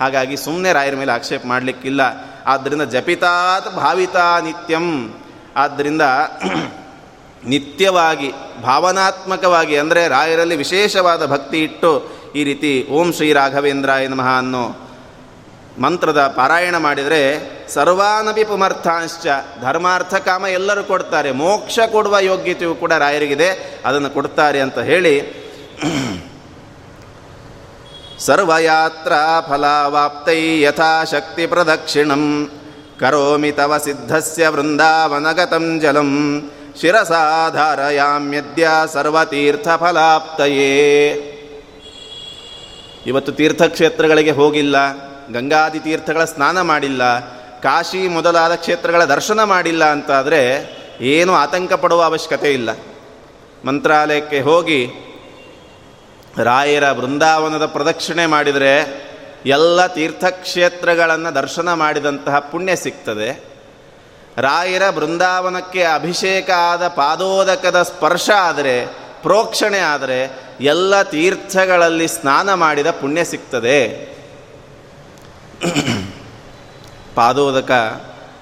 Speaker 1: ಹಾಗಾಗಿ ಸುಮ್ಮನೆ ರಾಯರ ಮೇಲೆ ಆಕ್ಷೇಪ ಮಾಡಲಿಕ್ಕಿಲ್ಲ. ಆದ್ದರಿಂದ ಜಪಿತಾತ್ ಭಾವಿತಾ ನಿತ್ಯಂ. ಆದ್ದರಿಂದ ನಿತ್ಯವಾಗಿ, ಭಾವನಾತ್ಮಕವಾಗಿ, ಅಂದರೆ ರಾಯರಲ್ಲಿ ವಿಶೇಷವಾದ ಭಕ್ತಿ ಇಟ್ಟು ಈ ರೀತಿ ಓಂ ಶ್ರೀ ರಾಘವೇಂದ್ರಾಯ ನಮಃ ಅನ್ನೋ ಮಂತ್ರದ ಪಾರಾಯಣ ಮಾಡಿದರೆ ಸರ್ವಾನಪಿ ಪುಮರ್ಥಾಂಶ್ಚ ಧರ್ಮಾರ್ಥ ಕಾಮ ಎಲ್ಲರೂ ಕೊಡ್ತಾರೆ, ಮೋಕ್ಷ ಕೊಡುವ ಯೋಗ್ಯತೆಯು ಕೂಡ ರಾಯರಿಗಿದೆ, ಅದನ್ನು ಕೊಡ್ತಾರೆ ಅಂತ ಹೇಳಿ ಸರ್ವಯಾತ್ರ ಫಲಾವಾಪ್ತೈ ಯಥಾಶಕ್ತಿ ಪ್ರದಕ್ಷಿಣಂ, ಕರೋಮಿ ತವ ಸಿದ್ಧಸ್ಯ ವೃಂದಾವನಗತಂ ಜಲಂ. ಶಿರಸಾಧಾರಯಾಮ್ಯದ್ಯ ಸರ್ವತೀರ್ಥ ಫಲಾಪ್ತಯೇ ಇವತ್ತು ತೀರ್ಥಕ್ಷೇತ್ರಗಳಿಗೆ ಹೋಗಿಲ್ಲ ಗಂಗಾದಿ ತೀರ್ಥಗಳ ಸ್ನಾನ ಮಾಡಿಲ್ಲ, ಕಾಶಿ ಮೊದಲಾದ ಕ್ಷೇತ್ರಗಳ ದರ್ಶನ ಮಾಡಿಲ್ಲ ಅಂತಾದರೆ ಏನೂ ಆತಂಕ ಪಡುವ ಅವಶ್ಯಕತೆ ಇಲ್ಲ. ಮಂತ್ರಾಲಯಕ್ಕೆ ಹೋಗಿ ರಾಯರ ಬೃಂದಾವನದ ಪ್ರದಕ್ಷಿಣೆ ಮಾಡಿದರೆ ಎಲ್ಲ ತೀರ್ಥಕ್ಷೇತ್ರಗಳನ್ನು ದರ್ಶನ ಮಾಡಿದಂತಹ ಪುಣ್ಯ ಸಿಗ್ತದೆ. ರಾಯರ ಬೃಂದಾವನಕ್ಕೆ ಅಭಿಷೇಕ ಆದ ಪಾದೋದಕದ ಸ್ಪರ್ಶ ಆದರೆ, ಪ್ರೋಕ್ಷಣೆ ಆದರೆ ಎಲ್ಲ ತೀರ್ಥಗಳಲ್ಲಿ ಸ್ನಾನ ಮಾಡಿದ ಪುಣ್ಯ ಸಿಗ್ತದೆ. ಪಾದೋದಕ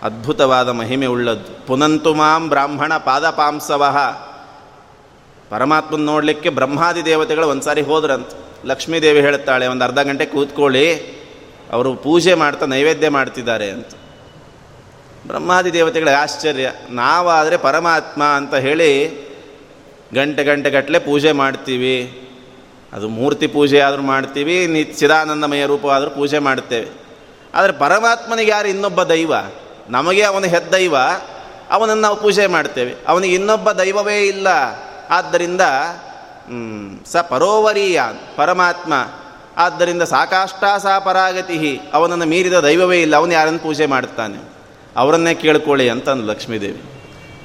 Speaker 1: ಅದ್ಭುತವಾದ ಮಹಿಮೆ ಉಳ್ಳದ್ದು. ಪುನಂತು ಮಾಂ ಬ್ರಾಹ್ಮಣ ಪಾದಪಾಂಸವಹ ಪರಮಾತ್ಮನ ನೋಡಲಿಕ್ಕೆ ಬ್ರಹ್ಮಾದಿ ದೇವತೆಗಳು ಒಂದು ಸಾರಿ ಹೋದ್ರಂತ. ಲಕ್ಷ್ಮೀದೇವಿ ಹೇಳುತ್ತಾಳೆ, ಒಂದು ಅರ್ಧ ಗಂಟೆ ಕೂತ್ಕೊಳ್ಳಿ. ಅವರು ಪೂಜೆ ಮಾಡ್ತಾ ನೈವೇದ್ಯ ಮಾಡ್ತಿದ್ದಾರೆ ಅಂತ. ಬ್ರಹ್ಮಾದಿ ದೇವತೆಗಳ ಆಶ್ಚರ್ಯ. ನಾವಾದರೆ ಪರಮಾತ್ಮ ಅಂತ ಹೇಳಿ ಗಂಟೆ ಗಂಟೆ ಗಟ್ಟಲೆ ಪೂಜೆ ಮಾಡ್ತೀವಿ. ಅದು ಮೂರ್ತಿ ಪೂಜೆ ಆದರೂ ಮಾಡ್ತೀವಿ, ನಿ ಚಿದಾನಂದಮಯ ರೂಪವಾದರೂ ಪೂಜೆ ಮಾಡ್ತೇವೆ. ಆದರೆ ಪರಮಾತ್ಮನಿಗೆ ಯಾರು ಇನ್ನೊಬ್ಬ ದೈವ? ನಮಗೆ ಅವನ ಹೆದ್ದೈವ, ಅವನನ್ನು ನಾವು ಪೂಜೆ ಮಾಡ್ತೇವೆ. ಅವನಿಗೆ ಇನ್ನೊಬ್ಬ ದೈವವೇ ಇಲ್ಲ. ಆದ್ದರಿಂದ ಸ ಪರೋವರೀಯ ಪರಮಾತ್ಮ. ಆದ್ದರಿಂದ ಸಾಕಾಷ್ಟಾ ಸಾ ಪರಾಗತಿ ಅವನನ್ನು ಮೀರಿದ ದೈವವೇ ಇಲ್ಲ, ಅವನು ಯಾರನ್ನು ಪೂಜೆ ಮಾಡ್ತಾನೆ? ಅವರನ್ನೇ ಕೇಳ್ಕೊಳ್ಳಿ ಅಂತ ಲಕ್ಷ್ಮೀದೇವಿ.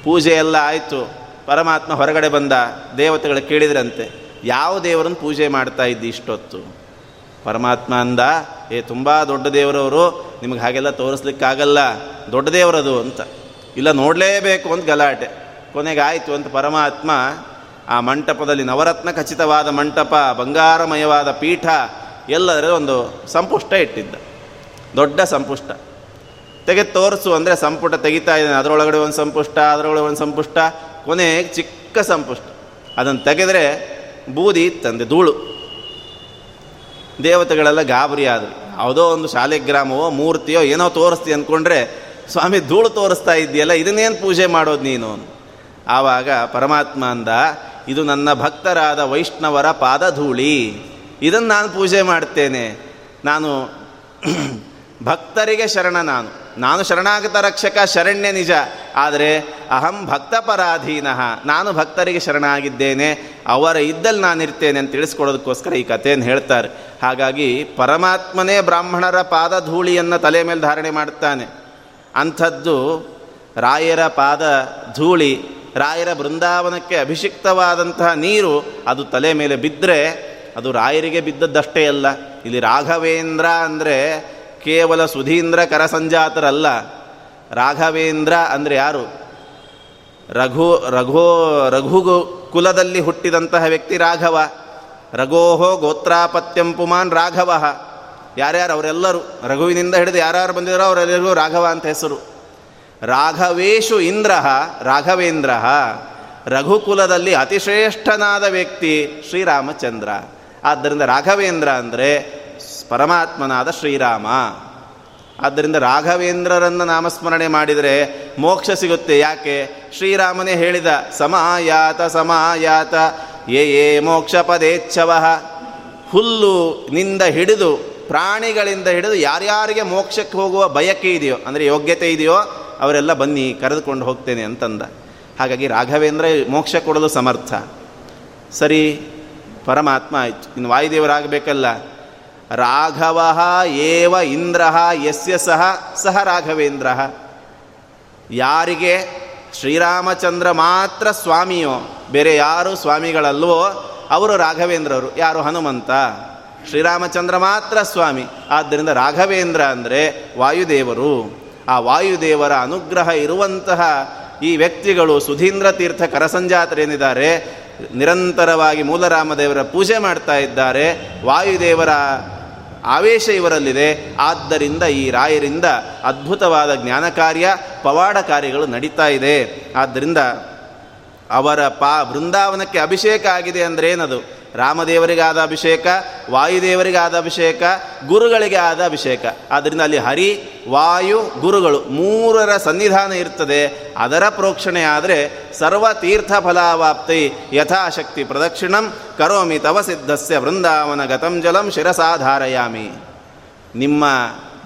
Speaker 1: ಪೂಜೆ ಎಲ್ಲ ಆಯಿತು, ಪರಮಾತ್ಮ ಹೊರಗಡೆ ಬಂದ, ದೇವತೆಗಳು ಕೇಳಿದ್ರಂತೆ, ಯಾವ ದೇವರನ್ನು ಪೂಜೆ ಮಾಡ್ತಾ ಇದ್ದಿ ಇಷ್ಟೊತ್ತು? ಪರಮಾತ್ಮ ಅಂದ, ಏ, ತುಂಬ ದೊಡ್ಡ ದೇವರವರು, ನಿಮಗೆ ಹಾಗೆಲ್ಲ ತೋರಿಸ್ಲಿಕ್ಕಾಗಲ್ಲ, ದೊಡ್ಡ ದೇವರದು ಅಂತ. ಇಲ್ಲ, ನೋಡಲೇಬೇಕು ಅಂತ ಗಲಾಟೆ. ಕೊನೆಗೆ ಆಯಿತು ಅಂತ ಪರಮಾತ್ಮ, ಆ ಮಂಟಪದಲ್ಲಿ ನವರತ್ನ ಖಚಿತವಾದ ಮಂಟಪ, ಬಂಗಾರಮಯವಾದ ಪೀಠ ಎಲ್ಲದರ ಒಂದು ಸಂಪುಷ್ಟ ಇಟ್ಟಿದ್ದ. ದೊಡ್ಡ ಸಂಪುಷ್ಟ. ತೆಗೆದು ತೋರಿಸು ಅಂದರೆ ಸಂಪುಟ ತೆಗಿತಾ ಇದ್ದಾನೆ. ಅದರೊಳಗಡೆ ಒಂದು ಸಂಪುಷ್ಟ ಅದರೊಳಗೆ ಒಂದು ಸಂಪುಷ್ಟ, ಕೊನೆಗೆ ಚಿಕ್ಕ ಸಂಪುಷ್ಟ. ಅದನ್ನು ತೆಗೆದರೆ ಬೂದಿ ತಂದೆ ಧೂಳು. ದೇವತೆಗಳೆಲ್ಲ ಗಾಬರಿ ಆದರು ಯಾವುದೋ ಒಂದು ಶಾಲೆಗ್ರಾಮವೋ ಮೂರ್ತಿಯೋ ಏನೋ ತೋರಿಸ್ತಿ ಅಂದ್ಕೊಂಡ್ರೆ ಸ್ವಾಮಿ ಧೂಳು ತೋರಿಸ್ತಾ ಇದ್ದೀಯಲ್ಲ, ಇದನ್ನೇನು ಪೂಜೆ ಮಾಡೋದು ನೀನು ಆವಾಗ ಪರಮಾತ್ಮ ಅಂದ, ಇದು ನನ್ನ ಭಕ್ತರಾದ ವೈಷ್ಣವರ ಪಾದಧೂಳಿ. ಇದನ್ನು ನಾನು ಪೂಜೆ ಮಾಡ್ತೇನೆ. ನಾನು ಭಕ್ತರಿಗೆ ಶರಣ ನಾನು. ನಾನು ಶರಣಾಗತ ರಕ್ಷಕ, ಶರಣ್ಯ ನಿಜ. ಆದರೆ ಅಹಂ ಭಕ್ತಪರಾಧೀನ. ನಾನು ಭಕ್ತರಿಗೆ ಶರಣಾಗಿದ್ದೇನೆ, ಅವರ ಇದ್ದಲ್ಲಿ ನಾನಿರ್ತೇನೆ ಅಂತ ತಿಳಿಸ್ಕೊಡೋದಕ್ಕೋಸ್ಕರ ಈ ಕಥೆಯನ್ನು ಹೇಳ್ತಾರೆ. ಹಾಗಾಗಿ ಪರಮಾತ್ಮನೇ ಬ್ರಾಹ್ಮಣರ ಪಾದ ಧೂಳಿಯನ್ನು ತಲೆ ಮೇಲೆ ಧಾರಣೆ ಮಾಡ್ತಾನೆ ಅಂಥದ್ದು ರಾಯರ ಪಾದ ಧೂಳಿ ರಾಯರ ಬೃಂದಾವನಕ್ಕೆ ಅಭಿಷಿಕ್ತವಾದಂತಹ ನೀರು ಅದು ತಲೆ ಮೇಲೆ ಬಿದ್ದರೆ ಅದು ರಾಯರಿಗೆ ಬಿದ್ದದ್ದಷ್ಟೇ ಅಲ್ಲ. ಇಲ್ಲಿ ರಾಘವೇಂದ್ರ ಅಂದರೆ ಕೇವಲ ಸುಧೀಂದ್ರ ಕರಸಂಜಾತರಲ್ಲ. ರಾಘವೇಂದ್ರ ಅಂದರೆ ಯಾರು? ರಘು, ರಘೋ, ರಘು ಕುಲದಲ್ಲಿ ಹುಟ್ಟಿದಂತಹ ವ್ಯಕ್ತಿ ರಾಘವ. ರಘೋಹೋ ಗೋತ್ರಾಪತ್ಯಂ ಪುಮಾನ್ ರಾಘವ. ಯಾರ್ಯಾರು? ಅವರೆಲ್ಲರೂ. ರಘುವಿನಿಂದ ಹಿಡಿದು ಯಾರ್ಯಾರು ಬಂದಿದ್ದಾರೋ ಅವರೆಲ್ಲರಿಗೂ ರಾಘವ ಅಂತ ಹೆಸರು. ರಾಘವೇಶು ಇಂದ್ರ, ರಾಘವೇಂದ್ರ. ರಘುಕುಲದಲ್ಲಿ ಅತಿಶ್ರೇಷ್ಠನಾದ ವ್ಯಕ್ತಿ ಶ್ರೀರಾಮಚಂದ್ರ. ಆದ್ದರಿಂದ ರಾಘವೇಂದ್ರ ಅಂದರೆ ಪರಮಾತ್ಮನಾದ ಶ್ರೀರಾಮ. ಆದ್ದರಿಂದ ರಾಘವೇಂದ್ರರನ್ನು ನಾಮಸ್ಮರಣೆ ಮಾಡಿದರೆ ಮೋಕ್ಷ ಸಿಗುತ್ತೆ. ಯಾಕೆ? ಶ್ರೀರಾಮನೇ ಹೇಳಿದ, ಸಮಾಯಾತ ಸಮಾಯಾತ ಏ ಏ ಮೋಕ್ಷ ಪದೇಚ್ಛವ ಹುಲ್ಲು ನಿಂದ ಹಿಡಿದು, ಪ್ರಾಣಿಗಳಿಂದ ಹಿಡಿದು ಯಾರ್ಯಾರಿಗೆ ಮೋಕ್ಷಕ್ಕೆ ಹೋಗುವ ಬಯಕೆ ಇದೆಯೋ, ಅಂದರೆ ಯೋಗ್ಯತೆ ಇದೆಯೋ, ಅವರೆಲ್ಲ ಬನ್ನಿ, ಕರೆದುಕೊಂಡು ಹೋಗ್ತೇನೆ ಅಂತಂದ. ಹಾಗಾಗಿ ರಾಘವೇಂದ್ರ ಮೋಕ್ಷ ಕೊಡಲು ಸಮರ್ಥ. ಸರಿ, ಪರಮಾತ್ಮ ಆಯಿತು. ಇನ್ನು ವಾಯುದೇವರಾಗಬೇಕಲ್ಲ. ರಾಘವ ಏವ ಇಂದ್ರ ಯಸ್ಯ ಸಹ ಸಹ ರಾಘವೇಂದ್ರ. ಯಾರಿಗೆ? ಶ್ರೀರಾಮಚಂದ್ರ ಮಾತ್ರ ಸ್ವಾಮಿಯೋ, ಬೇರೆ ಯಾರು ಸ್ವಾಮಿಗಳಲ್ವೋ, ಅವರು ರಾಘವೇಂದ್ರರು, ಯಾರು ಹನುಮಂತ? ಶ್ರೀರಾಮಚಂದ್ರ ಮಾತ್ರ ಸ್ವಾಮಿ, ಆದ್ದರಿಂದ ರಾಘವೇಂದ್ರ ಅಂದರೆ ವಾಯುದೇವರು. ಆ ವಾಯುದೇವರ ಅನುಗ್ರಹ ಇರುವಂತಹ ಈ ವ್ಯಕ್ತಿಗಳು ಸುಧೀಂದ್ರ ತೀರ್ಥ ಕರಸಂಜಾತರೇನಿದ್ದಾರೆ ನಿರಂತರವಾಗಿ ಮೂಲರಾಮದೇವರ ಪೂಜೆ ಮಾಡ್ತಾ ಇದ್ದಾರೆ, ವಾಯುದೇವರ ಆವೇಶ ಇವರಲ್ಲಿದೆ. ಆದ್ದರಿಂದ ಈ ರಾಯರಿಂದ ಅದ್ಭುತವಾದ ಜ್ಞಾನ ಕಾರ್ಯ, ಪವಾಡ ಕಾರ್ಯಗಳು ನಡೀತಾ ಇದೆ. ಆದ್ದರಿಂದ ಅವರ ಪಾ ಬೃಂದಾವನಕ್ಕೆ ಅಭಿಷೇಕ ಆಗಿದೆ ಅಂದರೆ ಏನದು? ರಾಮದೇವರಿಗಾದ ಅಭಿಷೇಕ, ವಾಯುದೇವರಿಗಾದ ಅಭಿಷೇಕ ಗುರುಗಳಿಗೆ ಆದ ಅಭಿಷೇಕ. ಆದ್ದರಿಂದ ಅಲ್ಲಿ ಹರಿ, ವಾಯು, ಗುರುಗಳು ಮೂರರ ಸನ್ನಿಧಾನ ಇರ್ತದೆ. ಅದರ ಪ್ರೋಕ್ಷಣೆ ಆದರೆ ಸರ್ವ ತೀರ್ಥ ಫಲಾವಾಪ್ತಿ ಯಥಾಶಕ್ತಿ ಪ್ರದಕ್ಷಿಣಂ ಕರೋಮಿ ತವ ಸಿದ್ಧಸ್ಯ ವೃಂದಾವನ ಗತಂ ಜಲಂ ಶಿರಸಾಧಾರಯಾಮಿ ನಿಮ್ಮ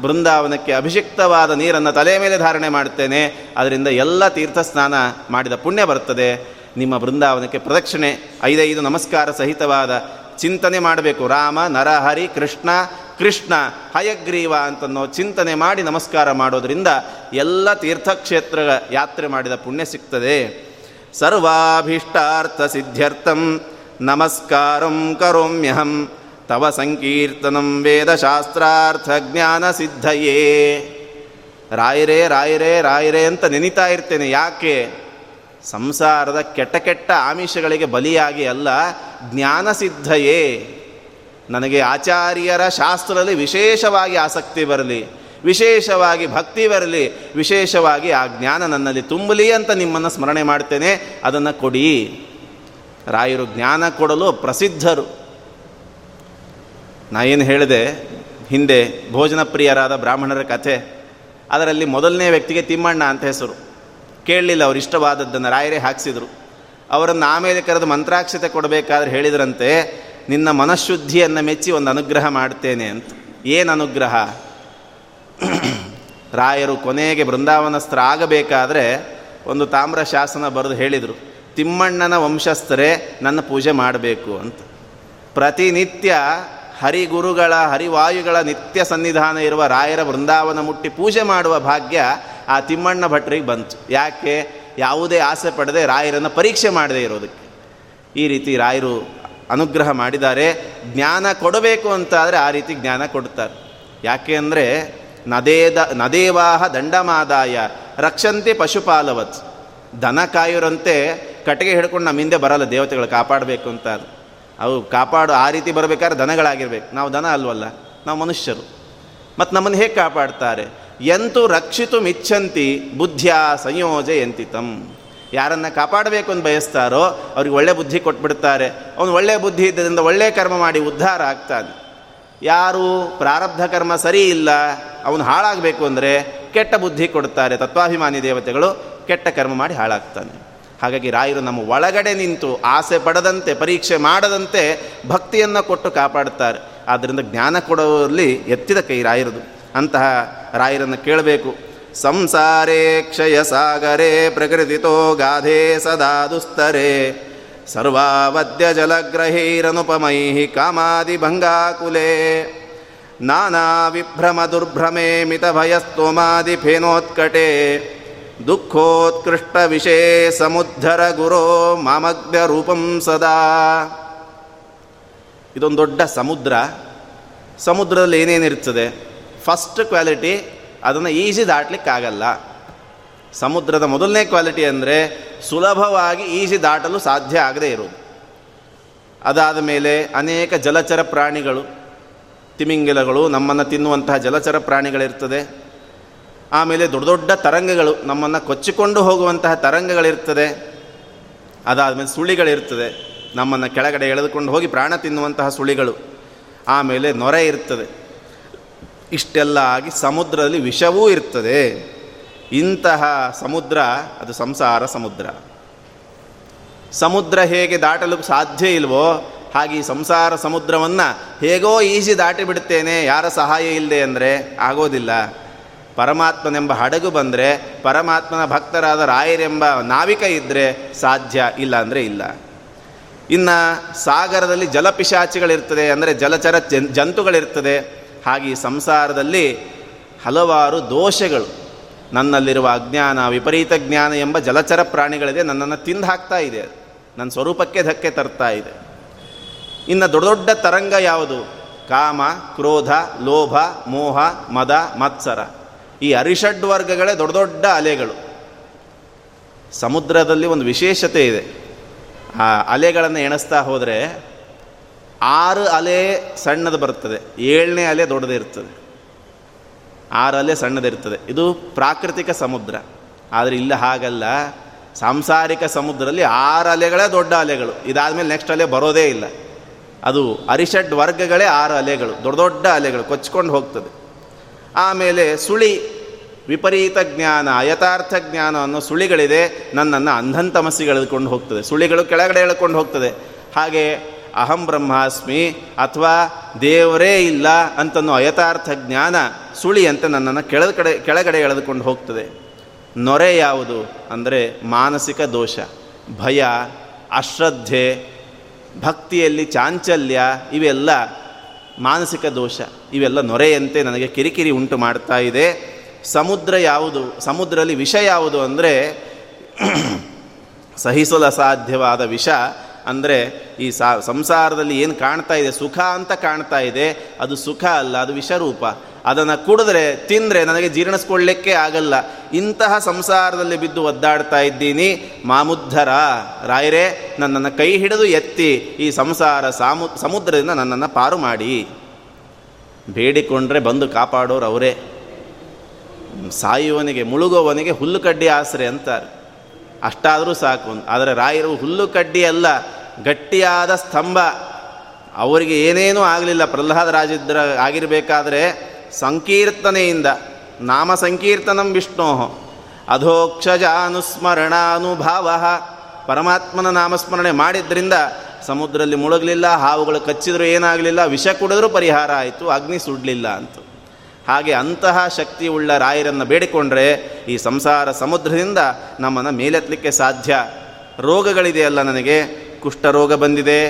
Speaker 1: ಬೃಂದಾವನಕ್ಕೆ ಅಭಿಷಿಕ್ತವಾದ ನೀರನ್ನು ತಲೆ ಮೇಲೆ ಧಾರಣೆ ಮಾಡುತ್ತೇನೆ. ಅದರಿಂದ ಎಲ್ಲ ತೀರ್ಥ ಸ್ನಾನ ಮಾಡಿದ ಪುಣ್ಯ ಬರ್ತದೆ. ನಿಮ್ಮ ಬೃಂದಾವನಕ್ಕೆ ಪ್ರದಕ್ಷಿಣೆ, ಐದೈದು ನಮಸ್ಕಾರ ಸಹಿತವಾದ ಚಿಂತನೆ ಮಾಡಬೇಕು. ರಾಮ ನರಹರಿ ಕೃಷ್ಣ ಕೃಷ್ಣ, ಹಯಗ್ರೀವ ಅಂತನ್ನೋ ಚಿಂತನೆ ಮಾಡಿ ನಮಸ್ಕಾರ ಮಾಡೋದರಿಂದ ಎಲ್ಲ ತೀರ್ಥಕ್ಷೇತ್ರ ಯಾತ್ರೆ ಮಾಡಿದ ಪುಣ್ಯ ಸಿಗ್ತದೆ. ಸರ್ವಾಭೀಷ್ಟಾರ್ಥ ಸಿದ್ಧ್ಯರ್ಥಂ, ನಮಸ್ಕಾರಂ ಕರೋಮ್ಯಹಂ, ತವ ಸಂಕೀರ್ತನಂ ವೇದಶಾಸ್ತ್ರಾರ್ಥ ಜ್ಞಾನ ಸಿದ್ಧಯೇ. ರಾಯರೇ ರಾಯರೇ ರಾಯರೇ ಅಂತ ನೆನಿತಾ ಇರ್ತೇನೆ. ಯಾಕೆ? ಸಂಸಾರದ ಕೆಟ್ಟ ಕೆಟ್ಟ ಆಮಿಷಗಳಿಗೆ ಬಲಿಯಾಗಿ ಅಲ್ಲ, ಜ್ಞಾನಸಿದ್ಧಯೇ. ನನಗೆ ಆಚಾರ್ಯರ ಶಾಸ್ತ್ರದಲ್ಲಿ ವಿಶೇಷವಾಗಿ ಆಸಕ್ತಿ ಬರಲಿ, ವಿಶೇಷವಾಗಿ ಭಕ್ತಿ ಬರಲಿ, ವಿಶೇಷವಾಗಿ ಆ ಜ್ಞಾನ ನನ್ನಲ್ಲಿ ತುಂಬಲಿ ಅಂತ ನಿಮ್ಮನ್ನು ಸ್ಮರಣೆ ಮಾಡ್ತೇನೆ, ಅದನ್ನು ಕೊಡಿ. ರಾಯರು ಜ್ಞಾನ ಕೊಡಲು ಪ್ರಸಿದ್ಧರು. ನಾ ಏನು ಹೇಳಿದೆ, ಹಿಂದೆ ಭೋಜನ ಪ್ರಿಯರಾದ ಬ್ರಾಹ್ಮಣರ ಕಥೆ, ಅದರಲ್ಲಿ ಮೊದಲನೇ ವ್ಯಕ್ತಿಗೆ ತಿಮ್ಮಣ್ಣ ಅಂತ ಹೆಸರು. ಕೇಳಲಿಲ್ಲ, ಅವ್ರು ಇಷ್ಟವಾದದ್ದನ್ನು ರಾಯರೇ ಹಾಕ್ಸಿದ್ರು. ಅವರನ್ನು ಆಮೇಲೆ ಕರೆದು ಮಂತ್ರಾಕ್ಷತೆ ಕೊಡಬೇಕಾದ್ರೆ ಹೇಳಿದ್ರಂತೆ, ನಿನ್ನ ಮನಃಶುದ್ಧಿಯನ್ನು ಮೆಚ್ಚಿ ಒಂದು ಅನುಗ್ರಹ ಮಾಡ್ತೇನೆ ಅಂತ. ಏನು ಅನುಗ್ರಹ? ರಾಯರು ಕೊನೆಗೆ ಬೃಂದಾವನಸ್ತ್ರ ಆಗಬೇಕಾದ್ರೆ ಒಂದು ತಾಮ್ರ ಶಾಸನ ಬರೆದು ಹೇಳಿದರು, ತಿಮ್ಮಣ್ಣನ ವಂಶಸ್ಥರೇ ನನ್ನ ಪೂಜೆ ಮಾಡಬೇಕು ಅಂತ. ಪ್ರತಿನಿತ್ಯ ಹರಿಗುರುಗಳ, ಹರಿವಾಯುಗಳ ನಿತ್ಯ ಸನ್ನಿಧಾನ ಇರುವ ರಾಯರ ಬೃಂದಾವನ ಮುಟ್ಟಿ ಪೂಜೆ ಮಾಡುವ ಭಾಗ್ಯ ಆ ತಿಮ್ಮಣ್ಣ ಭಟ್ರಿಗೆ ಬಂತು. ಯಾಕೆ? ಯಾವುದೇ ಆಸೆ ಪಡದೆ ರಾಯರನ್ನು ಪರೀಕ್ಷೆ ಮಾಡದೇ ಇರೋದಕ್ಕೆ. ಈ ರೀತಿ ರಾಯರು ಅನುಗ್ರಹ ಮಾಡಿದ್ದಾರೆ. ಜ್ಞಾನ ಕೊಡಬೇಕು ಅಂತಾದರೆ ಆ ರೀತಿ ಜ್ಞಾನ ಕೊಡ್ತಾರೆ. ಯಾಕೆ ಅಂದರೆ, ನದೇದ, ನದೇವಾಹ ದಂಡಮಾದಾಯ ರಕ್ಷಂತೆ ಪಶುಪಾಲವತ್. ದನ ಕಾಯೋರಂತೆ ಕಟ್ಟಿಗೆ ಹಿಡ್ಕೊಂಡು ನಮ್ಮ ಹಿಂದೆ ಬರಲ್ಲ, ದೇವತೆಗಳು ಕಾಪಾಡಬೇಕು ಅಂತ ಅವು ಕಾಪಾಡು, ಆ ರೀತಿ ಬರಬೇಕಾದ್ರೆ ದನಗಳಾಗಿರ್ಬೇಕು. ನಾವು ದನ ಅಲ್ವಲ್ಲ, ನಾವು ಮನುಷ್ಯರು. ಮತ್ತು ನಮ್ಮನ್ನು ಹೇಗೆ ಕಾಪಾಡ್ತಾರೆ? ಎಂತು ರಕ್ಷಿತು ಮಿಚ್ಚಂತಿ ಬುದ್ಧಿಯ ಸಂಯೋಜಯಂತಿ ತಮ್ ಯಾರನ್ನು ಕಾಪಾಡಬೇಕು ಅಂತ ಬಯಸ್ತಾರೋ ಅವ್ರಿಗೆ ಒಳ್ಳೆ ಬುದ್ಧಿ ಕೊಟ್ಬಿಡ್ತಾರೆ. ಅವನು ಒಳ್ಳೆ ಬುದ್ಧಿ ಇದ್ದರಿಂದ ಒಳ್ಳೆ ಕರ್ಮ ಮಾಡಿ ಉದ್ಧಾರ ಆಗ್ತಾನೆ. ಯಾರು ಪ್ರಾರಬ್ಧ ಕರ್ಮ ಸರಿ ಇಲ್ಲ, ಅವನು ಹಾಳಾಗಬೇಕು ಅಂದರೆ ಕೆಟ್ಟ ಬುದ್ಧಿ ಕೊಡ್ತಾರೆ. ತತ್ವಾಭಿಮಾನಿ ದೇವತೆಗಳು ಕೆಟ್ಟ ಕರ್ಮ ಮಾಡಿ ಹಾಳಾಗ್ತಾನೆ. ಹಾಗಾಗಿ ರಾಯರು ನಮ್ಮ ಒಳಗಡೆ ನಿಂತು ಆಸೆ ಪಡದಂತೆ, ಪರೀಕ್ಷೆ ಮಾಡದಂತೆ ಭಕ್ತಿಯನ್ನು ಕೊಟ್ಟು ಕಾಪಾಡುತ್ತಾರೆ ಆದ್ದರಿಂದ ಜ್ಞಾನ ಕೊಡುವಲ್ಲಿ ಎತ್ತಿದ ಕೈ ರಾಯರದು. ಅಂತಹ ರಾಯರನ್ನು ಕೇಳಬೇಕು. ಸಂಸಾರೇ ಕ್ಷಯ ಸಾಗರೇ ಪ್ರಕೃತಿತೋ ಗಾಧೆ ಸದಾ ದುಸ್ತರೆ. ಸರ್ವಾವದ್ಯ ಜಲಗ್ರಹೈರನುಪಮೈ ಕಾಮಾದಿಭಂಗಾಕುಲೆ ನಾನಾ ವಿಭ್ರಮ ದುರ್ಭ್ರಮೆ ಮಿತಭಯಸ್ತೋಮಾದಿ ಫೇನೋತ್ಕಟೆ. ದುಃಖೋತ್ಕೃಷ್ಟ ವಿಷೇ ಸಮುದ್ಧರ ಗುರೋ ಮಾಮಗ್ಧ ರೂಪಂ ಸದಾ. ಇದೊಂದು ದೊಡ್ಡ ಸಮುದ್ರ. ಸಮುದ್ರದಲ್ಲಿ ಏನೇನಿರ್ತದೆ ಫಸ್ಟ್ ಕ್ವಾಲಿಟಿ ಅದನ್ನು ಈಸಿ ದಾಟಲಿಕ್ಕಾಗಲ್ಲ. ಸಮುದ್ರದ ಮೊದಲನೇ ಕ್ವಾಲಿಟಿ ಅಂದರೆ ಸುಲಭವಾಗಿ ಈಸಿ ದಾಟಲು ಸಾಧ್ಯ ಆಗದೇ ಇರೋದು. ಅದಾದ ಮೇಲೆ ಅನೇಕ ಜಲಚರ ಪ್ರಾಣಿಗಳು, ತಿಮಿಂಗಿಲಗಳು ನಮ್ಮನ್ನು ತಿನ್ನುವಂತಹ ಜಲಚರ ಪ್ರಾಣಿಗಳಿರ್ತದೆ. ಆಮೇಲೆ ದೊಡ್ಡ ದೊಡ್ಡ ತರಂಗಗಳು ನಮ್ಮನ್ನು ಕೊಚ್ಚಿಕೊಂಡು ಹೋಗುವಂತಹ ತರಂಗಗಳಿರ್ತದೆ. ಅದಾದಮೇಲೆ ಸುಳಿಗಳಿರ್ತದೆ. ನಮ್ಮನ್ನು ಕೆಳಗಡೆ ಎಳೆದುಕೊಂಡು ಹೋಗಿ ಪ್ರಾಣ ತಿನ್ನುವಂತಹ ಸುಳಿಗಳು. ಆಮೇಲೆ ನೊರೆ ಇರ್ತದೆ. ಇಷ್ಟೆಲ್ಲ ಆಗಿ ಸಮುದ್ರದಲ್ಲಿ ವಿಷವೂ ಇರ್ತದೆ. ಇಂತಹ ಸಮುದ್ರ, ಅದು ಸಂಸಾರ ಸಮುದ್ರ. ಸಮುದ್ರ ಹೇಗೆ ದಾಟಲು ಸಾಧ್ಯ ಇಲ್ವೋ, ಹಾಗೆ ಈ ಸಂಸಾರ ಸಮುದ್ರವನ್ನು ಹೇಗೋ ಈಸಿ ದಾಟಿ ಬಿಡ್ತೇನೆ ಯಾರ ಸಹಾಯ ಇಲ್ಲದೆ ಅಂದರೆ ಆಗೋದಿಲ್ಲ. ಪರಮಾತ್ಮನೆಂಬ ಹಡಗು ಬಂದರೆ, ಪರಮಾತ್ಮನ ಭಕ್ತರಾದ ರಾಯರೆಂಬ ನಾವಿಕ ಇದ್ದರೆ ಸಾಧ್ಯ ಇಲ್ಲ ಅಂದರೆ ಇಲ್ಲ. ಇನ್ನು ಸಾಗರದಲ್ಲಿ ಜಲಪಿಶಾಚಿಗಳಿರ್ತದೆ, ಅಂದರೆ ಜಲಚರ ಜಂತುಗಳಿರ್ತದೆ. ಹಾಗೆ ಸಂಸಾರದಲ್ಲಿ ಹಲವಾರು ದೋಷಗಳು. ನನ್ನಲ್ಲಿರುವ ಅಜ್ಞಾನ, ವಿಪರೀತ ಜ್ಞಾನ ಎಂಬ ಜಲಚರ ಪ್ರಾಣಿಗಳಿದೆ. ನನ್ನನ್ನು ತಿಂದು ಹಾಕ್ತಾ ಇದೆ. ನನ್ನ ಸ್ವರೂಪಕ್ಕೆ ಧಕ್ಕೆ ತರ್ತಾ ಇದೆ. ಇನ್ನು ದೊಡ್ಡ ದೊಡ್ಡ ತರಂಗ ಯಾವುದು? ಕಾಮ, ಕ್ರೋಧ, ಲೋಭ, ಮೋಹ, ಮದ, ಮತ್ಸರ. ಈ ಅರಿಷಡ್ ವರ್ಗಗಳೇ ದೊಡ್ಡ ದೊಡ್ಡ ಅಲೆಗಳು. ಸಮುದ್ರದಲ್ಲಿ ಒಂದು ವಿಶೇಷತೆ ಇದೆ. ಆ ಅಲೆಗಳನ್ನು ಎಣಿಸ್ತಾ ಹೋದರೆ ಆರು ಅಲೆ ಸಣ್ಣದು ಬರುತ್ತದೆ, ಏಳನೇ ಅಲೆ ದೊಡ್ಡದಿರ್ತದೆ ಆರು ಅಲೆ ಸಣ್ಣದಿರ್ತದೆ ಇದು ಪ್ರಾಕೃತಿಕ ಸಮುದ್ರ. ಆದರೆ ಇಲ್ಲ ಹಾಗಲ್ಲ, ಸಾಂಸಾರಿಕ ಸಮುದ್ರದಲ್ಲಿ ಆರು ಅಲೆಗಳೇ ದೊಡ್ಡ ಅಲೆಗಳು. ಇದಾದಮೇಲೆ ನೆಕ್ಸ್ಟ್ ಅಲೆ ಬರೋದೇ ಇಲ್ಲ. ಅದು ಅರಿಷಡ್ ವರ್ಗಗಳೇ ಆರು ಅಲೆಗಳು, ದೊಡ್ಡ ದೊಡ್ಡ ಅಲೆಗಳು ಕೊಚ್ಕೊಂಡು ಹೋಗ್ತದೆ. ಆಮೇಲೆ ಸುಳಿ, ವಿಪರೀತ ಜ್ಞಾನ, ಯಥಾರ್ಥ ಜ್ಞಾನ ಅನ್ನೋ ಸುಳಿಗಳಿದೆ ನನ್ನನ್ನು ಅಂಧಂತಮಸ್ಸಿಗೆ ಎಳೆದುಕೊಂಡು ಹೋಗ್ತದೆ. ಸುಳಿಗಳು ಕೆಳಗಡೆ ಎಳ್ಕೊಂಡು ಹೋಗ್ತದೆ. ಹಾಗೆ ಅಹಂ ಬ್ರಹ್ಮಾಸ್ಮಿ ಅಥವಾ ದೇವರೇ ಇಲ್ಲ ಅಂತನೋ ಅಯಥಾರ್ಥ ಜ್ಞಾನ ಸುಳಿ ಅಂತ ನನ್ನನ್ನು ಕೆಳದ ಕಡೆ, ಕೆಳಗಡೆ ಎಳೆದುಕೊಂಡು ಹೋಗ್ತದೆ. ನೊರೆ ಯಾವುದು ಅಂದರೆ ಮಾನಸಿಕ ದೋಷ, ಭಯ, ಅಶ್ರದ್ಧೆ, ಭಕ್ತಿಯಲ್ಲಿ ಚಾಂಚಲ್ಯ, ಇವೆಲ್ಲ ಮಾನಸಿಕ ದೋಷ, ಇವೆಲ್ಲ ನೊರೆಯಂತೆ ನನಗೆ ಕಿರಿಕಿರಿ ಉಂಟು ಮಾಡ್ತಾ ಇದೆ. ಸಮುದ್ರ ಯಾವುದು, ಸಮುದ್ರದಲ್ಲಿ ವಿಷ ಯಾವುದು ಅಂದರೆ ಸಹಿಸಲು ಅಸಾಧ್ಯವಾದ ವಿಷ ಅಂದರೆ ಈ ಸಾ ಸಂಸಾರದಲ್ಲಿ ಏನು ಕಾಣ್ತಾ ಇದೆ, ಸುಖ ಅಂತ ಕಾಣ್ತಾ ಇದೆ, ಅದು ಸುಖ ಅಲ್ಲ, ಅದು ವಿಷರೂಪ. ಅದನ್ನು ಕುಡಿದ್ರೆ, ತಿಂದರೆ ನನಗೆ ಜೀರ್ಣಿಸ್ಕೊಳ್ಳಿಕ್ಕೆ ಆಗಲ್ಲ. ಇಂತಹ ಸಂಸಾರದಲ್ಲಿ ಬಿದ್ದು ಒದ್ದಾಡ್ತಾ ಇದ್ದೀನಿ. ಮಾಮುದ್ಧರ, ರಾಯರೇ, ನನ್ನನ್ನು ಕೈ ಹಿಡಿದು ಎತ್ತಿ ಈ ಸಂಸಾರ ಸಾಮು, ಸಮುದ್ರದಿಂದ ನನ್ನನ್ನು ಪಾರು ಮಾಡಿ. ಬೇಡಿಕೊಂಡ್ರೆ ಬಂದು ಕಾಪಾಡೋರು ಅವರೇ. ಸಾಯುವನಿಗೆ ಮುಳುಗುವವನಿಗೆ ಹುಲ್ಲು ಕಡ್ಡಿ ಆಸರೆ ಅಂತಾರೆ. ಅಷ್ಟಾದರೂ ಸಾಕು. ಆದರೆ ರಾಯರು ಹುಲ್ಲು ಕಡ್ಡಿ ಅಲ್ಲ. ಗಟ್ಟಿಯಾದ ಸ್ತಂಭ. ಅವರಿಗೆ ಏನೇನೂ ಆಗಲಿಲ್ಲ. ಪ್ರಹ್ಲಾದ ರಾಜಿದ್ರ ಆಗಿರಬೇಕಾದ್ರೆ ಸಂಕೀರ್ತನೆಯಿಂದ, ನಾಮ ಸಂಕೀರ್ತನಂ ವಿಷ್ಣೋ, ಅಧೋಕ್ಷಜಾನುಸ್ಮರಣಾನುಭಾವ, ಪರಮಾತ್ಮನ ನಾಮಸ್ಮರಣೆ ಮಾಡಿದ್ರಿಂದ ಸಮುದ್ರದಲ್ಲಿ ಮುಳುಗಲಿಲ್ಲ, ಹಾವುಗಳು ಕಚ್ಚಿದರೂ ಏನಾಗಲಿಲ್ಲ, ವಿಷ ಕುಡಿದ್ರೂ ಪರಿಹಾರ ಆಯಿತು, ಅಗ್ನಿ ಸುಡಲಿಲ್ಲ ಅಂತ. ಹಾಗೆ ಅಂತಹ ಶಕ್ತಿ ಉಳ್ಳ ರಾಯರನ್ನು ಬೇಡಿಕೊಂಡ್ರೆ ಈ ಸಂಸಾರ ಸಮುದ್ರದಿಂದ ನಮ್ಮನ್ನು ಮೇಲೆತ್ತಲಿಕ್ಕೆ ಸಾಧ್ಯ. ರೋಗಗಳಿದೆಯಲ್ಲ ನನಗೆ ಕುಷ್ಠರೋಗ ಬಂದಿದೆ,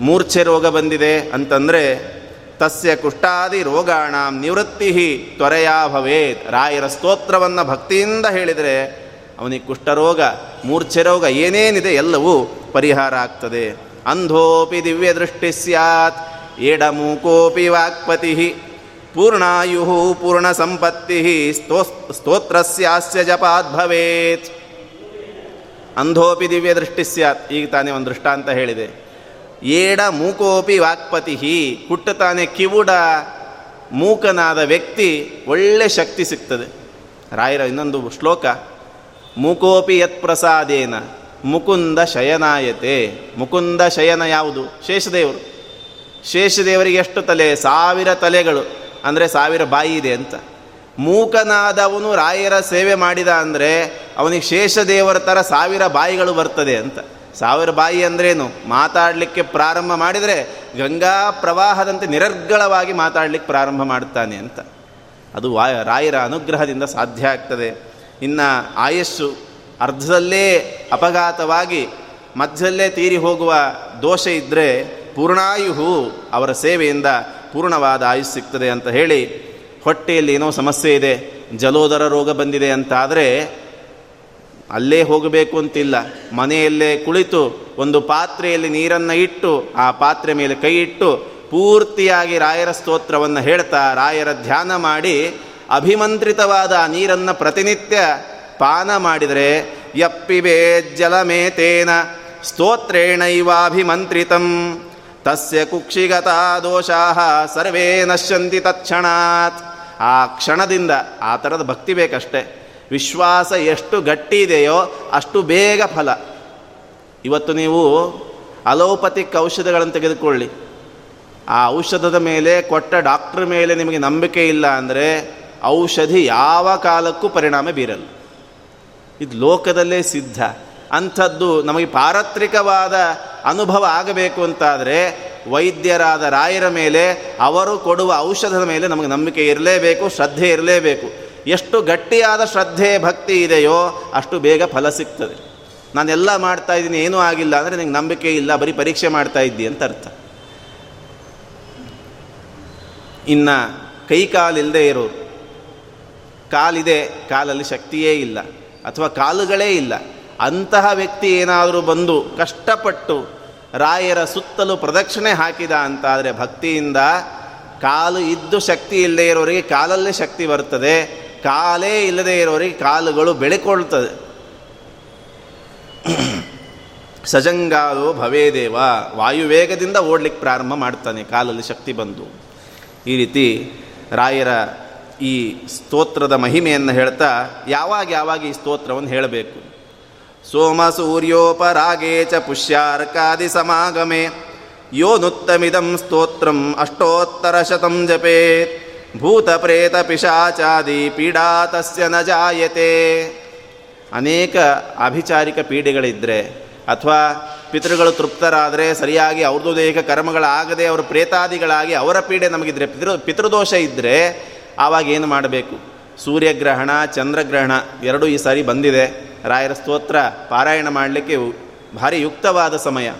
Speaker 1: ಮೂರ್ಛೆ ರೋಗ ಬಂದಿದೆ ಅಂತಂದರೆ, ತಸ್ಯ ಕುಷ್ಠಾದಿ ರೋಗಾಣ ನಿವೃತ್ತಿ ತ್ವರೆಯಾ ಭವೇತ್. ರಾಯರ ಸ್ತೋತ್ರವನ್ನು ಭಕ್ತಿಯಿಂದ ಹೇಳಿದರೆ, ಅವನಿಗೆ ಕುಷ್ಠರೋಗ, ಮೂರ್ಛೆ ರೋಗ ಏನೇನಿದೆ ಎಲ್ಲವೂ ಪರಿಹಾರ ಆಗ್ತದೆ. ಅಂಧೋಪಿ ದಿವ್ಯ ದೃಷ್ಟಿ ಸ್ಯಾತ್, ಎಡಮೂಕೋಪಿ ವಾಕ್ಪತಿ ಪೂರ್ಣಾಯು ಪೂರ್ಣ ಸಂಪತ್ತಿ ಸ್ತೋ ಸ್ತೋತ್ರಸ್ಯಾಸ್ಯ ಜಪಾತ್ ಭವೇತ್. ಅಂಧೋಪಿ ದಿವ್ಯ ದೃಷ್ಟಿ ಸ್ಯಾತ್. ಈಗ ತಾನೇ ಒಂದು ದೃಷ್ಟಾಂತ ಹೇಳಿದೆ. ಏಡ ಮೂಕೋಪಿ ವಾಕ್ಪತಿ ಹುಟ್ಟುತ್ತಾನೆ ಕಿವುಡ. ಮೂಕನಾದ ವ್ಯಕ್ತಿ ಒಳ್ಳೆ ಶಕ್ತಿ ಸಿಗ್ತದೆ. ರಾಯರ ಇನ್ನೊಂದು ಶ್ಲೋಕ. ಮೂಕೋಪಿ ಯತ್ ಪ್ರಸಾದೇನ. ಮುಕುಂದ ಶಯನಾಯತೆ. ಮುಕುಂದ ಶಯನ ಯಾವುದು? ಶೇಷದೇವರು. ಶೇಷದೇವರಿಗೆ ಎಷ್ಟು ತಲೆ? ಸಾವಿರ ತಲೆಗಳು. ಅಂದರೆ ಸಾವಿರ ಬಾಯಿ ಇದೆ ಅಂತ. ಮೂಕನಾದವನು ರಾಯರ ಸೇವೆ ಮಾಡಿದ ಅಂದರೆ ಅವನಿಗೆ ಶೇಷದೇವರ ಥರ ಸಾವಿರ ಬಾಯಿಗಳು ಬರ್ತದೆ ಅಂತ. ಸಾವಿರ ಬಾಯಿ ಅಂದ್ರೇನು? ಮಾತಾಡಲಿಕ್ಕೆ ಪ್ರಾರಂಭ ಮಾಡಿದರೆ ಗಂಗಾ ಪ್ರವಾಹದಂತೆ ನಿರರ್ಗಳವಾಗಿ ಮಾತಾಡಲಿಕ್ಕೆ ಪ್ರಾರಂಭ ಮಾಡುತ್ತಾನೆ ಅಂತ. ಅದು ವಾ, ರಾಯರ ಅನುಗ್ರಹದಿಂದ ಸಾಧ್ಯ ಆಗ್ತದೆ. ಇನ್ನು ಆಯಸ್ಸು ಅರ್ಧದಲ್ಲೇ ಅಪಘಾತವಾಗಿ ಮಧ್ಯದಲ್ಲೇ ತೀರಿ ಹೋಗುವ ದೋಷ ಇದ್ದರೆ ಪೂರ್ಣಾಯುಹು ಅವರ ಸೇವೆಯಿಂದ ಪೂರ್ಣವಾದ ಆಯುಸ್ ಸಿಗ್ತದೆ ಅಂತ ಹೇಳಿ ಹೊಟ್ಟೆಯಲ್ಲಿ ಏನೋ ಸಮಸ್ಯೆ ಇದೆ, ಜಲೋದರ ರೋಗ ಬಂದಿದೆ ಅಂತಾದರೆ ಅಲ್ಲೇ ಹೋಗಬೇಕು ಅಂತಿಲ್ಲ. ಮನೆಯಲ್ಲೇ ಕುಳಿತು ಒಂದು ಪಾತ್ರೆಯಲ್ಲಿ ನೀರನ್ನು ಇಟ್ಟು, ಆ ಪಾತ್ರೆ ಮೇಲೆ ಕೈ ಇಟ್ಟು ಪೂರ್ತಿಯಾಗಿ ರಾಯರ ಸ್ತೋತ್ರವನ್ನು ಹೇಳ್ತಾ, ರಾಯರ ಧ್ಯಾನ ಮಾಡಿ ಅಭಿಮಂತ್ರಿತವಾದ ನೀರನ್ನು ಪ್ರತಿನಿತ್ಯ ಪಾನ ಮಾಡಿದರೆ ಯಪ್ಪಿಬೇ ಜಲಮೇತೇನ ಸ್ತೋತ್ರೇಣೈವಾಭಿಮಂತ್ರಿತಂ, ತಸ್ಯ ಕುಕ್ಷಿಗತಾ ದೋಷಾ ಸರ್ವೇ ನಶ್ಯಂತಿ ತತ್ಕ್ಷಣಾತ್. ಆ ಕ್ಷಣದಿಂದ ಆ ಥರದ ಭಕ್ತಿ ಬೇಕಷ್ಟೆ. ವಿಶ್ವಾಸ ಎಷ್ಟು ಗಟ್ಟಿ ಇದೆಯೋ ಅಷ್ಟು ಬೇಗ ಫಲ. ಇವತ್ತು ನೀವು ಅಲೋಪತಿಕ್ ಔಷಧಗಳನ್ನು ತೆಗೆದುಕೊಳ್ಳಿ. ಆ ಔಷಧದ ಮೇಲೆ ಕೊಟ್ಟ ಡಾಕ್ಟ್ರ್ ಮೇಲೆ ನಿಮಗೆ ನಂಬಿಕೆ ಇಲ್ಲ ಅಂದರೆ ಔಷಧಿ ಯಾವ ಕಾಲಕ್ಕೂ ಪರಿಣಾಮ ಬೀರಲ್ಲ. ಇದು ಲೋಕದಲ್ಲೇ ಸಿದ್ಧ. ಅಂಥದ್ದು ನಮಗೆ ಪಾರತ್ರಿಕವಾದ ಅನುಭವ ಆಗಬೇಕು ಅಂತಾದರೆ ವೈದ್ಯರಾದ ರಾಯರ ಮೇಲೆ ಅವರು ಕೊಡುವ ಔಷಧದ ಮೇಲೆ ನಮಗೆ ನಂಬಿಕೆ ಇರಲೇಬೇಕು, ಶ್ರದ್ಧೆ ಇರಲೇಬೇಕು. ಎಷ್ಟು ಗಟ್ಟಿಯಾದ ಶ್ರದ್ಧೆ, ಭಕ್ತಿ ಇದೆಯೋ ಅಷ್ಟು ಬೇಗ ಫಲ ಸಿಗ್ತದೆ. ನಾನೆಲ್ಲ ಮಾಡ್ತಾ ಇದ್ದೀನಿ, ಏನೂ ಆಗಿಲ್ಲ ಅಂದರೆ ನಿಮಗೆ ನಂಬಿಕೆ ಇಲ್ಲ, ಬರೀ ಪರೀಕ್ಷೆ ಮಾಡ್ತಾ ಇದ್ದಿ ಅಂತ ಅರ್ಥ. ಇನ್ನು ಕೈ ಕಾಲಿಲ್ಲದೆ ಇರೋರು, ಕಾಲಿದೆ, ಕಾಲಲ್ಲಿ ಶಕ್ತಿಯೇ ಇಲ್ಲ, ಅಥವಾ ಕಾಲುಗಳೇ ಇಲ್ಲ. ಅಂತಹ ವ್ಯಕ್ತಿ ಏನಾದರೂ ಬಂದು ಕಷ್ಟಪಟ್ಟು ರಾಯರ ಸುತ್ತಲೂ ಪ್ರದಕ್ಷಿಣೆ ಹಾಕಿದ ಅಂತಾದರೆ ಭಕ್ತಿಯಿಂದ ಕಾಲು ಇದ್ದು ಶಕ್ತಿ ಇಲ್ಲದೆ ಇರೋರಿಗೆ ಕಾಲಲ್ಲೇ ಶಕ್ತಿ ಬರ್ತದೆ, ಕಾಲೇ ಇಲ್ಲದೆ ಇರೋರಿಗೆ ಕಾಲುಗಳು ಬೆಳೆಕೊಳ್ತದೆ. ಸಜಂಗಾಲೋ ಭವೇದೇವ ವಾಯುವೇಗದಿಂದ ಓಡ್ಲಿಕ್ಕೆ ಪ್ರಾರಂಭ ಮಾಡ್ತಾನೆ, ಕಾಲಲ್ಲಿ ಶಕ್ತಿ ಬಂದು. ಈ ರೀತಿ ರಾಯರ ಈ ಸ್ತೋತ್ರದ ಮಹಿಮೆಯನ್ನು ಹೇಳ್ತಾ ಯಾವಾಗ ಯಾವಾಗ ಈ ಸ್ತೋತ್ರವನ್ನು ಹೇಳಬೇಕು? ಸೋಮ ಸೂರ್ಯೋಪರಾಗೇ ಚ ಪುಷ್ಯಾರ್ಕಾದಿ ಸಮಾಗಮೆ. ಯೋ ನುತ್ತಮಿದಂ ಸ್ತೋತ್ರಂ ಅಷ್ಟೋತ್ತರ ಶತಂ ಜಪೇತ್ ಭೂತ ಪ್ರೇತ ಪಿಶಾಚಾದಿ ಪೀಡಾ ತಸ್ಯ ನ ಜಾಯತೆ. ಅನೇಕ ಅಭಿಚಾರಿಕ ಪೀಡೆಗಳಿದ್ದರೆ ಅಥವಾ ಪಿತೃಗಳು ತೃಪ್ತರಾದರೆ ಸರಿಯಾಗಿ ಅವ್ರದ್ದು ದೇಹ ಕರ್ಮಗಳಾಗದೆ ಅವರು ಪ್ರೇತಾದಿಗಳಾಗಿ ಅವರ ಪೀಡೆ ನಮಗಿದ್ರೆ ಪಿತೃ, ಪಿತೃದೋಷ ಇದ್ದರೆ ಆವಾಗ ಏನು ಮಾಡಬೇಕು? ಸೂರ್ಯಗ್ರಹಣ, ಚಂದ್ರಗ್ರಹಣ ಎರಡೂ ಈ ಸಾರಿ ಬಂದಿದೆ. ರಾಯರ ಸ್ತೋತ್ರ ಪಾರಾಯಣ ಮಾಡಲಿಕ್ಕೆ ಭಾರಿ ಯುಕ್ತವಾದ ಸಮಯ.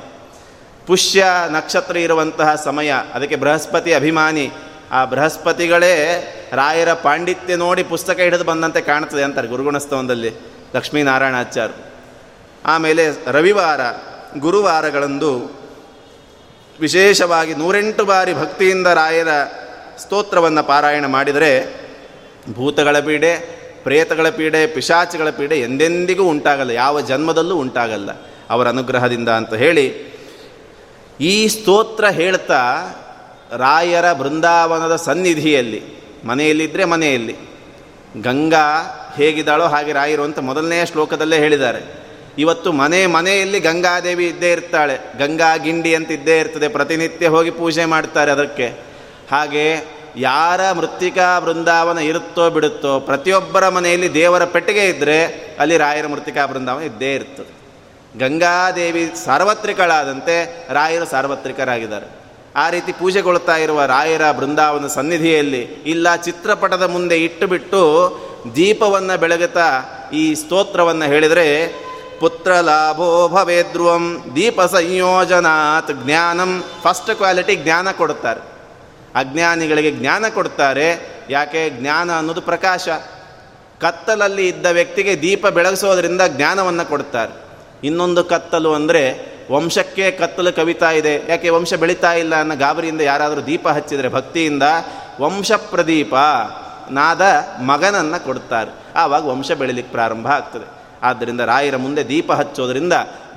Speaker 1: ಪುಷ್ಯ ನಕ್ಷತ್ರ ಇರುವಂತಹ ಸಮಯ. ಅದಕ್ಕೆ ಬೃಹಸ್ಪತಿ ಅಭಿಮಾನಿ. ಆ ಬೃಹಸ್ಪತಿಗಳೇ ರಾಯರ ಪಾಂಡಿತ್ಯ ನೋಡಿ ಪುಸ್ತಕ ಹಿಡಿದು ಬಂದಂತೆ ಕಾಣ್ತದೆ ಅಂತಾರೆ ಗುರುಗುಣಸ್ತವನದಲ್ಲಿ ಲಕ್ಷ್ಮೀನಾರಾಯಣಾಚಾರ್ಯ ಆಮೇಲೆ ರವಿವಾರ, ಗುರುವಾರಗಳಂದು ವಿಶೇಷವಾಗಿ ನೂರೆಂಟು ಬಾರಿ ಭಕ್ತಿಯಿಂದ ರಾಯರ ಸ್ತೋತ್ರವನ್ನು ಪಾರಾಯಣ ಮಾಡಿದರೆ ಭೂತಗಳ ಪೀಡೆ ಪ್ರೇತಗಳ ಪೀಡೆ, ಪಿಶಾಚಿಗಳ ಪೀಡೆ ಎಂದೆಂದಿಗೂ ಉಂಟಾಗಲ್ಲ, ಯಾವ ಜನ್ಮದಲ್ಲೂ ಉಂಟಾಗಲ್ಲ ಅವರ ಅನುಗ್ರಹದಿಂದ ಅಂತ ಹೇಳಿ ಈ ಸ್ತೋತ್ರ ಹೇಳ್ತಾ ರಾಯರ ಬೃಂದಾವನದ ಸನ್ನಿಧಿಯಲ್ಲಿ ಮನೆಯಲ್ಲಿದ್ದರೆ ಮನೆಯಲ್ಲಿ, ಗಂಗಾ ಹೇಗಿದ್ದಾಳೋ ಹಾಗೆ ರಾಯರು ಅಂತ ಮೊದಲನೇ ಶ್ಲೋಕದಲ್ಲೇ ಹೇಳಿದ್ದಾರೆ. ಇವತ್ತು ಮನೆ ಮನೆಯಲ್ಲಿ ಗಂಗಾದೇವಿ ಇದ್ದೇ ಇರ್ತಾಳೆ, ಗಂಗಾ ಗಿಂಡಿ ಅಂತ ಇದ್ದೇ ಇರ್ತದೆ, ಪ್ರತಿನಿತ್ಯ ಹೋಗಿ ಪೂಜೆ ಮಾಡ್ತಾರೆ ಅದಕ್ಕೆ. ಹಾಗೆ ಯಾರ ಮೃತ್ತಿಕಾ ಬೃಂದಾವನ ಇರುತ್ತೋ ಬಿಡುತ್ತೋ ಪ್ರತಿಯೊಬ್ಬರ ಮನೆಯಲ್ಲಿ ದೇವರ ಪೆಟ್ಟಿಗೆ ಇದ್ದರೆ ಅಲ್ಲಿ ರಾಯರ ಮೃತ್ತಿಕಾ ಬೃಂದಾವನ ಇದ್ದೇ ಇರ್ತದೆ. ಗಂಗಾದೇವಿ ಸಾರ್ವತ್ರಿಕಳಾದಂತೆ ರಾಯರು ಸಾರ್ವತ್ರಿಕರಾಗಿದ್ದಾರೆ. ಆ ರೀತಿ ಪೂಜೆಗೊಳ್ತಾ ಇರುವ ರಾಯರ ಬೃಂದಾವನ ಸನ್ನಿಧಿಯಲ್ಲಿ ಇಲ್ಲ ಚಿತ್ರಪಟದ ಮುಂದೆ ಇಟ್ಟುಬಿಟ್ಟು ದೀಪವನ್ನು ಬೆಳಗುತ್ತಾ ಈ ಸ್ತೋತ್ರವನ್ನು ಹೇಳಿದರೆ, ಪುತ್ರ ಲಾಭೋ ಭವೇದ್ರುವಂ ದೀಪ ಸಂಯೋಜನಾತ್ ಜ್ಞಾನಂ ಫಸ್ಟ್ ಕ್ವಾಲಿಟಿ ಜ್ಞಾನ ಕೊಡುತ್ತಾರೆ. ಅಜ್ಞಾನಿಗಳಿಗೆ ಜ್ಞಾನ ಕೊಡ್ತಾರೆ. ಯಾಕೆ? ಜ್ಞಾನ ಅನ್ನೋದು ಪ್ರಕಾಶ. ಕತ್ತಲಲ್ಲಿ ಇದ್ದ ವ್ಯಕ್ತಿಗೆ ದೀಪ ಬೆಳಗಿಸೋದ್ರಿಂದ ಜ್ಞಾನವನ್ನು ಕೊಡ್ತಾರೆ. ಇನ್ನೊಂದು ಕತ್ತಲು ಅಂದರೆ ವಂಶಕ್ಕೆ ಕತ್ತಲು ಕವಿತಾ ಇದೆ. ಯಾಕೆ? ವಂಶ ಬೆಳೀತಾ ಇಲ್ಲ ಅನ್ನೋ ಗಾಬರಿಯಿಂದ ಯಾರಾದರೂ ದೀಪ ಹಚ್ಚಿದರೆ ಭಕ್ತಿಯಿಂದ ವಂಶ ಪ್ರದೀಪ ನಾದ ಮಗನನ್ನು ಕೊಡ್ತಾರೆ. ಆವಾಗ ವಂಶ ಬೆಳಿಲಿಕ್ಕೆ ಪ್ರಾರಂಭ ಆಗ್ತದೆ. ಆದ್ದರಿಂದ ರಾಯರ ಮುಂದೆ ದೀಪ ಹಚ್ಚೋದರಿಂದ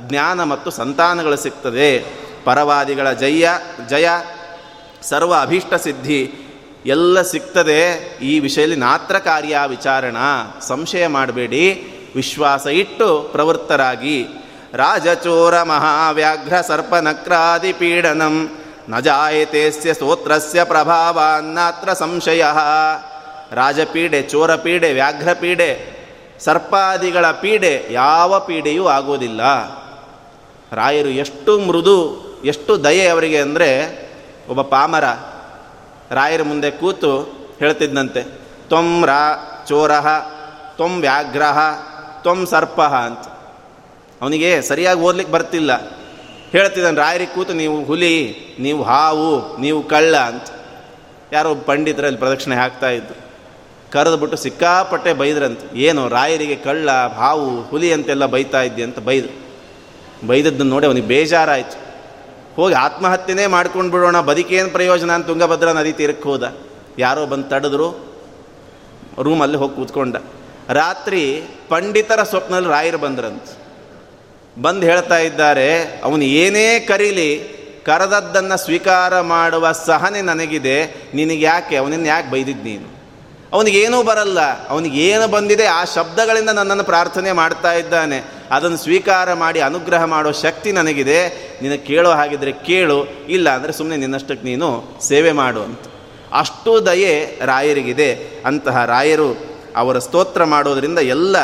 Speaker 1: ಜ್ಞಾನ ಮತ್ತು ಸಂತಾನಗಳು ಸಿಗ್ತದೆ. ಪರವಾದಿಗಳ ಜಯ ಜಯ ಸರ್ವ ಅಭೀಷ್ಟ ಸಿದ್ಧಿ, ಎಲ್ಲ ಸಿಗ್ತದೆ, ಈ ವಿಷಯದಲ್ಲಿ ನಾತ್ರ ಕಾರ್ಯ ವಿಚಾರಣ. ಸಂಶಯ ಮಾಡಬೇಡಿ, ವಿಶ್ವಾಸ ಇಟ್ಟು ಪ್ರವೃತ್ತರಾಗಿ. ರಾಜಚೋರ ಮಹಾವ್ಯಾಘ್ರ ಸರ್ಪನಕ್ರಾದಿ ಪೀಡನಂ, ನ ಜಾಯತೆಸ್ಯ ಸ್ತೋತ್ರಸ್ಯ ಪ್ರಭಾವಾನ್ನಾತ್ರ ಸಂಶಯ. ರಾಜಪೀಡೆ, ಚೋರಪೀಡೆ, ವ್ಯಾಘ್ರಪೀಡೆ, ಸರ್ಪಾದಿಗಳ ಪೀಡೆ ಯಾವ ಪೀಡೆಯೂ ಆಗೋದಿಲ್ಲ. ರಾಯರು ಎಷ್ಟು ಮೃದು, ಎಷ್ಟು ದಯೆ ಅವರಿಗೆ ಅಂದರೆ ಒಬ್ಬ ಪಾಮರ ರಾಯರ ಮುಂದೆ ಕೂತು ಹೇಳ್ತಿದ್ದಂತೆ ತ್ವಂ ರಾ ಚೋರಹ ತ್ವಂ ವ್ಯಾಘ್ರಹ ತ್ವಂ ಸರ್ಪಃ ಅಂತ. ಅವನಿಗೆ ಸರಿಯಾಗಿ ಓದ್ಲಿಕ್ಕೆ ಬರ್ತಿಲ್ಲ. ಹೇಳ್ತಿದ್ದಾನೆ ರಾಯರಿಗೆ ಕೂತು ನೀವು ಹುಲಿ, ನೀವು ಹಾವು, ನೀವು ಕಳ್ಳ ಅಂತ. ಯಾರೋ ಪಂಡಿತರಲ್ಲಿ ಪ್ರದಕ್ಷಿಣೆ ಹಾಕ್ತಾ ಇದ್ರು. ಕರೆದುಬಿಟ್ಟು ಸಿಕ್ಕಾಪಟ್ಟೆ ಬೈದ್ರಂತ, ಏನು ರಾಯರಿಗೆ ಕಳ್ಳ, ಹಾವು, ಹುಲಿ ಅಂತೆಲ್ಲ ಬೈತಾ ಇದ್ದೆ ಅಂತ ಬೈದ್ರು. ಬೈದದ್ದನ್ನು ನೋಡಿ ಅವನಿಗೆ ಬೇಜಾರಾಯಿತು. ಹೋಗಿ ಆತ್ಮಹತ್ಯೆನೇ ಮಾಡ್ಕೊಂಡು ಬಿಡೋಣ ಬದುಕೇನು ಪ್ರಯೋಜನ ಅಂತ ತುಂಗಭದ್ರಾ ನದಿ ತೀರಕ್ಕೆ ಹೋದ. ಯಾರೋ ಬಂದು ತಡೆದ್ರು ರೂಮಲ್ಲಿ ಹೋಗಿ ಕೂತ್ಕೊಂಡ. ರಾತ್ರಿ ಪಂಡಿತರ ಸ್ವಪ್ನಲ್ಲಿ ರಾಯರು ಬಂದ್ರಂತ. ಬಂದು ಹೇಳ್ತಾ ಇದ್ದಾರೆ, ಅವನು ಏನೇ ಕರೀಲಿ, ಕರೆದದ್ದನ್ನು ಸ್ವೀಕಾರ ಮಾಡುವ ಸಹನೆ ನನಗಿದೆ, ನಿನಗೆ ಯಾಕೆ, ಅವನನ್ನು ಯಾಕೆ ಬೈದಿದ್ದು ನೀನು? ಅವನಿಗೇನೂ ಬರಲ್ಲ, ಅವನಿಗೇನು ಬಂದಿದೆ, ಆ ಶಬ್ದಗಳಿಂದ ನನ್ನನ್ನು ಪ್ರಾರ್ಥನೆ ಮಾಡ್ತಾ ಇದ್ದಾನೆ. ಅದನ್ನು ಸ್ವೀಕಾರ ಮಾಡಿ ಅನುಗ್ರಹ ಮಾಡೋ ಶಕ್ತಿ ನನಗಿದೆ. ನಿನಗೆ ಕೇಳೋ ಹಾಗಿದ್ರೆ ಕೇಳು, ಇಲ್ಲ ಅಂದರೆ ಸುಮ್ಮನೆ ನಿನ್ನಷ್ಟಕ್ಕೆ ನೀನು ಸೇವೆ ಮಾಡು ಅಂತ. ಅಷ್ಟು ದಯೆ ರಾಯರಿಗಿದೆ. ಅಂತಹ ರಾಯರು ಅವರ ಸ್ತೋತ್ರ ಮಾಡೋದರಿಂದ ಎಲ್ಲ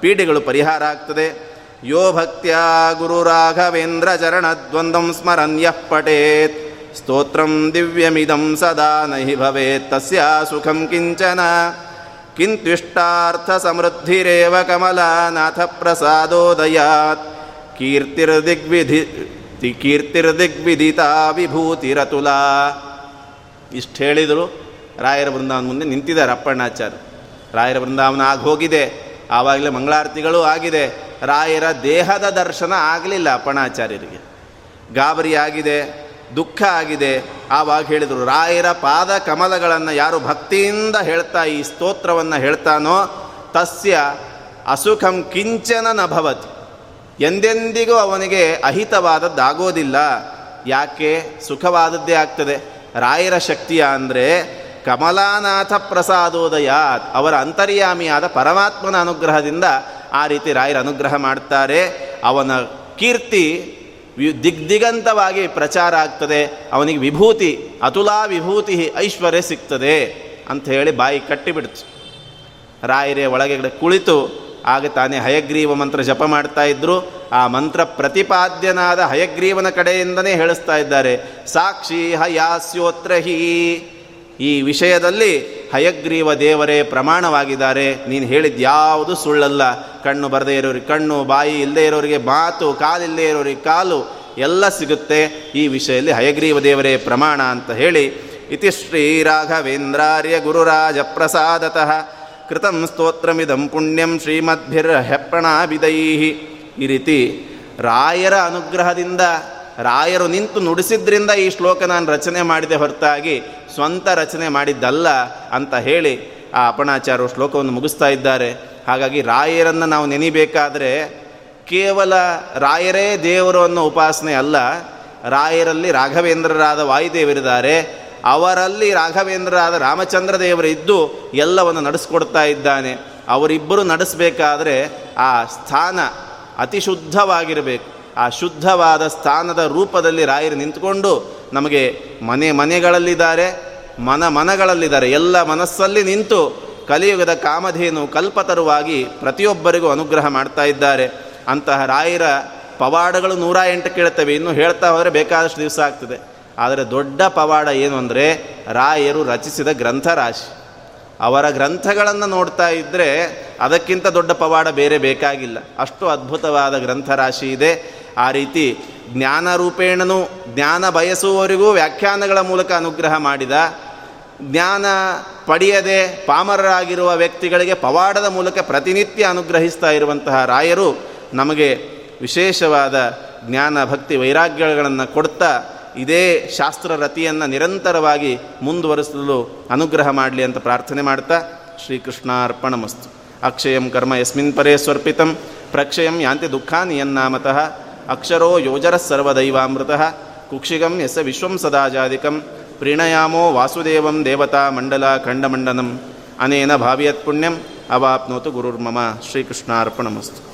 Speaker 1: ಪೀಡೆಗಳು ಪರಿಹಾರ ಆಗ್ತದೆ. ಯೋ ಭಕ್ತ್ಯ ಗುರು ರಾಘವೇಂದ್ರ ಚರಣದ್ವಂದ್ವಂ ಸ್ಮರಣ್ಯ ಪಟೇತ್ ಸ್ತೋತ್ರಂ ದಿವ್ಯಮಿದಂ ಸದಾ ನಹಿ ಭವೇತ್, ತಸ್ಯ ಸುಖಂ ಕಿಂಚನ. ಕಮಲಾನಾಥ ಪ್ರಸಾದೋದಯಾತ್ ಕೀರ್ತಿರ್ದಿಗ್ವಿಧಿ ಕೀರ್ತಿರ್ದಿಗ್ವಿದಿತಾ ವಿಭೂತಿರತುಲಾ ಇಷ್ಟು ಹೇಳಿದರು ರಾಯರ ಬೃಂದಾವನ ಮುಂದೆ ನಿಂತಿದ್ದಾರೆ ಅಪ್ಪಣ್ಣಾಚಾರ್ಯ ರಾಯರ ಬೃಂದಾವನ ಆಗಿ ಹೋಗಿದೆ. ಆವಾಗಲೇ ಮಂಗಳಾರತಿಗಳು ಆಗಿದೆ. ರಾಯರ ದೇಹದ ದರ್ಶನ ಆಗಲಿಲ್ಲ ಅಪ್ಪಣಾಚಾರ್ಯರಿಗೆ ಗಾಬರಿ ಆಗಿದೆ. ದುಃಖ ಆಗಿದೆ. ಆವಾಗ ಹೇಳಿದರು, ರಾಯರ ಪಾದ ಕಮಲಗಳನ್ನು ಯಾರು ಭಕ್ತಿಯಿಂದ ಹೇಳ್ತಾ ಈ ಸ್ತೋತ್ರವನ್ನು ಹೇಳ್ತಾನೋ, ತಸ್ಯ ಅಸುಖಂ ಕಿಂಚನ ನಭವತಿ ಎಂದೆಂದಿಗೂ ಅವನಿಗೆ ಅಹಿತವಾದದ್ದಾಗೋದಿಲ್ಲ. ಯಾಕೆ? ಸುಖವಾದದ್ದೇ ಆಗ್ತದೆ. ರಾಯರ ಶಕ್ತಿಯ ಅಂದರೆ ಕಮಲಾನಾಥ ಪ್ರಸಾದೋದಯಾತ್, ಅವರ ಅಂತರ್ಯಾಮಿಯಾದ ಪರಮಾತ್ಮನ ಅನುಗ್ರಹದಿಂದ ಆ ರೀತಿ ರಾಯರ ಅನುಗ್ರಹ ಮಾಡ್ತಾರೆ. ಅವನ ಕೀರ್ತಿ ದಿಗ್ದಿಗಂತವಾಗಿ ಪ್ರಚಾರ ಆಗ್ತದೆ, ಅವನಿಗೆ ವಿಭೂತಿ, ಅತುಲಾ ವಿಭೂತಿ ಐಶ್ವರ್ಯ ಸಿಗ್ತದೆ ಅಂತ ಹೇಳಿ ಬಾಯಿ ಕಟ್ಟಿಬಿಡ್ತು ರಾಯರೇ ಒಳಗೆ ಕುಳಿತು ಆಗ ತಾನೇ ಹಯಗ್ರೀವ ಮಂತ್ರ ಜಪ ಮಾಡ್ತಾ ಇದ್ರು. ಆ ಮಂತ್ರ ಪ್ರತಿಪಾದ್ಯನಾದ ಹಯಗ್ರೀವನ ಕಡೆಯಿಂದನೇ ಹೇಳಿಸ್ತಾ ಇದ್ದಾರೆ. ಸಾಕ್ಷಿ ಹಯಾಸ್ಯೋತ್ರಹಿ. ಈ ವಿಷಯದಲ್ಲಿ ಹಯಗ್ರೀವ ದೇವರೇ ಪ್ರಮಾಣವಾಗಿದ್ದಾರೆ. ನೀನು ಹೇಳಿದ ಯಾವುದು ಸುಳ್ಳಲ್ಲ. ಕಣ್ಣು ಬರದೇ ಇರೋರಿಗೆ ಕಣ್ಣು, ಬಾಯಿ ಇಲ್ಲದೆ ಇರೋರಿಗೆ ಮಾತು ಕಾಲಿಲ್ಲದೆ ಇರೋರಿಗೆ ಕಾಲು ಎಲ್ಲ ಸಿಗುತ್ತೆ. ಈ ವಿಷಯದಲ್ಲಿ ಹಯಗ್ರೀವ ದೇವರೇ ಪ್ರಮಾಣ ಅಂತ ಹೇಳಿ, ಇತಿ ಶ್ರೀರಾಘವೇಂದ್ರಾರ್ಯ ಗುರುರಾಜ ಪ್ರಸಾದತಃ ಕೃತಂ ಸ್ತೋತ್ರಮಿದಂ ಪುಣ್ಯಂ ಶ್ರೀಮದ್ಭಿರ್ ಹೆಪ್ಪಣಾಭಿದೈ ಈ ರೀತಿ ರಾಯರ ಅನುಗ್ರಹದಿಂದ, ರಾಯರು ನಿಂತು ನುಡಿಸಿದ್ರಿಂದ ಈ ಶ್ಲೋಕ ನಾನು ರಚನೆ ಮಾಡಿದೆ ಹೊರತಾಗಿ ಸ್ವಂತ ರಚನೆ ಮಾಡಿದ್ದಲ್ಲ ಅಂತ ಹೇಳಿ ಆ ಅಪಣಾಚಾರ್ಯರು ಶ್ಲೋಕವನ್ನು ಮುಗಿಸ್ತಾ ಇದ್ದಾರೆ. ಹಾಗಾಗಿ ರಾಯರನ್ನು ನಾವು ನೆನಿಬೇಕಾದರೆ ಕೇವಲ ರಾಯರೇ ದೇವರು ಅನ್ನೋ ಉಪಾಸನೆ ಅಲ್ಲ. ರಾಯರಲ್ಲಿ ರಾಘವೇಂದ್ರರಾದ ವಾಯುದೇವರಿದ್ದಾರೆ. ಅವರಲ್ಲಿ ರಾಘವೇಂದ್ರರಾದ ರಾಮಚಂದ್ರ ದೇವರು ಇದ್ದು ಎಲ್ಲವನ್ನು ನಡೆಸ್ಕೊಡ್ತಾ ಇದ್ದಾನೆ. ಅವರಿಬ್ಬರು ನಡೆಸಬೇಕಾದ್ರೆ ಆ ಸ್ಥಾನ ಅತಿ ಶುದ್ಧವಾಗಿರಬೇಕು ಆ ಶುದ್ಧವಾದ ಸ್ಥಾನದ ರೂಪದಲ್ಲಿ ರಾಯರು ನಿಂತುಕೊಂಡು ನಮಗೆ ಮನೆ ಮನೆಗಳಲ್ಲಿದ್ದಾರೆ, ಮನ ಮನಗಳಲ್ಲಿದ್ದಾರೆ, ಎಲ್ಲ ಮನಸ್ಸಲ್ಲಿ ನಿಂತು ಕಲಿಯುಗದ ಕಾಮಧೇನು ಕಲ್ಪತರುವಾಗಿ ಪ್ರತಿಯೊಬ್ಬರಿಗೂ ಅನುಗ್ರಹ ಮಾಡ್ತಾ ಇದ್ದಾರೆ. ಅಂತಹ ರಾಯರ ಪವಾಡಗಳು ನೂರ ಎಂಟು ಕೇಳ್ತವೆ ಇನ್ನು ಹೇಳ್ತಾ ಹೋದರೆ ಬೇಕಾದಷ್ಟು ದಿವಸ ಆಗ್ತದೆ. ಆದರೆ ದೊಡ್ಡ ಪವಾಡ ಏನು ಅಂದರೆ ರಾಯರು ರಚಿಸಿದ ಗ್ರಂಥರಾಶಿ. ಅವರ ಗ್ರಂಥಗಳನ್ನು ನೋಡ್ತಾ ಇದ್ದರೆ ಅದಕ್ಕಿಂತ ದೊಡ್ಡ ಪವಾಡ ಬೇರೆ ಬೇಕಾಗಿಲ್ಲ. ಅಷ್ಟು ಅದ್ಭುತವಾದ ಗ್ರಂಥರಾಶಿ ಇದೆ. ಆ ರೀತಿ ಜ್ಞಾನ ರೂಪೇಣನು ಜ್ಞಾನ ಬಯಸುವವರಿಗೂ ವ್ಯಾಖ್ಯಾನಗಳ ಮೂಲಕ ಅನುಗ್ರಹ ಮಾಡಿದ, ಜ್ಞಾನ ಪಡೆಯದೆ ಪಾಮರರಾಗಿರುವ ವ್ಯಕ್ತಿಗಳಿಗೆ ಪವಾಡದ ಮೂಲಕ ಪ್ರತಿನಿತ್ಯ ಅನುಗ್ರಹಿಸ್ತಾ ಇರುವಂತಹ ರಾಯರು ನಮಗೆ ವಿಶೇಷವಾದ ಜ್ಞಾನ ಭಕ್ತಿ ವೈರಾಗ್ಯಗಳನ್ನು ಕೊಡ್ತಾ ಇದೇ ಶಾಸ್ತ್ರ ರತಿಯನ್ನು ನಿರಂತರವಾಗಿ ಮುಂದುವರಿಸಲು ಅನುಗ್ರಹ ಮಾಡಲಿ ಅಂತ ಪ್ರಾರ್ಥನೆ ಮಾಡ್ತಾ ಶ್ರೀಕೃಷ್ಣಾರ್ಪಣಮಸ್ತು. ಅಕ್ಷಯಂ ಕರ್ಮ ಯಸ್ಮಿನ್ ಪರೇ ಸ್ವರ್ಪಿತಂ, ಪ್ರಕ್ಷಯಂ ಯಾಂತಿ ದುಃಖಾನಿ ಯನ್ನಾಮತಃ, ಅಕ್ಷರೋ ಯೋಜರ ಸರ್ವದೈವಾಮೃತ, ಕುಕ್ಷಿಗಂ ಯಸ ವಿಶ್ವಂ ಸದಾಜಾಧಿಕಂ, ಪ್ರೀಣಯಾಮೋ ವಾಸುದೇವಂ ದೇವತಾ ಮಂಡಲ ಖಂಡಮಂಡನಂ ಅನೇನ ಭಾವಿಯತ್ ಪುಣ್ಯಂ ಅವಾಪ್ನೋತು ಗುರುರ್ಮಮ. ಶ್ರೀಕೃಷ್ಣಾರ್ಪಣಮಸ್ತು.